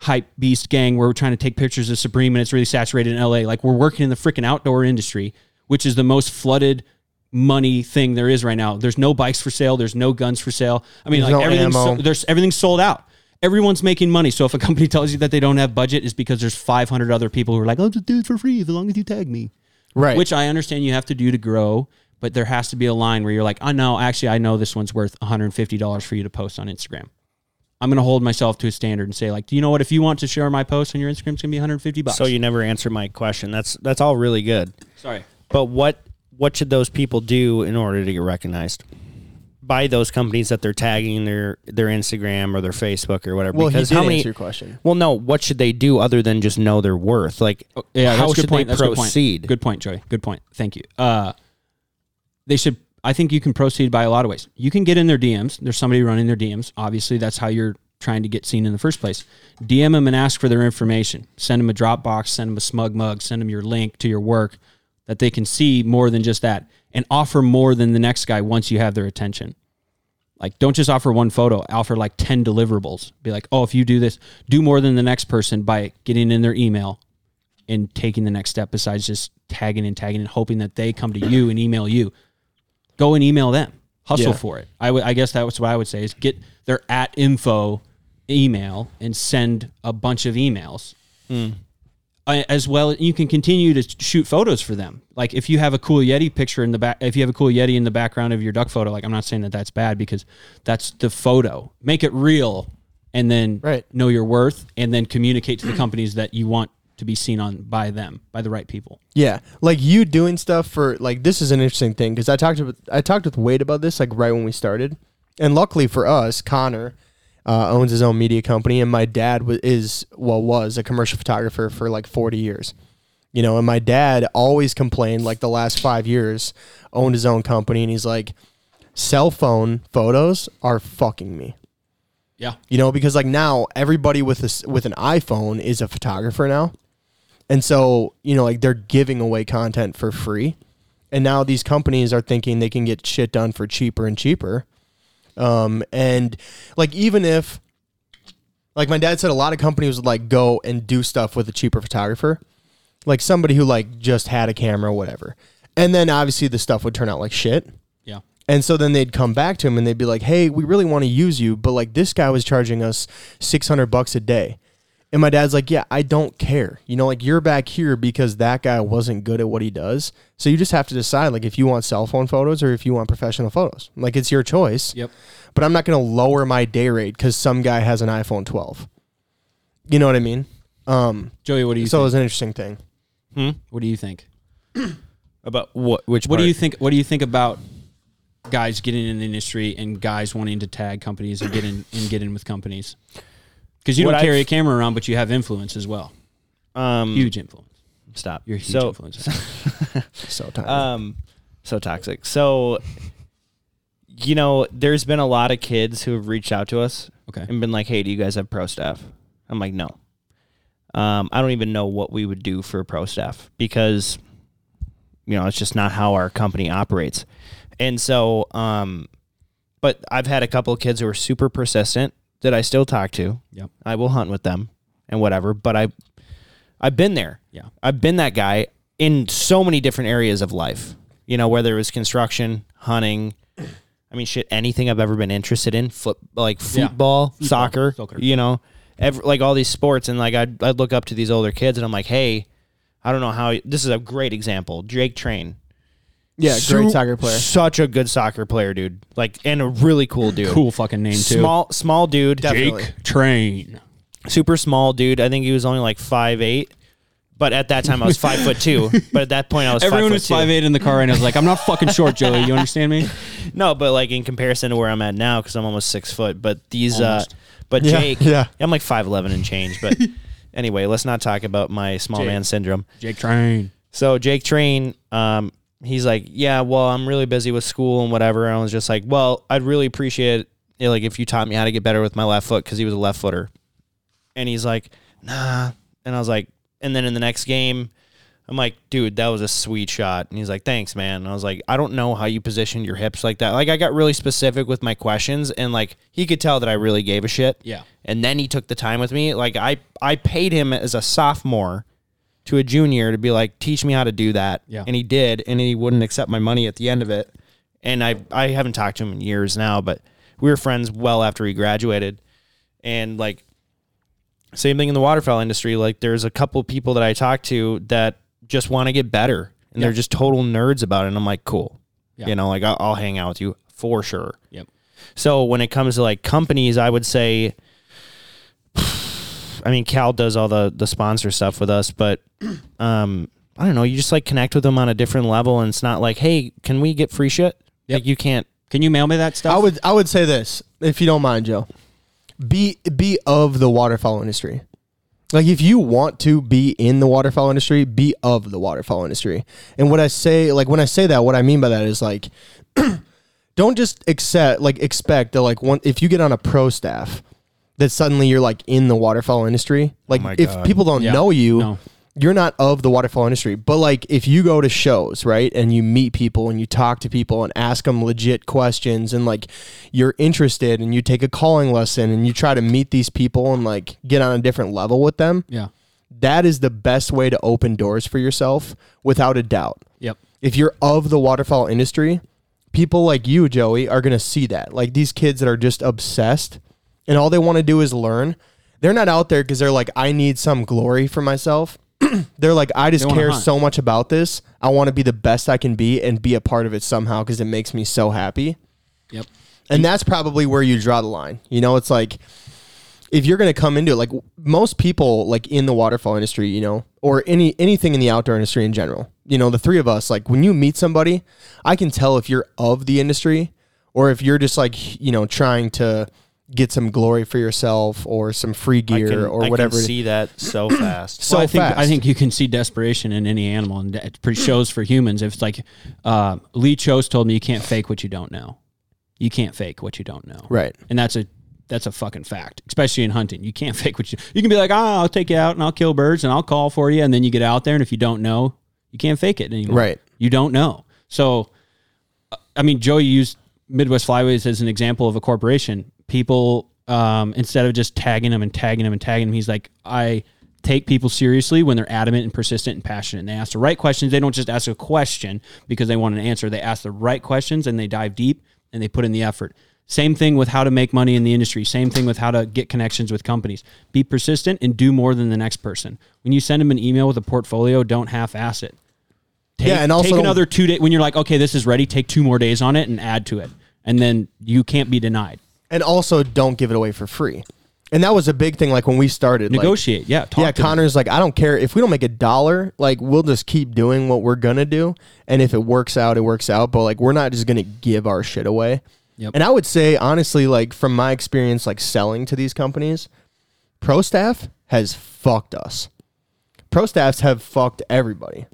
Speaker 2: hype beast gang where we're trying to take pictures of Supreme and it's really saturated in LA. Like we're working in the freaking outdoor industry, which is the most flooded money thing there is right now. There's no bikes for sale. There's no guns for sale. I mean,
Speaker 3: There's
Speaker 2: like
Speaker 3: no
Speaker 2: everything's so, there's everything's sold out. Everyone's making money. So if a company <laughs> tells you that they don't have budget, is because there's 500 other people who are like, "I'll just do it for free as long as you tag me."
Speaker 3: Right.
Speaker 2: Which I understand you have to do to grow, but there has to be a line where you're like, oh, "I know, actually, I know this one's worth 150 dollars for you to post on Instagram." I'm going to hold myself to a standard and say, like, do you know what? If you want to share my post on your Instagram, it's going to be 150 bucks.
Speaker 1: So you never answer my question. That's that's all really good.
Speaker 2: sorry.
Speaker 1: But what what should those people do in order to get recognized by those companies that they're tagging their their Instagram or their Facebook or whatever?
Speaker 3: well, he
Speaker 1: because
Speaker 3: did
Speaker 1: how many?
Speaker 3: answer your question.
Speaker 1: Well, no. What should they do other than just know their worth? Like,
Speaker 2: Yeah,
Speaker 1: how
Speaker 2: that's a
Speaker 1: should
Speaker 2: good point.
Speaker 1: they
Speaker 2: That's a good point.
Speaker 1: proceed?
Speaker 2: Good point, Joey. Good point. Thank you. Uh, they should. I think you can proceed by a lot of ways. You can get in their DMs. There's somebody running their DMs. Obviously, that's how you're trying to get seen in the first place. DM them and ask for their information. Send them a Dropbox. Send them a SmugMug. Send them your link to your work that they can see more than just that, and offer more than the next guy once you have their attention. Like, don't just offer one photo. Offer like ten deliverables. Be like, oh, if you do this, do more than the next person by getting in their email and taking the next step besides just tagging and tagging and hoping that they come to you and email you. Go and email them. Hustle
Speaker 3: Yeah.
Speaker 2: for it. I would- I guess that's what I would say is get their at info email and send a bunch of emails. Uh, Uh, as well, you can continue to shoot photos for them. Like if you have a cool Yeti picture in the back, if you have a cool Yeti in the background of your duck photo, like I'm not saying that that's bad because that's the photo. Make it real, and then
Speaker 3: Right.
Speaker 2: know your worth, and then communicate to the companies that you want to be seen on by them, by the right people.
Speaker 3: Yeah, like you doing stuff for like this is an interesting thing because I talked with I talked with Wade about this like right when we started, and luckily for us, Connor uh, owns his own media company, and my dad is well was a commercial photographer for like forty years, you know, and my dad always complained like the last five years owned his own company, and he's like, cell phone photos are fucking me.
Speaker 2: Yeah.
Speaker 3: You know, because like now everybody with this with an iPhone is a photographer now. And so, you know, like they're giving away content for free. And now these companies are thinking they can get shit done for cheaper and cheaper. Um, and like even if like my dad said a lot of companies would like go and do stuff with a cheaper photographer. Like somebody who like just had a camera or whatever. And then obviously the stuff would turn out like shit.
Speaker 2: Yeah.
Speaker 3: And so then they'd come back to him and they'd be like, "Hey, we really want to use you, but like this guy was charging us 600 bucks a day." And my dad's like, "Yeah, I don't care. You know, like you're back here because that guy wasn't good at what he does. So you just have to decide like if you want cell phone photos or if you want professional photos. Like it's your choice.
Speaker 2: Yep.
Speaker 3: But I'm not going to lower my day rate cuz some guy has an iPhone 12. You know what I mean? Um
Speaker 2: Joey, what do you
Speaker 3: so it was an interesting thing. Hmm?
Speaker 2: What do you think? <clears throat>
Speaker 1: About what? Which?
Speaker 2: What do you think? What do you think about guys getting in the industry and guys wanting to tag companies and get in and get in with companies? Because you
Speaker 1: What
Speaker 2: don't carry
Speaker 1: I've-
Speaker 2: a camera around, but you have influence as well.
Speaker 1: Um,
Speaker 2: Huge influence.
Speaker 1: Stop.
Speaker 2: You're a huge
Speaker 1: so,
Speaker 2: influencer.
Speaker 3: So <laughs> tired.
Speaker 1: um, so toxic. So, you know, there's been a lot of kids who have reached out to us
Speaker 2: Okay.
Speaker 1: and been like, "Hey, do you guys have pro staff?" I'm like, "No." Um, I don't even know what we would do for pro staff because, you know, it's just not how our company operates. And so, um, but I've had a couple of kids who are super persistent that I still talk to.
Speaker 2: Yep.
Speaker 1: I will hunt with them and whatever. But I, I've been there.
Speaker 2: Yeah.
Speaker 1: I've been that guy in so many different areas of life. You know, whether it was construction, hunting. I mean, shit, anything I've ever been interested in, foot like
Speaker 2: Yeah.
Speaker 1: football, soccer,
Speaker 2: soccer.
Speaker 1: you know, ever, like all these sports, and like I'd, I'd look up to these older kids, and I'm like, hey, I don't know how. This is a great example, Jake Train.
Speaker 3: Yeah,
Speaker 1: Su-
Speaker 3: great soccer player.
Speaker 1: Such a good soccer player, dude. Like, and a really cool dude.
Speaker 2: Cool fucking name too.
Speaker 1: Small, small dude.
Speaker 3: Definitely.
Speaker 2: Jake Train.
Speaker 1: super small dude. I think he was only like five eight, but at that time I was <laughs> five foot two. But at that point I was
Speaker 2: Everyone
Speaker 1: five
Speaker 2: was
Speaker 1: foot two.
Speaker 2: five eight in the car, and I was like, "I'm not fucking short, Joey. You understand me?" <laughs>
Speaker 1: No, but like in comparison to where I'm at now, because I'm almost six foot. But these,
Speaker 2: Almost.
Speaker 1: uh, but
Speaker 3: Yeah,
Speaker 1: Jake,
Speaker 3: yeah.
Speaker 1: I'm like five eleven and change. But <laughs> anyway, let's not talk about my small
Speaker 2: Jake.
Speaker 1: man syndrome.
Speaker 2: Jake Train.
Speaker 1: So Jake Train, um, he's like, yeah, well, I'm really busy with school and whatever. And I was just like, well, I'd really appreciate it, like if you taught me how to get better with my left foot because he was a left footer. And he's like, nah. And I was like, and then in the next game, I'm like, dude, that was a sweet shot. And he's like, thanks, man. And I was like, I don't know how you positioned your hips like that. Like, I got really specific with my questions, and like, he could tell that I really gave a shit.
Speaker 2: Yeah.
Speaker 1: And then he took the time with me. Like, I, I paid him as a sophomore to a junior to be like, teach me how to do that.
Speaker 2: Yeah.
Speaker 1: And he did, and he wouldn't accept my money at the end of it. And I, I haven't talked to him in years now, but we were friends well after he graduated. And like, same thing in the waterfowl industry. Like, there's a couple people that I talk to that just want to get better, and they're just total nerds about it. And I'm like, cool.
Speaker 2: Yeah.
Speaker 1: You know, like I'll, I'll hang out with you for sure.
Speaker 2: Yep.
Speaker 1: So when it comes to like companies, I would say, I mean, Cal does all the the sponsor stuff with us, but <clears throat> um, I don't know. You just like connect with them on a different level, and it's not like, hey, can we get free shit?
Speaker 2: Yep.
Speaker 1: Like you can't.
Speaker 2: Can you mail me that stuff?
Speaker 3: I would I would say this, if you don't mind, Joe. Be be of the waterfowl industry. Like if you want to be in the waterfowl industry, be of the waterfowl industry. And what I say, like when I say that, what I mean by that is like <clears throat> don't just accept like expect that like one if you get on a pro staff that suddenly you're like in the waterfowl industry. Oh like
Speaker 1: my
Speaker 3: if
Speaker 1: God.
Speaker 3: people don't
Speaker 2: Yeah.
Speaker 3: know you,
Speaker 2: No.
Speaker 3: you're not of the waterfowl industry. But like if you go to shows, right, and you meet people and you talk to people and ask them legit questions and like you're interested and you take a calling lesson and you try to meet these people and like get on a different level with them,
Speaker 2: yeah.
Speaker 3: that is the best way to open doors for yourself without a doubt.
Speaker 2: Yep.
Speaker 3: If you're of the waterfowl industry, people like you, Joey, are going to see that. Like these kids that are just obsessed and all they want to do is learn. They're not out there because they're like, I need some glory for myself. <clears throat> they're like, I just
Speaker 2: They wanna
Speaker 3: care
Speaker 2: hunt.
Speaker 3: so much about this. I want to be the best I can be and be a part of it somehow because it makes me so happy.
Speaker 2: Yep.
Speaker 3: And that's probably where you draw the line. You know, it's like if you're going to come into it, like most people, like in the waterfowl industry, you know, or any anything in the outdoor industry in general, you know, the three of us, like when you meet somebody, I can tell if you're of the industry or if you're just like you know trying to get some glory for yourself or some free gear
Speaker 1: can,
Speaker 3: or
Speaker 1: I
Speaker 3: whatever.
Speaker 1: Can see that so <clears throat> fast.
Speaker 3: So
Speaker 2: Well, I think
Speaker 3: fast.
Speaker 2: I think you can see desperation in any animal, and it shows for humans. If it's like uh, Lee Chose told me, you can't fake what you don't know. You can't fake what you don't know.
Speaker 3: right.
Speaker 2: and that's a that's a fucking fact, especially in hunting. You can't <laughs> fake what you. You can be like, ah, I'll take you out and I'll kill birds and I'll call for you, and then you get out there, and if you don't know, you can't fake it anymore.
Speaker 3: Right.
Speaker 2: You don't know. So, uh, I mean, Joey used Midwest Flyways as an example of a corporation. People, um, instead of just tagging them and tagging them and tagging them, he's like, I take people seriously when they're adamant and persistent and passionate. And they ask the right questions. They don't just ask a question because they want an answer. They ask the right questions and they dive deep and they put in the effort. Same thing with how to make money in the industry. Same thing with how to get connections with companies. Be persistent and do more than the next person. When you send them an email with a portfolio, don't half-ass it. Take,
Speaker 3: Yeah, and also
Speaker 2: take another two days when you're like, okay, this is ready. Take two more days on it and add to it, and then you can't be denied.
Speaker 3: And also, don't give it away for free. And that was a big thing. Like when we started, like,
Speaker 2: Negotiate, yeah. Talk
Speaker 3: yeah,
Speaker 2: to them.
Speaker 3: Connor's like, I don't care if we don't make a dollar. Like, we'll just keep doing what we're gonna do, and if it works out, it works out. But like, we're not just gonna give our shit away.
Speaker 2: Yep.
Speaker 3: And I would say, honestly, like from my experience, like selling to these companies, pro staff has fucked us. Pro staffs have fucked everybody.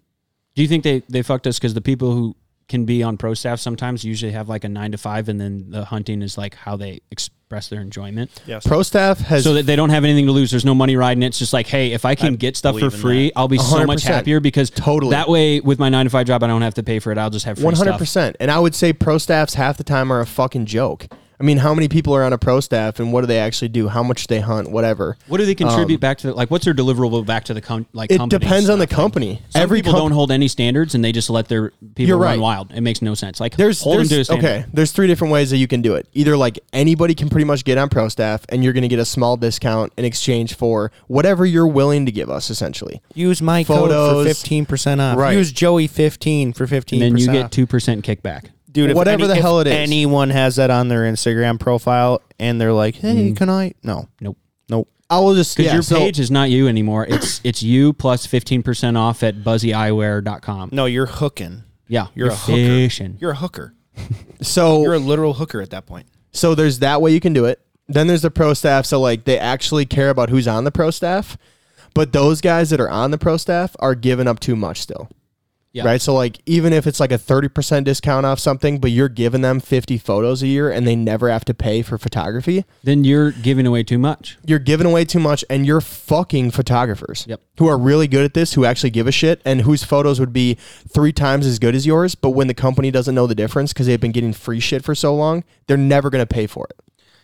Speaker 2: Do you think they they fucked us because the people who can be on pro staff sometimes usually have like a nine to five, and then the hunting is like how they express their enjoyment,
Speaker 1: yes.
Speaker 3: Pro staff has
Speaker 2: so that they don't have anything to lose. There's no money riding it. It's just like, hey, if I can
Speaker 1: I
Speaker 2: get stuff for free,
Speaker 1: that.
Speaker 2: I'll be so much happier because
Speaker 3: Totally.
Speaker 2: that way with my nine to five job, I don't have to pay for it. I'll just have free
Speaker 3: One hundred
Speaker 2: stuff.
Speaker 3: percent. And I would say pro staffs half the time are a fucking joke. I mean, how many people are on a pro staff, and what do they actually do? How much they hunt? Whatever.
Speaker 2: What do they contribute um, back to the, like? What's their deliverable back to the com- like?
Speaker 3: It depends on the
Speaker 2: stuff?
Speaker 3: company.
Speaker 2: Some
Speaker 3: Every
Speaker 2: people
Speaker 3: com-
Speaker 2: don't hold any standards, and they just let their people
Speaker 3: You're
Speaker 2: run
Speaker 3: right.
Speaker 2: wild. It makes no sense. Like
Speaker 3: There's,
Speaker 2: hold them
Speaker 3: there's
Speaker 2: to a
Speaker 3: okay. There's three different ways that you can do it. Either like anybody can pretty much get on pro staff, and you're going to get a small discount in exchange for whatever you're willing to give us, essentially.
Speaker 1: Use my code for fifteen percent off.
Speaker 3: Right.
Speaker 1: Use Joey fifteen for fifteen.
Speaker 2: and then you get two percent kickback.
Speaker 1: Dude. If
Speaker 3: whatever
Speaker 1: any-
Speaker 3: the
Speaker 1: if
Speaker 3: hell it is.
Speaker 1: Anyone has that on their Instagram profile, and they're like, "Hey, mm-hmm. can I?" No,
Speaker 2: Nope.
Speaker 1: nope.
Speaker 3: I will just
Speaker 2: Because
Speaker 3: yeah,
Speaker 2: your
Speaker 3: so-
Speaker 2: page is not you anymore. It's <coughs> it's you plus fifteen percent off at buzzyeyewear.com.
Speaker 1: No, you're hooking.
Speaker 2: Yeah,
Speaker 1: You're, a hooker.
Speaker 2: fishing.
Speaker 1: You're a hooker. <laughs>
Speaker 3: So
Speaker 1: You're a literal hooker at that point.
Speaker 3: So there's that way you can do it. Then there's the pro staff. So like they actually care about who's on the pro staff, but those guys that are on the pro staff are giving up too much still.
Speaker 2: Yeah.
Speaker 3: Right. So like even if it's like a 30% discount off something, but you're giving them 50 photos a year and they never have to pay for photography,
Speaker 2: Then you're giving away too much.
Speaker 3: you're giving away too much and you're fucking photographers.
Speaker 2: Yep.
Speaker 3: Who are really good at this, who actually give a shit and whose photos would be three times as good as yours, but when the company doesn't know the difference because they've been getting free shit for so long, they're never going to pay for it.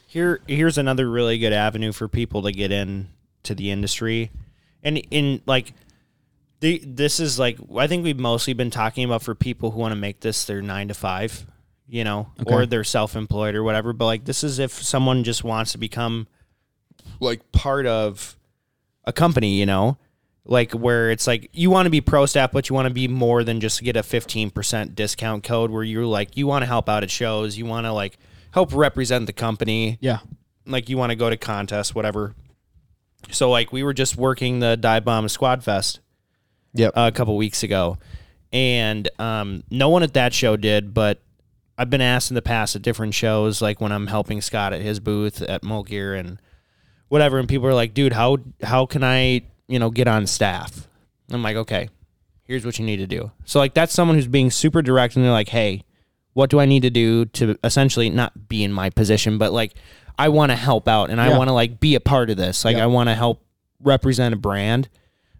Speaker 1: Here, here's another really good avenue for people to get in to the industry, and in like, the this is like I think we've mostly been talking about for people who want to make this their nine to five, you know, or they're self employed or whatever. But like, this is if someone just wants to become like part of a company, you know, like where it's like you want to be pro staff, but you want to be more than just get a 15% discount code where you're like, you want to help out at shows, you want to like help represent the company,
Speaker 2: Yeah.
Speaker 1: like you want to go to contests, whatever. So like we were just working the Dive Bomb Squad Fest
Speaker 3: Yep.
Speaker 1: a couple weeks ago, and um, no one at that show did, but I've been asked in the past at different shows, like when I'm helping Scott at his booth at Mulgear and whatever, and people are like, "Dude, how how can I you know get on staff?" I'm like, "Okay, here's what you need to do." So like that's someone who's being super direct, and they're like, "Hey, what do I need to do to essentially not be in my position, but like I want to help out and I
Speaker 2: Yeah.
Speaker 1: want to like be a part of this. Like
Speaker 2: Yeah.
Speaker 1: I want to help represent a brand.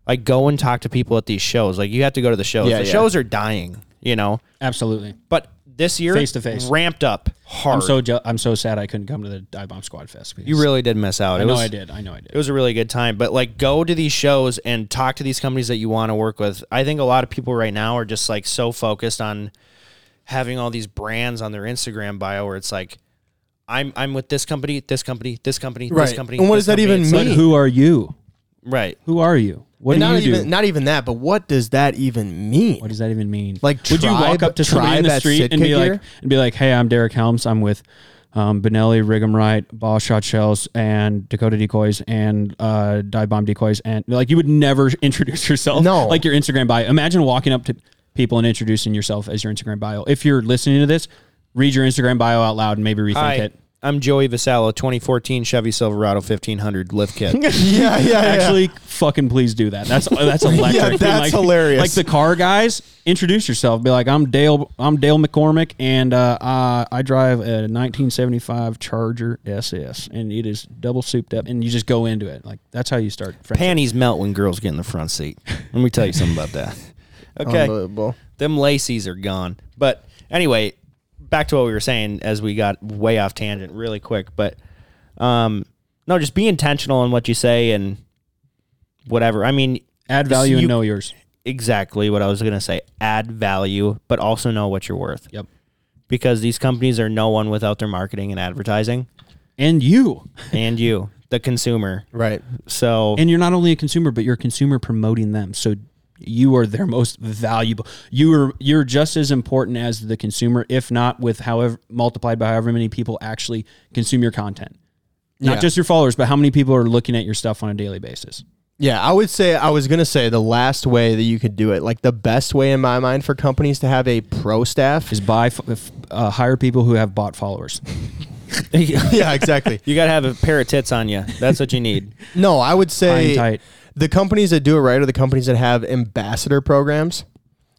Speaker 1: Like go and talk to people at these shows. Like you have to go to the shows.
Speaker 3: Yeah,
Speaker 1: the
Speaker 3: yeah.
Speaker 1: shows are dying, you know.
Speaker 2: Absolutely.
Speaker 1: But this year,
Speaker 2: Face to face.
Speaker 1: ramped up hard.
Speaker 2: I'm so je- I'm so sad I couldn't come to the Dive Bomb Squad Fest. because
Speaker 1: you really did miss out.
Speaker 2: I
Speaker 1: It
Speaker 2: know
Speaker 1: was,
Speaker 2: I did. I know I did.
Speaker 1: It was a really good time. But like, go to these shows and talk to these companies that you want to work with. I think a lot of people right now are just like so focused on having all these brands on their Instagram bio where it's like, I'm I'm with this company, this company, this company, this company.
Speaker 3: And what
Speaker 1: this
Speaker 3: does that
Speaker 1: company.
Speaker 3: even
Speaker 1: It's
Speaker 2: but
Speaker 3: mean?
Speaker 2: who are you?
Speaker 1: Right.
Speaker 2: Who are you? What
Speaker 3: And
Speaker 2: do
Speaker 3: not
Speaker 2: you
Speaker 3: even
Speaker 2: do?
Speaker 3: not even that, but what does that even mean?
Speaker 2: what does that even mean?
Speaker 3: Like,
Speaker 2: would you walk up to somebody in the street and
Speaker 3: Sitka
Speaker 2: be like, and be like, "Hey, I'm Derek Helms. I'm with um, Benelli, Rig'em Right, Ball Shot Shells, and Dakota Decoys, and uh, Dive Bomb Decoys." And like, you would never <laughs> introduce yourself.
Speaker 3: No.
Speaker 2: like your Instagram bio. Imagine walking up to people and introducing yourself as your Instagram bio. If you're listening to this, read your Instagram bio out loud and maybe rethink
Speaker 1: Hi,
Speaker 2: it.
Speaker 1: I'm Joey Vasallo, 2014 Chevy Silverado 1500 lift kit. <laughs>
Speaker 3: yeah, yeah, yeah.
Speaker 2: Actually, fucking please do that. That's that's <laughs> electric.
Speaker 3: Yeah, that's
Speaker 2: like,
Speaker 3: hilarious.
Speaker 2: Like the car guys, introduce yourself. Be like, I'm Dale. I'm Dale McCormick, and uh, uh, I drive a 1975 Charger SS, and it is double souped up. And you just go into it. Like that's how you start. friendship.
Speaker 1: Panties melt when girls get in the front seat. Let me tell you something about that. <laughs> Okay.
Speaker 3: Unbelievable.
Speaker 1: them laces are gone. But anyway, back to what we were saying as we got way off tangent really quick. But um, no, just be intentional in what you say and whatever. I mean,
Speaker 2: Add value
Speaker 1: You-
Speaker 2: and know yours.
Speaker 1: exactly what I was gonna say. Add value, but also know what you're worth.
Speaker 2: Yep.
Speaker 1: Because these companies are no one without their marketing and advertising,
Speaker 2: And you.
Speaker 1: and you, the consumer.
Speaker 3: Right.
Speaker 1: So
Speaker 2: And you're not only a consumer, but you're a consumer promoting them. So you are their most valuable. You are you're just as important as the consumer, if not with however multiplied by however many people actually consume your content. Not
Speaker 3: Yeah.
Speaker 2: just your followers, but how many people are looking at your stuff on a daily basis.
Speaker 3: Yeah, I would say I was gonna say the last way that you could do it, like the best way in my mind for companies to have a pro staff.
Speaker 2: Is buy f- f- uh, hire people who have bought followers. <laughs> <laughs>
Speaker 3: yeah, exactly.
Speaker 1: you gotta have a pair of tits on you. That's what you need.
Speaker 3: No, I would say
Speaker 2: tight.
Speaker 3: The companies that do it right are the companies that have ambassador programs.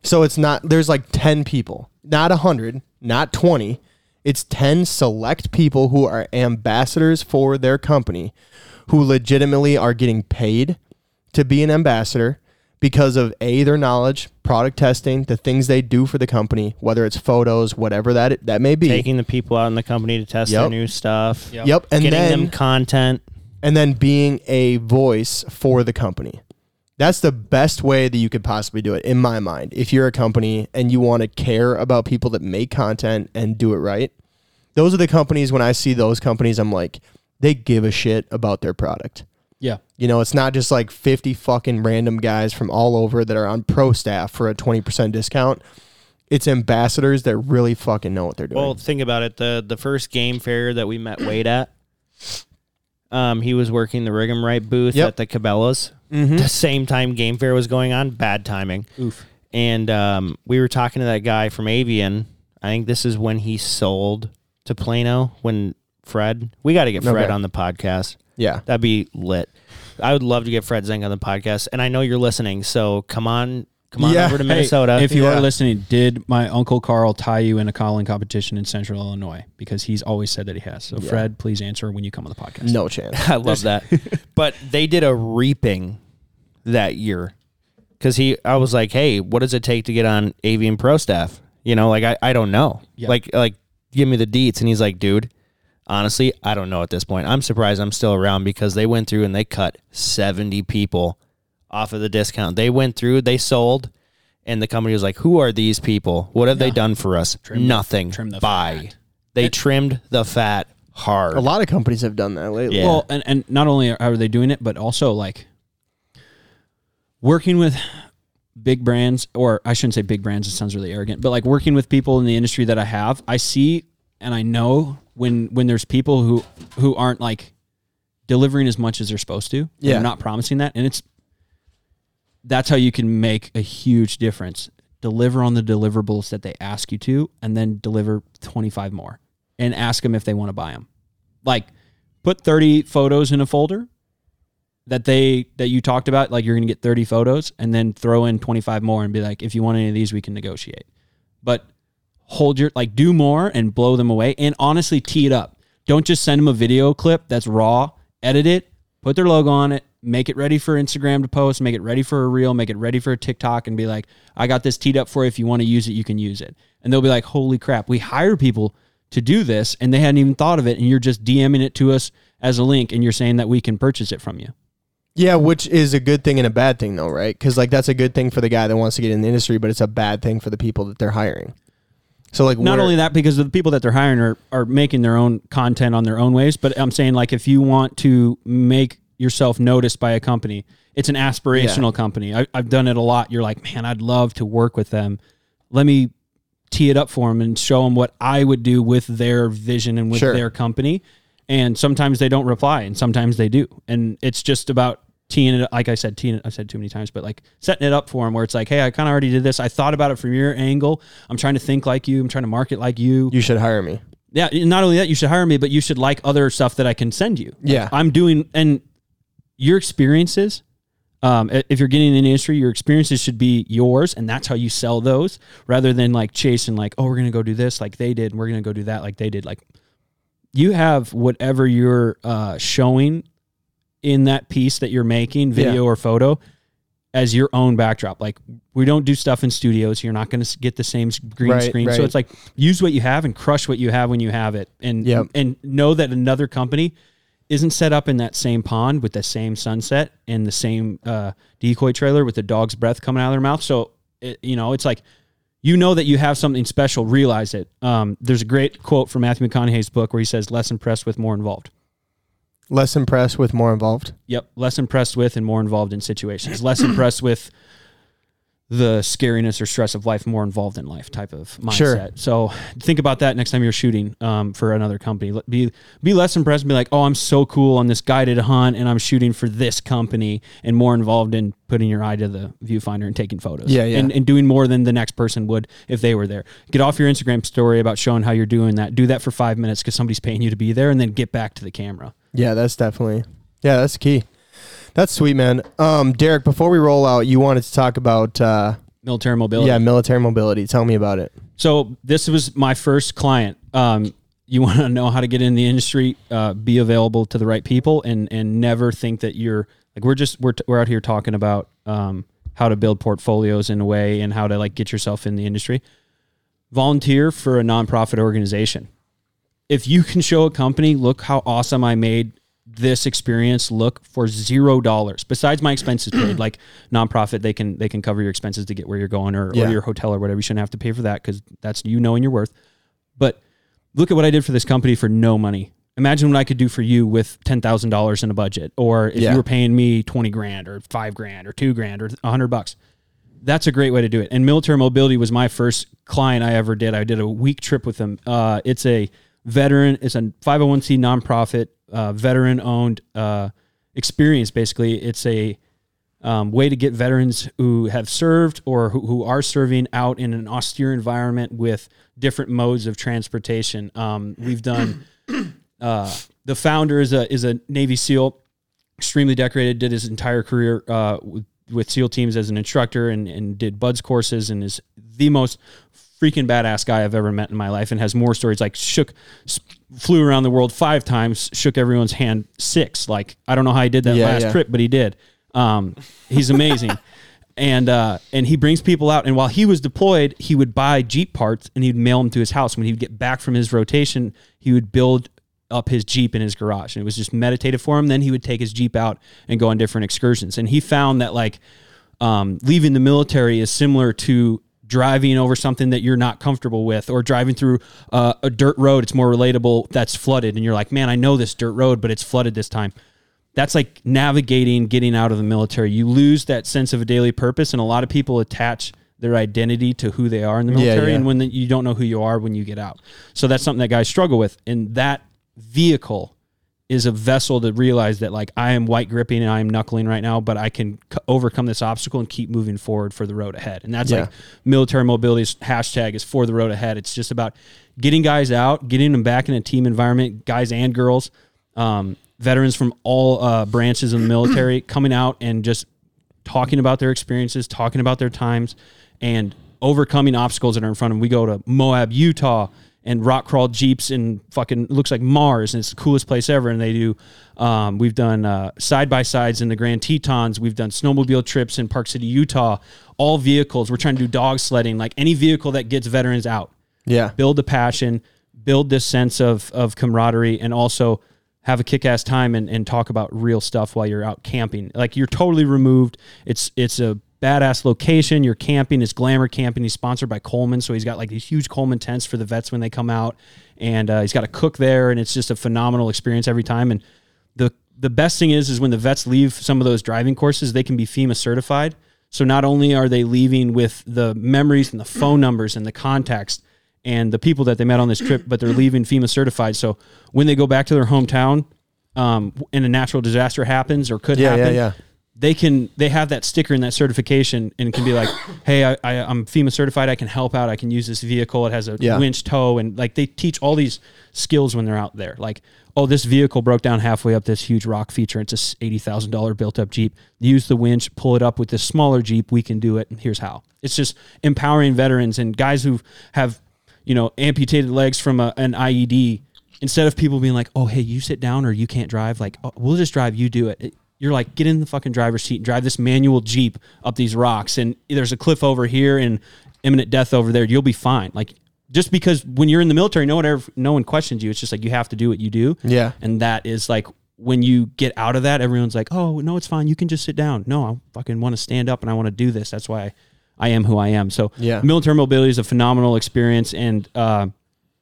Speaker 3: So it's not there's like 10 people, not 100, not 20. It's 10 select people who are ambassadors for their company who legitimately are getting paid to be an ambassador because of a their knowledge, product testing, the things they do for the company, whether it's photos, whatever that that may be.
Speaker 1: Taking the people out in the company to test their new stuff.
Speaker 3: Yep, and
Speaker 1: Getting
Speaker 3: then
Speaker 1: them content.
Speaker 3: And then being a voice for the company. That's the best way that you could possibly do it, in my mind. If you're a company and you want to care about people that make content and do it right, those are the companies. When I see those companies, I'm like, they give a shit about their product.
Speaker 2: Yeah.
Speaker 3: You know, it's not just like 50 fucking random guys from all over that are on pro staff for a 20% discount. It's ambassadors that really fucking know what they're doing.
Speaker 1: Well, think about it. The the first game fair that we met Wade at, um, he was working the Rig'em Right booth
Speaker 3: Yep.
Speaker 1: at the Cabela's.
Speaker 3: Mhm.
Speaker 1: The same time game fair was going on. Bad timing.
Speaker 2: Oof.
Speaker 1: And um, we were talking to that guy from Avian. I think this is when he sold to Plano. When Fred, we got to get Fred
Speaker 3: Okay.
Speaker 1: on the podcast.
Speaker 3: yeah.
Speaker 1: That'd be lit. I would love to get Fred Zink on the podcast, and I know you're listening. So come on Come on
Speaker 3: Yeah.
Speaker 1: over to
Speaker 2: Hey,
Speaker 1: Minnesota.
Speaker 2: if you
Speaker 3: Yeah.
Speaker 2: are listening, did my uncle Carl tie you in a calling competition in Central Illinois? Because he's always said that he has. So, Fred, please answer when you come on the podcast.
Speaker 3: No chance. <laughs>
Speaker 1: I love that. <laughs> but they did a reaping that year because he. I was like, hey, what does it take to get on Avian Pro staff? You know, like I, I don't know.
Speaker 2: Yeah.
Speaker 1: Like like give me the deets, and he's like, dude. Honestly, I don't know at this point. I'm surprised I'm still around because they went through and they cut 70 people off of the discount. They went through, they sold, and the company was like, "Who are these people? What have they done for us? Nothing.
Speaker 2: trim the
Speaker 1: Buy."
Speaker 2: fat.
Speaker 1: They trimmed the fat hard.
Speaker 3: A lot of companies have done that lately.
Speaker 1: Yeah.
Speaker 2: Well, and, and not only are they doing it, but also like working with big brands, or I shouldn't say big brands, it sounds really arrogant, but like working with people in the industry that I have, I see and I know when when there's people who who aren't like delivering as much as they're supposed to.
Speaker 3: Yeah.
Speaker 2: They're not promising that. And it's that's how you can make a huge difference. Deliver on the deliverables that they ask you to, and then deliver 25 more and ask them if they want to buy them. Like, put 30 photos in a folder that they that you talked about like you're going to get 30 photos and then throw in 25 more and be like if you want any of these we can negotiate but hold your like do more and blow them away and honestly tee it up don't just send them a video clip that's raw edit it put their logo on it make it ready for instagram to post make it ready for a reel make it ready for a tiktok and be like i got this teed up for you if you want to use it you can use it and they'll be like holy crap we hire people to do this and they hadn't even thought of it and you're just dming it to us as a link and you're saying that we can purchase it from you
Speaker 3: Yeah, which is a good thing and a bad thing though, right? Because like that's a good thing for the guy that wants to get in the industry, but it's a bad thing for the people that they're hiring. So like,
Speaker 2: not only that because the people that they're hiring are, are making their own content on their own ways but i'm saying like if you want to make yourself noticed by a company. It's an aspirational company. I, i've done it a lot. You're like man i'd love to work with them. Let me tee it up for them and show them what i would do with their vision and with
Speaker 3: Sure.
Speaker 2: their company. And sometimes they don't reply and sometimes they do. And it's just about teeing it like i said teeing it i said too many times but like setting it up for them where it's like hey i kind of already did this. I thought about it from your angle. I'm trying to think like you. I'm trying to market like you.
Speaker 3: You should hire me.
Speaker 2: yeah, not only that, you should hire me, but you should like other stuff that I can send you.
Speaker 3: Yeah.
Speaker 2: I'm doing, and your experiences, um, if you're getting in the industry, your experiences should be yours, and that's how you sell those, rather than like chasing like, oh, we're gonna go do this like they did, and we're gonna go do that like they did. Like, you have whatever you're uh, showing in that piece that you're making, video
Speaker 3: Yeah.
Speaker 2: or photo, as your own backdrop. Like, we don't do stuff in studios. You're not to get the same green
Speaker 3: Right,
Speaker 2: screen. So it's like use what you have and crush what you have when you have it, and
Speaker 3: Yep.
Speaker 2: and know that another company isn't set up in that same pond with the same sunset and the same uh, decoy trailer with the dog's breath coming out of their mouth. So it, you know, it's like you know that you have something special. Realize it. Um, there's a great quote from Matthew McConaughey's book where he says, "Less impressed with, more involved."
Speaker 3: Less impressed with more involved.
Speaker 2: Yep, less impressed with and more involved in situations. Less impressed with the scariness or stress of life, more involved in life type of mindset.
Speaker 3: Sure.
Speaker 2: So think about that next time you're shooting um, for another company. Be be less impressed and be like, oh, I'm so cool on this guided hunt and I'm shooting for this company and more involved in putting your eye to the viewfinder and taking photos.
Speaker 3: Yeah, yeah.
Speaker 2: And, and doing more than the next person would if they were there. Get off your Instagram story about showing how you're doing that. Do that for five minutes because somebody's paying you to be there and then get back to the camera.
Speaker 3: Yeah, that's definitely. Yeah, that's key. That's sweet, man. Um, Derek, before we roll out, you wanted to talk about uh,
Speaker 2: Military mobility.
Speaker 3: yeah, military mobility. Tell me about it.
Speaker 2: So this was my first client. Um, you <laughs> want to know how to get in the industry, uh, be available to the right people, and and never think that you're like we're just we're we're out here talking about um, how to build portfolios in a way and how to like get yourself in the industry. Volunteer for a nonprofit organization. If you can show a company, look how awesome I made this experience look for zero dollars besides my expenses paid <clears throat> like nonprofit they can they can cover your expenses to get where you're going or,
Speaker 3: Yeah.
Speaker 2: or your hotel or whatever you shouldn't have to pay for that because that's you knowing your worth but look at what i did for this company for no money imagine what i could do for you with $10000 in a budget or if
Speaker 3: Yeah.
Speaker 2: you were paying me 20 grand or 5 grand or 2 grand or 100 bucks that's a great way to do it. And military mobility was my first client I ever did. I did a week trip with them. Uh, it's a veteran, it's a 501c nonprofit, uh, veteran owned uh, experience. Basically, it's a um, way to get veterans who have served or who, who are serving out in an austere environment with different modes of transportation. Um, we've done. <coughs> Uh, the founder is a is a Navy SEAL, extremely decorated. Did his entire career uh, with with SEAL teams as an instructor and, and did BUD/S courses and is the most freaking badass guy I've ever met in my life and has more stories like shook flew around the world five times shook everyone's hand six like I don't know how he did that
Speaker 3: Yeah,
Speaker 2: last
Speaker 3: yeah.
Speaker 2: trip but he did um, he's amazing <laughs> and uh, and he brings people out and while he was deployed he would buy Jeep parts and he'd mail them to his house when he would get back from his rotation he would build up his Jeep in his garage. And it was just meditative for him. Then he would take his Jeep out and go on different excursions. And he found that like um, leaving the military is similar to driving over something that you're not comfortable with or driving through uh, a dirt road. It's more relatable that's flooded. And you're like, man, I know this dirt road, but it's flooded this time. That's like navigating getting out of the military. You lose that sense of a daily purpose. And a lot of people attach their identity to who they are in the
Speaker 3: Yeah,
Speaker 2: military.
Speaker 3: yeah.
Speaker 2: And when the, you don't know who you are when you get out. So that's something that guys struggle with. And that vehicle is a vessel to realize that like I am white gripping and I am knuckling right now, but I can c- overcome this obstacle and keep moving forward for the road ahead. And that's
Speaker 3: Yeah.
Speaker 2: like military mobility's hashtag is for the road ahead. It's just about getting guys out, getting them back in a team environment, guys and girls, um, veterans from all uh, branches of the military <clears throat> coming out and just talking about their experiences, talking about their times, and overcoming obstacles that are in front of them. We go to Moab, Utah, and rock crawl jeeps and fucking looks like Mars, and it's the coolest place ever. And they do. Um, we've done side by sides in the Grand Tetons. We've done snowmobile trips in Park City, Utah. All vehicles. We're trying to do dog sledding, like any vehicle that gets veterans out
Speaker 3: Yeah.
Speaker 2: build the passion, build this sense of of camaraderie, and also have a kick ass time and, and talk about real stuff while you're out camping. Like you're totally removed. It's it's a badass location. You're camping. It's glamour camping. He's sponsored by Coleman, so he's got like these huge Coleman tents for the vets when they come out, and uh, he's got a cook there, and it's just a phenomenal experience every time. And the the best thing is is when the vets leave some of those driving courses, they can be FEMA certified. So not only are they leaving with the memories and the phone numbers and the context and the people that they met on this trip, but they're leaving FEMA certified. So when they go back to their hometown, um, and a natural disaster happens or could
Speaker 3: Yeah, yeah,
Speaker 2: happen,
Speaker 3: yeah.
Speaker 2: They can they have that sticker and that certification and can be like, <coughs> hey, I, I, I'm FEMA certified. I can help out. I can use this vehicle. It has a
Speaker 3: Yeah.
Speaker 2: winch tow and like they teach all these skills when they're out there. Like, oh, this vehicle broke down halfway up this huge rock feature. It's a eighty thousand dollar built up Jeep. Use the winch, pull it up with this smaller Jeep. We can do it. And here's how. It's just empowering veterans and guys who have you know amputated legs from a, an IED. Instead of people being like, "Oh, hey, you sit down or you can't drive," like, oh, "We'll just drive. You do it." It- You're like, get in the fucking driver's seat and drive this manual Jeep up these rocks. And there's a cliff over here and imminent death over there. You'll be fine. Like, just because when you're in the military, no one ever, no one questions you. It's just like you have to do what you do.
Speaker 3: Yeah.
Speaker 2: And that is like when you get out of that, everyone's like, "Oh, no, it's fine. You can just sit down." No, I fucking want to stand up and I want to do this. That's why I am who I am. So,
Speaker 3: Yeah.
Speaker 2: military mobility is a phenomenal experience, and uh,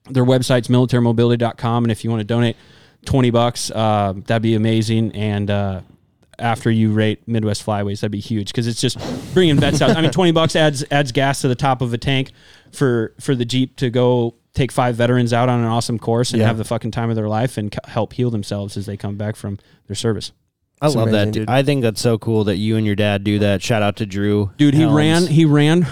Speaker 2: their website's militarymobility.com. And if you want to donate twenty bucks, uh, that'd be amazing. And uh, after you rate Midwest Flyways, that'd be huge because it's just bringing vets out. I mean, twenty bucks adds adds gas to the top of a tank for for the Jeep to go take five veterans out on an awesome course and
Speaker 3: Yeah.
Speaker 2: have the fucking time of their life and c- help heal themselves as they come back from their service.
Speaker 1: I
Speaker 3: It's
Speaker 1: love
Speaker 3: amazing,
Speaker 1: that. Dude.
Speaker 3: dude.
Speaker 1: I think that's so cool that you and your dad do that. Shout out to Drew.
Speaker 2: Dude, he
Speaker 1: Helms.
Speaker 2: ran he ran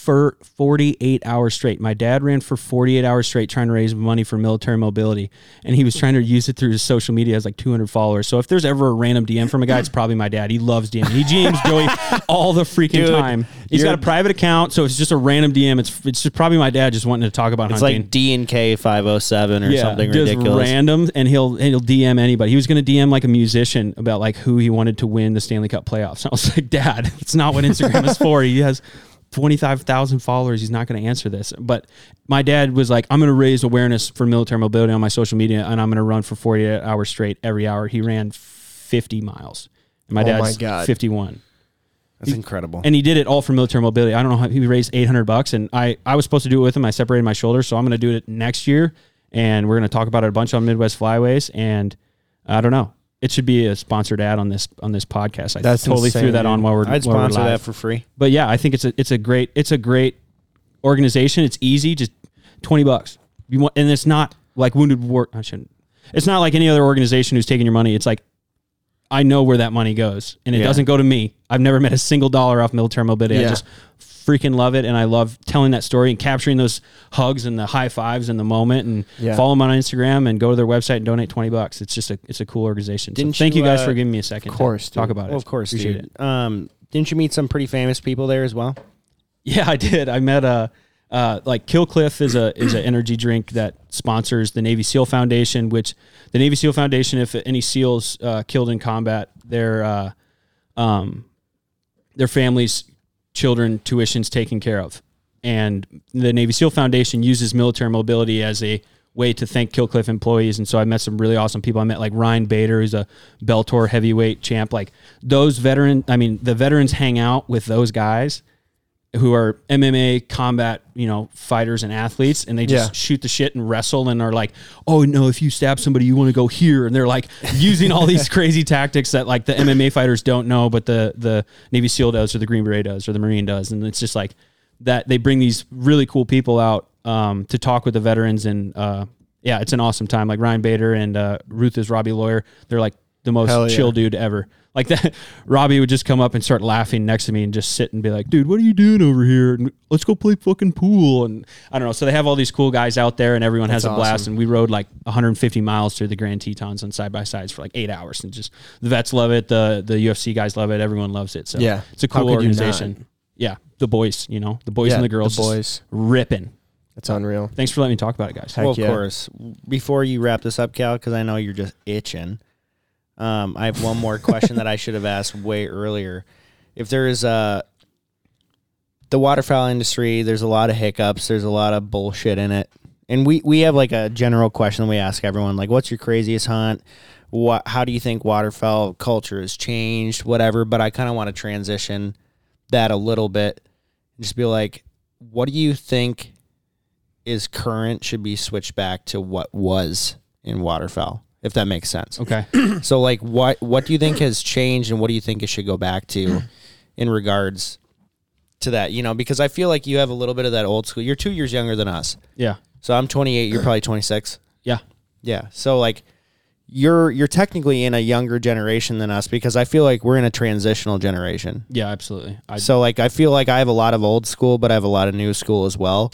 Speaker 2: for 48 hours straight. My dad ran for 48 hours straight trying to raise money for military mobility and he was trying to use it through his social media as like 200 followers. So if there's ever a random DM from a guy, it's probably my dad. He loves DM. He DMs Joey all the freaking
Speaker 1: Dude,
Speaker 2: time. He's got a private account, so it's just a random DM. It's it's just probably my dad just wanting to talk about
Speaker 1: It's
Speaker 2: hunting.
Speaker 1: like D and K five oh seven or something
Speaker 2: just
Speaker 1: ridiculous.
Speaker 2: random, and he'll he'll DM anybody. He was going to DM like a musician about like who he wanted to win the Stanley Cup playoffs. And <laughs> I was like, Dad, it's not what Instagram is for. He has twenty five thousand followers. He's not going to answer this. But my dad was like, I'm going to raise awareness for military mobility on my social media, and I'm going to run for forty eight hours straight every hour. He ran fifty miles. And my
Speaker 3: Oh my
Speaker 2: dad's
Speaker 3: God.
Speaker 2: fifty one
Speaker 1: That's incredible.
Speaker 2: and he did it all for military mobility. I don't know how he raised 800 bucks and I, I was supposed to do it with him. I separated my shoulder. So I'm going to do it next year and we're going to talk about it a bunch on Midwest Flyways. And I don't know, it should be a sponsored ad on this, on this podcast. I
Speaker 3: That's
Speaker 2: totally
Speaker 3: insane,
Speaker 2: threw that on while we're,
Speaker 1: I'd
Speaker 2: while we're
Speaker 1: sponsor
Speaker 2: live.
Speaker 1: that for free.
Speaker 2: but yeah, I think it's a, it's a great, it's a great organization. It's easy, just 20 bucks. You want, and it's not like wounded war. I shouldn't, it's not like any other organization who's taking your money. It's like, I know where that money goes, and it
Speaker 1: Yeah.
Speaker 2: doesn't go to me. I've never met a single dollar off military mobility. I
Speaker 3: Yeah.
Speaker 2: just freaking love it, and I love telling that story and capturing those hugs and the high fives in the moment. And
Speaker 3: Yeah.
Speaker 2: follow them on Instagram and go to their website and donate twenty bucks. It's just a it's a cool organization.
Speaker 1: Didn't
Speaker 2: thank
Speaker 1: you,
Speaker 2: you guys
Speaker 1: uh,
Speaker 2: for giving me a second.
Speaker 3: of course,
Speaker 2: to talk about it.
Speaker 1: Of course,
Speaker 2: appreciate
Speaker 1: dude.
Speaker 2: it.
Speaker 1: Um, didn't you meet some pretty famous people there as well?
Speaker 2: Yeah, I did. I met a uh, like Kill Cliff is a is an energy drink that sponsors the Navy SEAL Foundation. Which the Navy SEAL Foundation, if any SEALs uh, killed in combat, their uh, um, their families, children, tuitions taken care of, and the Navy SEAL Foundation uses military mobility as a way to thank Kill Cliff employees. And so I met some really awesome people. I met like Ryan Bader, who's a Bellator heavyweight champ. Like those veteran, I mean, the veterans hang out with those guys who are MMA combat, you know, fighters and athletes, and they just
Speaker 3: Yeah.
Speaker 2: shoot the shit and wrestle, and are like, "Oh no, if you stab somebody, you want to go here," and they're like using all these <laughs> crazy tactics that like the MMA fighters don't know, but the the Navy SEAL does, or the Green Beret does, or the Marine does, and it's just like that. They bring these really cool people out um, to talk with the veterans, and uh, yeah, it's an awesome time. Like Ryan Bader and uh, Ruthless Robbie Lawler, they're like the most
Speaker 3: Hell yeah.
Speaker 2: chill dude ever. Like that, <laughs> Robbie would just come up and start laughing next to me and just sit and be like, "Dude, what are you doing over here? And let's go play fucking pool." And I don't know. So they have all these cool guys out there, and everyone has a
Speaker 3: That's
Speaker 2: blast.
Speaker 3: awesome.
Speaker 2: And we rode like 150 miles through the Grand Tetons on side by sides for like eight hours, and just the vets love it, the the UFC guys love it, everyone loves it. So
Speaker 3: Yeah.
Speaker 2: it's a cool
Speaker 3: could you not?
Speaker 2: organization. Yeah, the boys, you know, the boys
Speaker 3: Yeah,
Speaker 2: and the girls,
Speaker 3: the boys.
Speaker 2: ripping.
Speaker 3: It's unreal.
Speaker 2: Thanks for letting me talk about it, guys.
Speaker 3: Heck
Speaker 1: well, of
Speaker 3: yeah.
Speaker 1: course. Before you wrap this up, Cal, because I know you're just itching. Um, I have one more question that I should have asked way earlier. If there is a the waterfowl industry, there's a lot of hiccups. There's a lot of bullshit in it, and we we have like a general question we ask everyone, like, "What's your craziest hunt? What? How do you think waterfowl culture has changed? Whatever." But I kind of want to transition that a little bit, just be like, "What do you think is current should be switched back to what was in waterfowl?" If that makes sense.
Speaker 2: Okay. <clears throat>
Speaker 1: So like what what do you think has changed and what do you think it should go back to in regards to that? You know, because I feel like you have a little bit of that old school. You're 2 years younger than us.
Speaker 2: Yeah.
Speaker 1: So I'm 28, you're probably 26.
Speaker 2: Yeah.
Speaker 1: Yeah. So like you're you're technically in a younger generation than us because I feel like we're in a transitional generation.
Speaker 2: Yeah. Absolutely. I,
Speaker 1: So like I feel like I have a lot of old school, but I have a lot of new school as well.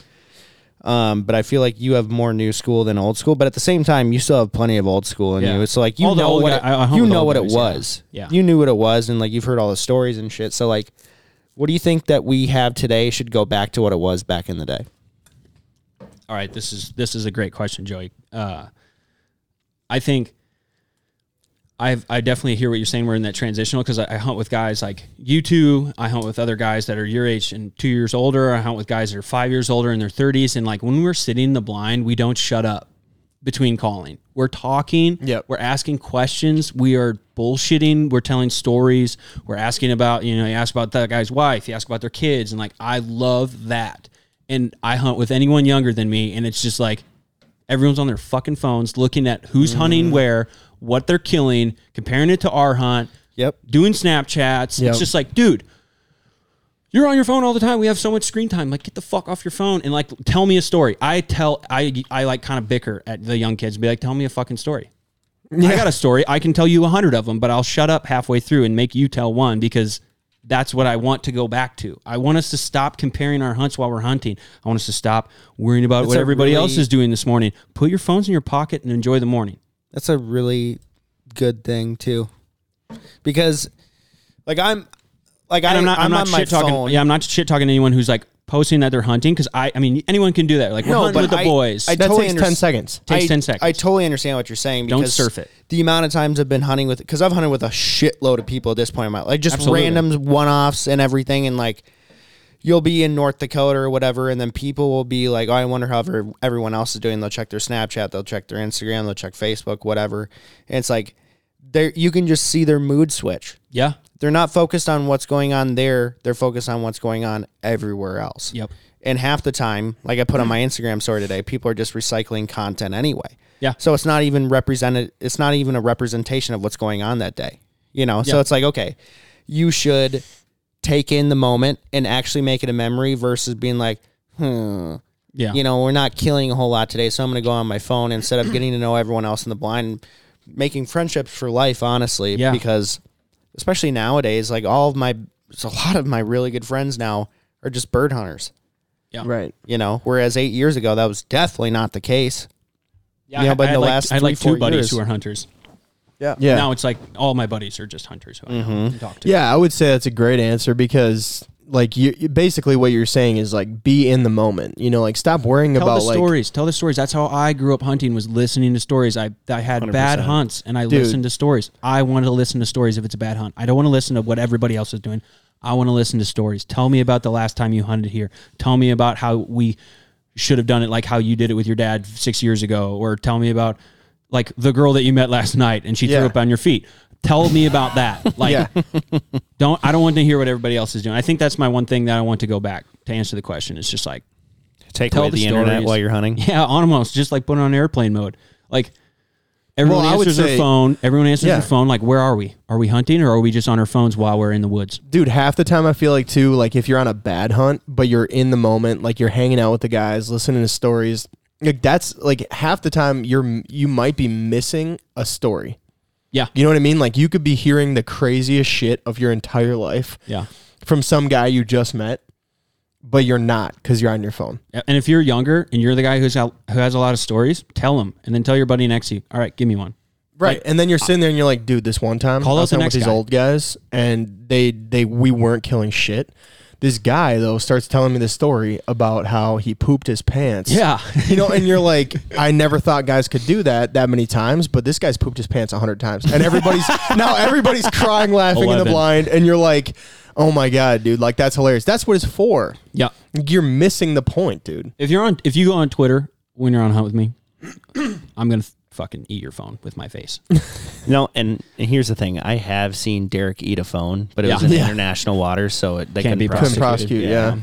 Speaker 1: Um, but I feel like you have more new school than old school, but at the same time, you still have plenty of old school in
Speaker 2: Yeah.
Speaker 1: you. So like you
Speaker 2: All
Speaker 1: know what
Speaker 2: guy-
Speaker 1: it,
Speaker 2: I- I
Speaker 1: you know what it
Speaker 2: guys, yeah.
Speaker 1: was.
Speaker 2: Yeah.
Speaker 1: you knew what it was, and like you've heard all the stories and shit. So like, what do you think that we have today should go back to what it was back in the day?
Speaker 2: All right, this is this is a great question, Joey. Uh, I think I've I definitely hear what you're saying. We're in that transitional because I, I hunt with guys like you two. I hunt with other guys that are your age and two years older. I hunt with guys that are five years older in their 30s. And like when we're sitting in the blind, we don't shut up between calling. We're talking.
Speaker 3: Yep.
Speaker 2: We're asking questions. We are bullshitting. We're telling stories. We're asking about you know you ask about that guy's wife. You ask about their kids, and like I love that. And I hunt with anyone younger than me, and it's just like everyone's on their fucking phones looking at who's
Speaker 3: Mm.
Speaker 2: hunting where, what they're killing, comparing it to our hunt,
Speaker 1: Yep.
Speaker 2: doing Snapchats.
Speaker 3: Yep.
Speaker 2: It's just like, dude, you're on your phone all the time. We have so much screen time. Like, get the fuck off your phone and like tell me a story. I tell I I like kind of bicker at the young kids and be like, tell me a fucking story. <laughs> I got a story. I can tell you a hundred of them, but I'll shut up halfway through and make you tell one because that's what I want to go back to. I want us to stop comparing our hunts while we're hunting. I want us to stop worrying about
Speaker 1: That's
Speaker 2: what everybody else is doing this morning. Put your phones in your pocket and enjoy the morning.
Speaker 1: That's a really good thing too, because like I'm like I,
Speaker 2: i'm not. I'm,
Speaker 1: I'm
Speaker 2: not shit talking.
Speaker 1: phone.
Speaker 2: Yeah, I'm not shit talking to anyone who's like posting that they're hunting because I. I mean, anyone can do that. Like we're
Speaker 1: No,
Speaker 2: hunting
Speaker 1: but
Speaker 2: with the
Speaker 1: I-
Speaker 2: boys.
Speaker 1: I
Speaker 3: That
Speaker 1: totally
Speaker 3: takes
Speaker 1: under-
Speaker 3: 10 seconds.
Speaker 2: Takes
Speaker 1: I,
Speaker 2: 10 seconds.
Speaker 1: I totally understand what you're saying.
Speaker 2: Don't surf it.
Speaker 1: The amount of times I've been hunting with, because I've hunted with a shitload of people at this point in my life, like just
Speaker 2: Absolutely.
Speaker 1: randoms, one offs, and everything. And like, you'll be in North Dakota or whatever, and then people will be like, "Oh, I wonder how everyone else is doing." They'll check their Snapchat, they'll check their Instagram, they'll check Facebook, whatever. And it's like, there you can just see their mood switch.
Speaker 2: yeah.
Speaker 1: They're not focused on what's going on there. They're focused on what's going on everywhere else.
Speaker 2: Yep.
Speaker 1: And half the time, like I put on my Instagram story today, people are just recycling content anyway.
Speaker 2: Yeah.
Speaker 1: So it's not even represented. It's not even a representation of what's going on that day. You know. So it's like okay, you should take in the moment and actually make it a memory versus being like, hmm.
Speaker 2: Yeah.
Speaker 1: You know, we're not killing a whole lot today, so I'm going to go on my phone instead of <clears throat> getting to know everyone else in the blind, making friendships for life. Honestly,
Speaker 2: Yeah.
Speaker 1: because especially nowadays, like all of my, so a lot of my really good friends now are just bird hunters.
Speaker 2: Yeah.
Speaker 3: Right.
Speaker 1: You know, whereas eight years ago that was definitely not the case.
Speaker 2: Yeah.
Speaker 1: Yeah,
Speaker 2: I-
Speaker 1: but
Speaker 2: I
Speaker 1: in the
Speaker 2: like,
Speaker 1: last
Speaker 2: I had like
Speaker 1: three,
Speaker 2: two
Speaker 1: four
Speaker 2: buddies
Speaker 1: years-
Speaker 2: who are hunters.
Speaker 3: Yeah.
Speaker 2: Now it's like all my buddies are just hunters who I mm-hmm. know and talk to.
Speaker 3: Yeah, I would say that's a great answer because like you you- basically what you're saying is like be in the moment. You know, like stop worrying
Speaker 2: Tell
Speaker 3: about
Speaker 2: the
Speaker 3: like
Speaker 2: stories. Tell the stories. That's how I grew up hunting. Was listening to stories. I I had bad
Speaker 1: 100%.
Speaker 2: hunts and I
Speaker 3: Dude.
Speaker 2: listened to stories. I want to listen to stories if it's a bad hunt. I don't want to listen to what everybody else is doing. I want to listen to stories. Tell me about the last time you hunted here. Tell me about how we should have done it, like how you did it with your dad six years ago, or tell me about like the girl that you met last night and she
Speaker 3: Yeah.
Speaker 2: threw up on your feet. Tell me about that. <laughs> Like,
Speaker 3: Yeah.
Speaker 2: don't I don't want to hear what everybody else is doing. I think that's my one thing that I want to go back to answer the question. It's just like
Speaker 1: Take away
Speaker 2: the
Speaker 1: the, internet while you're hunting. <laughs>
Speaker 2: yeah, almost just like put it on airplane mode. Like everyone
Speaker 3: Well,
Speaker 2: answers their phone. Everyone answers
Speaker 3: Yeah.
Speaker 2: their phone. Like, where are we? Are we hunting or are we just on our phones while we're in the woods?
Speaker 3: dude half the time i feel like too like if you're on a bad hunt but you're in the moment like you're hanging out with the guys listening to stories like that's like half the time you're you might be missing a story
Speaker 2: Yeah,
Speaker 3: you know what i mean like you could be hearing the craziest shit of your entire life
Speaker 2: yeah.
Speaker 3: from some guy you just met but you're not because you're on your phone
Speaker 2: And if you're younger and you're the guy who's out, who has a lot of stories, tell them, and then tell your buddy next to you. All right, give me one.
Speaker 3: right and then you're sitting there and you're like dude this one time
Speaker 2: Call
Speaker 3: I
Speaker 2: out
Speaker 3: was
Speaker 2: the
Speaker 3: hanging
Speaker 2: next
Speaker 3: with these
Speaker 2: guy.
Speaker 3: old guys and they they we weren't killing shit this guy though starts telling me the story about how he pooped his pants
Speaker 2: Yeah,
Speaker 3: you know, and you're <laughs> like, I never thought guys could do that that many times, but this guy's pooped his pants a hundred times, and everybody's <laughs> now everybody's crying, laughing in the blind, and you're like, oh my god, dude, like that's hilarious. That's what it's for.
Speaker 2: yeah.
Speaker 3: You're missing the point, dude.
Speaker 2: If you're on, if you go on Twitter when you're on hunt with me, I'm gonna fucking eat your phone with my face. <laughs>
Speaker 1: No, and, and here's the thing: I have seen Derek eat a phone, but it was
Speaker 2: Yeah.
Speaker 1: in <laughs>
Speaker 3: Yeah.
Speaker 1: international waters, so it, they
Speaker 2: Can't
Speaker 1: couldn't
Speaker 2: be
Speaker 1: prosecute.
Speaker 3: Couldn't prosecute, yeah.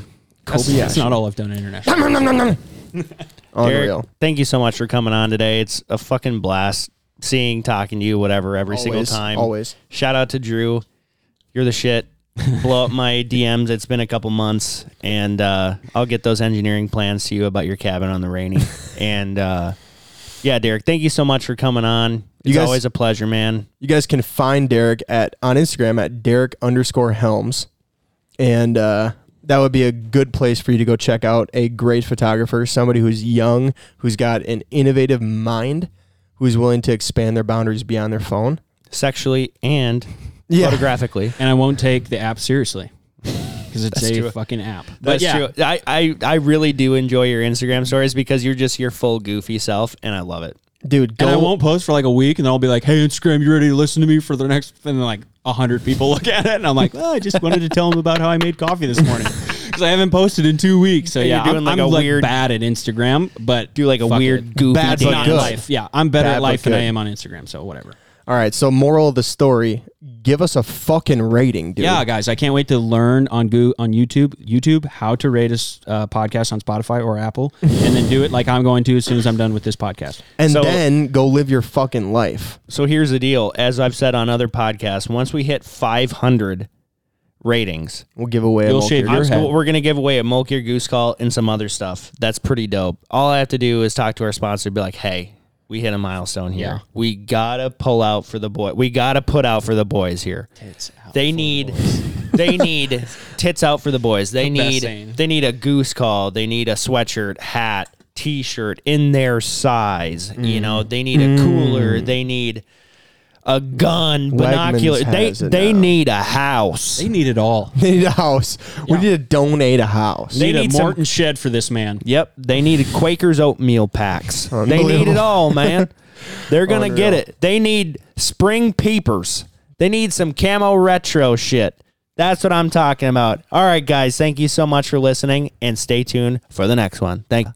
Speaker 2: That's,
Speaker 3: Kobayashi.
Speaker 2: that's not all I've done internationally. <laughs>
Speaker 3: Unreal.
Speaker 1: Derek, thank you so much for coming on today. It's a fucking blast seeing, talking to you, whatever, every single
Speaker 3: Always,
Speaker 1: time.
Speaker 3: always.
Speaker 1: Shout out to Drew. You're the shit. Blow up my DMs. It's been a couple months, and uh, I'll get those engineering plans to you about your cabin on the rainy. and uh, yeah, Derek, thank you so much for coming on. It's
Speaker 3: guys-
Speaker 1: always a pleasure, man.
Speaker 3: You guys can find Derek at on Instagram at Derek underscore Helms, and uh, that would be a good place for you to go check out a great photographer, somebody who's young, who's got an innovative mind, who's willing to expand their boundaries beyond their phone.
Speaker 1: Sexually and
Speaker 3: Yeah.
Speaker 1: photographically.
Speaker 2: and I won't take the app seriously because it's
Speaker 1: That's
Speaker 2: a
Speaker 1: true.
Speaker 2: fucking app. But
Speaker 1: That's
Speaker 2: yeah,
Speaker 1: true. I, I, I really do enjoy your Instagram stories because you're just your full goofy self, and I love it.
Speaker 3: Dude, go
Speaker 2: and I won't post for like a week, and then I'll be like, "Hey, Instagram, you ready to listen to me for the next?" And then like a hundred people <laughs> look at it, and I'm like, "Oh, I just wanted to tell them about how I made coffee this morning <laughs> because I haven't posted in two weeks." So
Speaker 1: And
Speaker 2: yeah,
Speaker 1: you're doing
Speaker 2: I'm,
Speaker 1: like
Speaker 2: I'm
Speaker 1: a
Speaker 2: like
Speaker 1: weird-
Speaker 2: bad at Instagram, but
Speaker 1: Do like a weird
Speaker 2: it.
Speaker 1: goofy
Speaker 3: Bad
Speaker 2: It's
Speaker 3: but
Speaker 2: not
Speaker 3: good.
Speaker 2: life. Yeah, I'm better
Speaker 3: Bad
Speaker 2: at life than I am on Instagram. So whatever.
Speaker 3: All right, so moral of the story: give us a fucking rating, dude.
Speaker 2: Yeah, guys, I can't wait to learn on Go- on YouTube YouTube how to rate a uh, podcast on Spotify or Apple, and then do it like I'm going to as soon as I'm done with this podcast.
Speaker 3: and
Speaker 1: So-
Speaker 3: then go live your fucking life.
Speaker 1: So here's the deal. As I've said on other podcasts, once we hit 500 ratings,
Speaker 3: We'll give away.
Speaker 2: You'll
Speaker 3: a
Speaker 2: shave your head.
Speaker 1: we're going to give away a Mulkir Goose Call and some other stuff. That's pretty dope. All I have to do is talk to our sponsor and be like, hey, we hit a milestone here.
Speaker 2: Yeah.
Speaker 1: We got to pull out for the boy. We got to put out for the boys here. They need <laughs> they need tits out for the boys. They
Speaker 2: The
Speaker 1: need they need a goose call. They need a sweatshirt, hat, t-shirt in their size. You
Speaker 3: Mm.
Speaker 1: know, they need a cooler. They need a gun, binocular. They
Speaker 3: has it
Speaker 1: they
Speaker 3: now.
Speaker 1: need a house.
Speaker 2: They need it all.
Speaker 3: They <laughs> need a house. We need to donate a house.
Speaker 1: They
Speaker 2: They need,
Speaker 1: need
Speaker 2: a
Speaker 1: some-
Speaker 2: Morton <laughs> shed for this man.
Speaker 1: Yep, they need Quaker's oatmeal packs. They need it
Speaker 3: Unbelievable.
Speaker 1: all, man. <laughs> They're gonna
Speaker 3: Unreal.
Speaker 1: get it. They need spring peepers. They need some camo retro shit. That's what I'm talking about. All right, guys, thank you so much for listening, and stay tuned for the next one. Thank.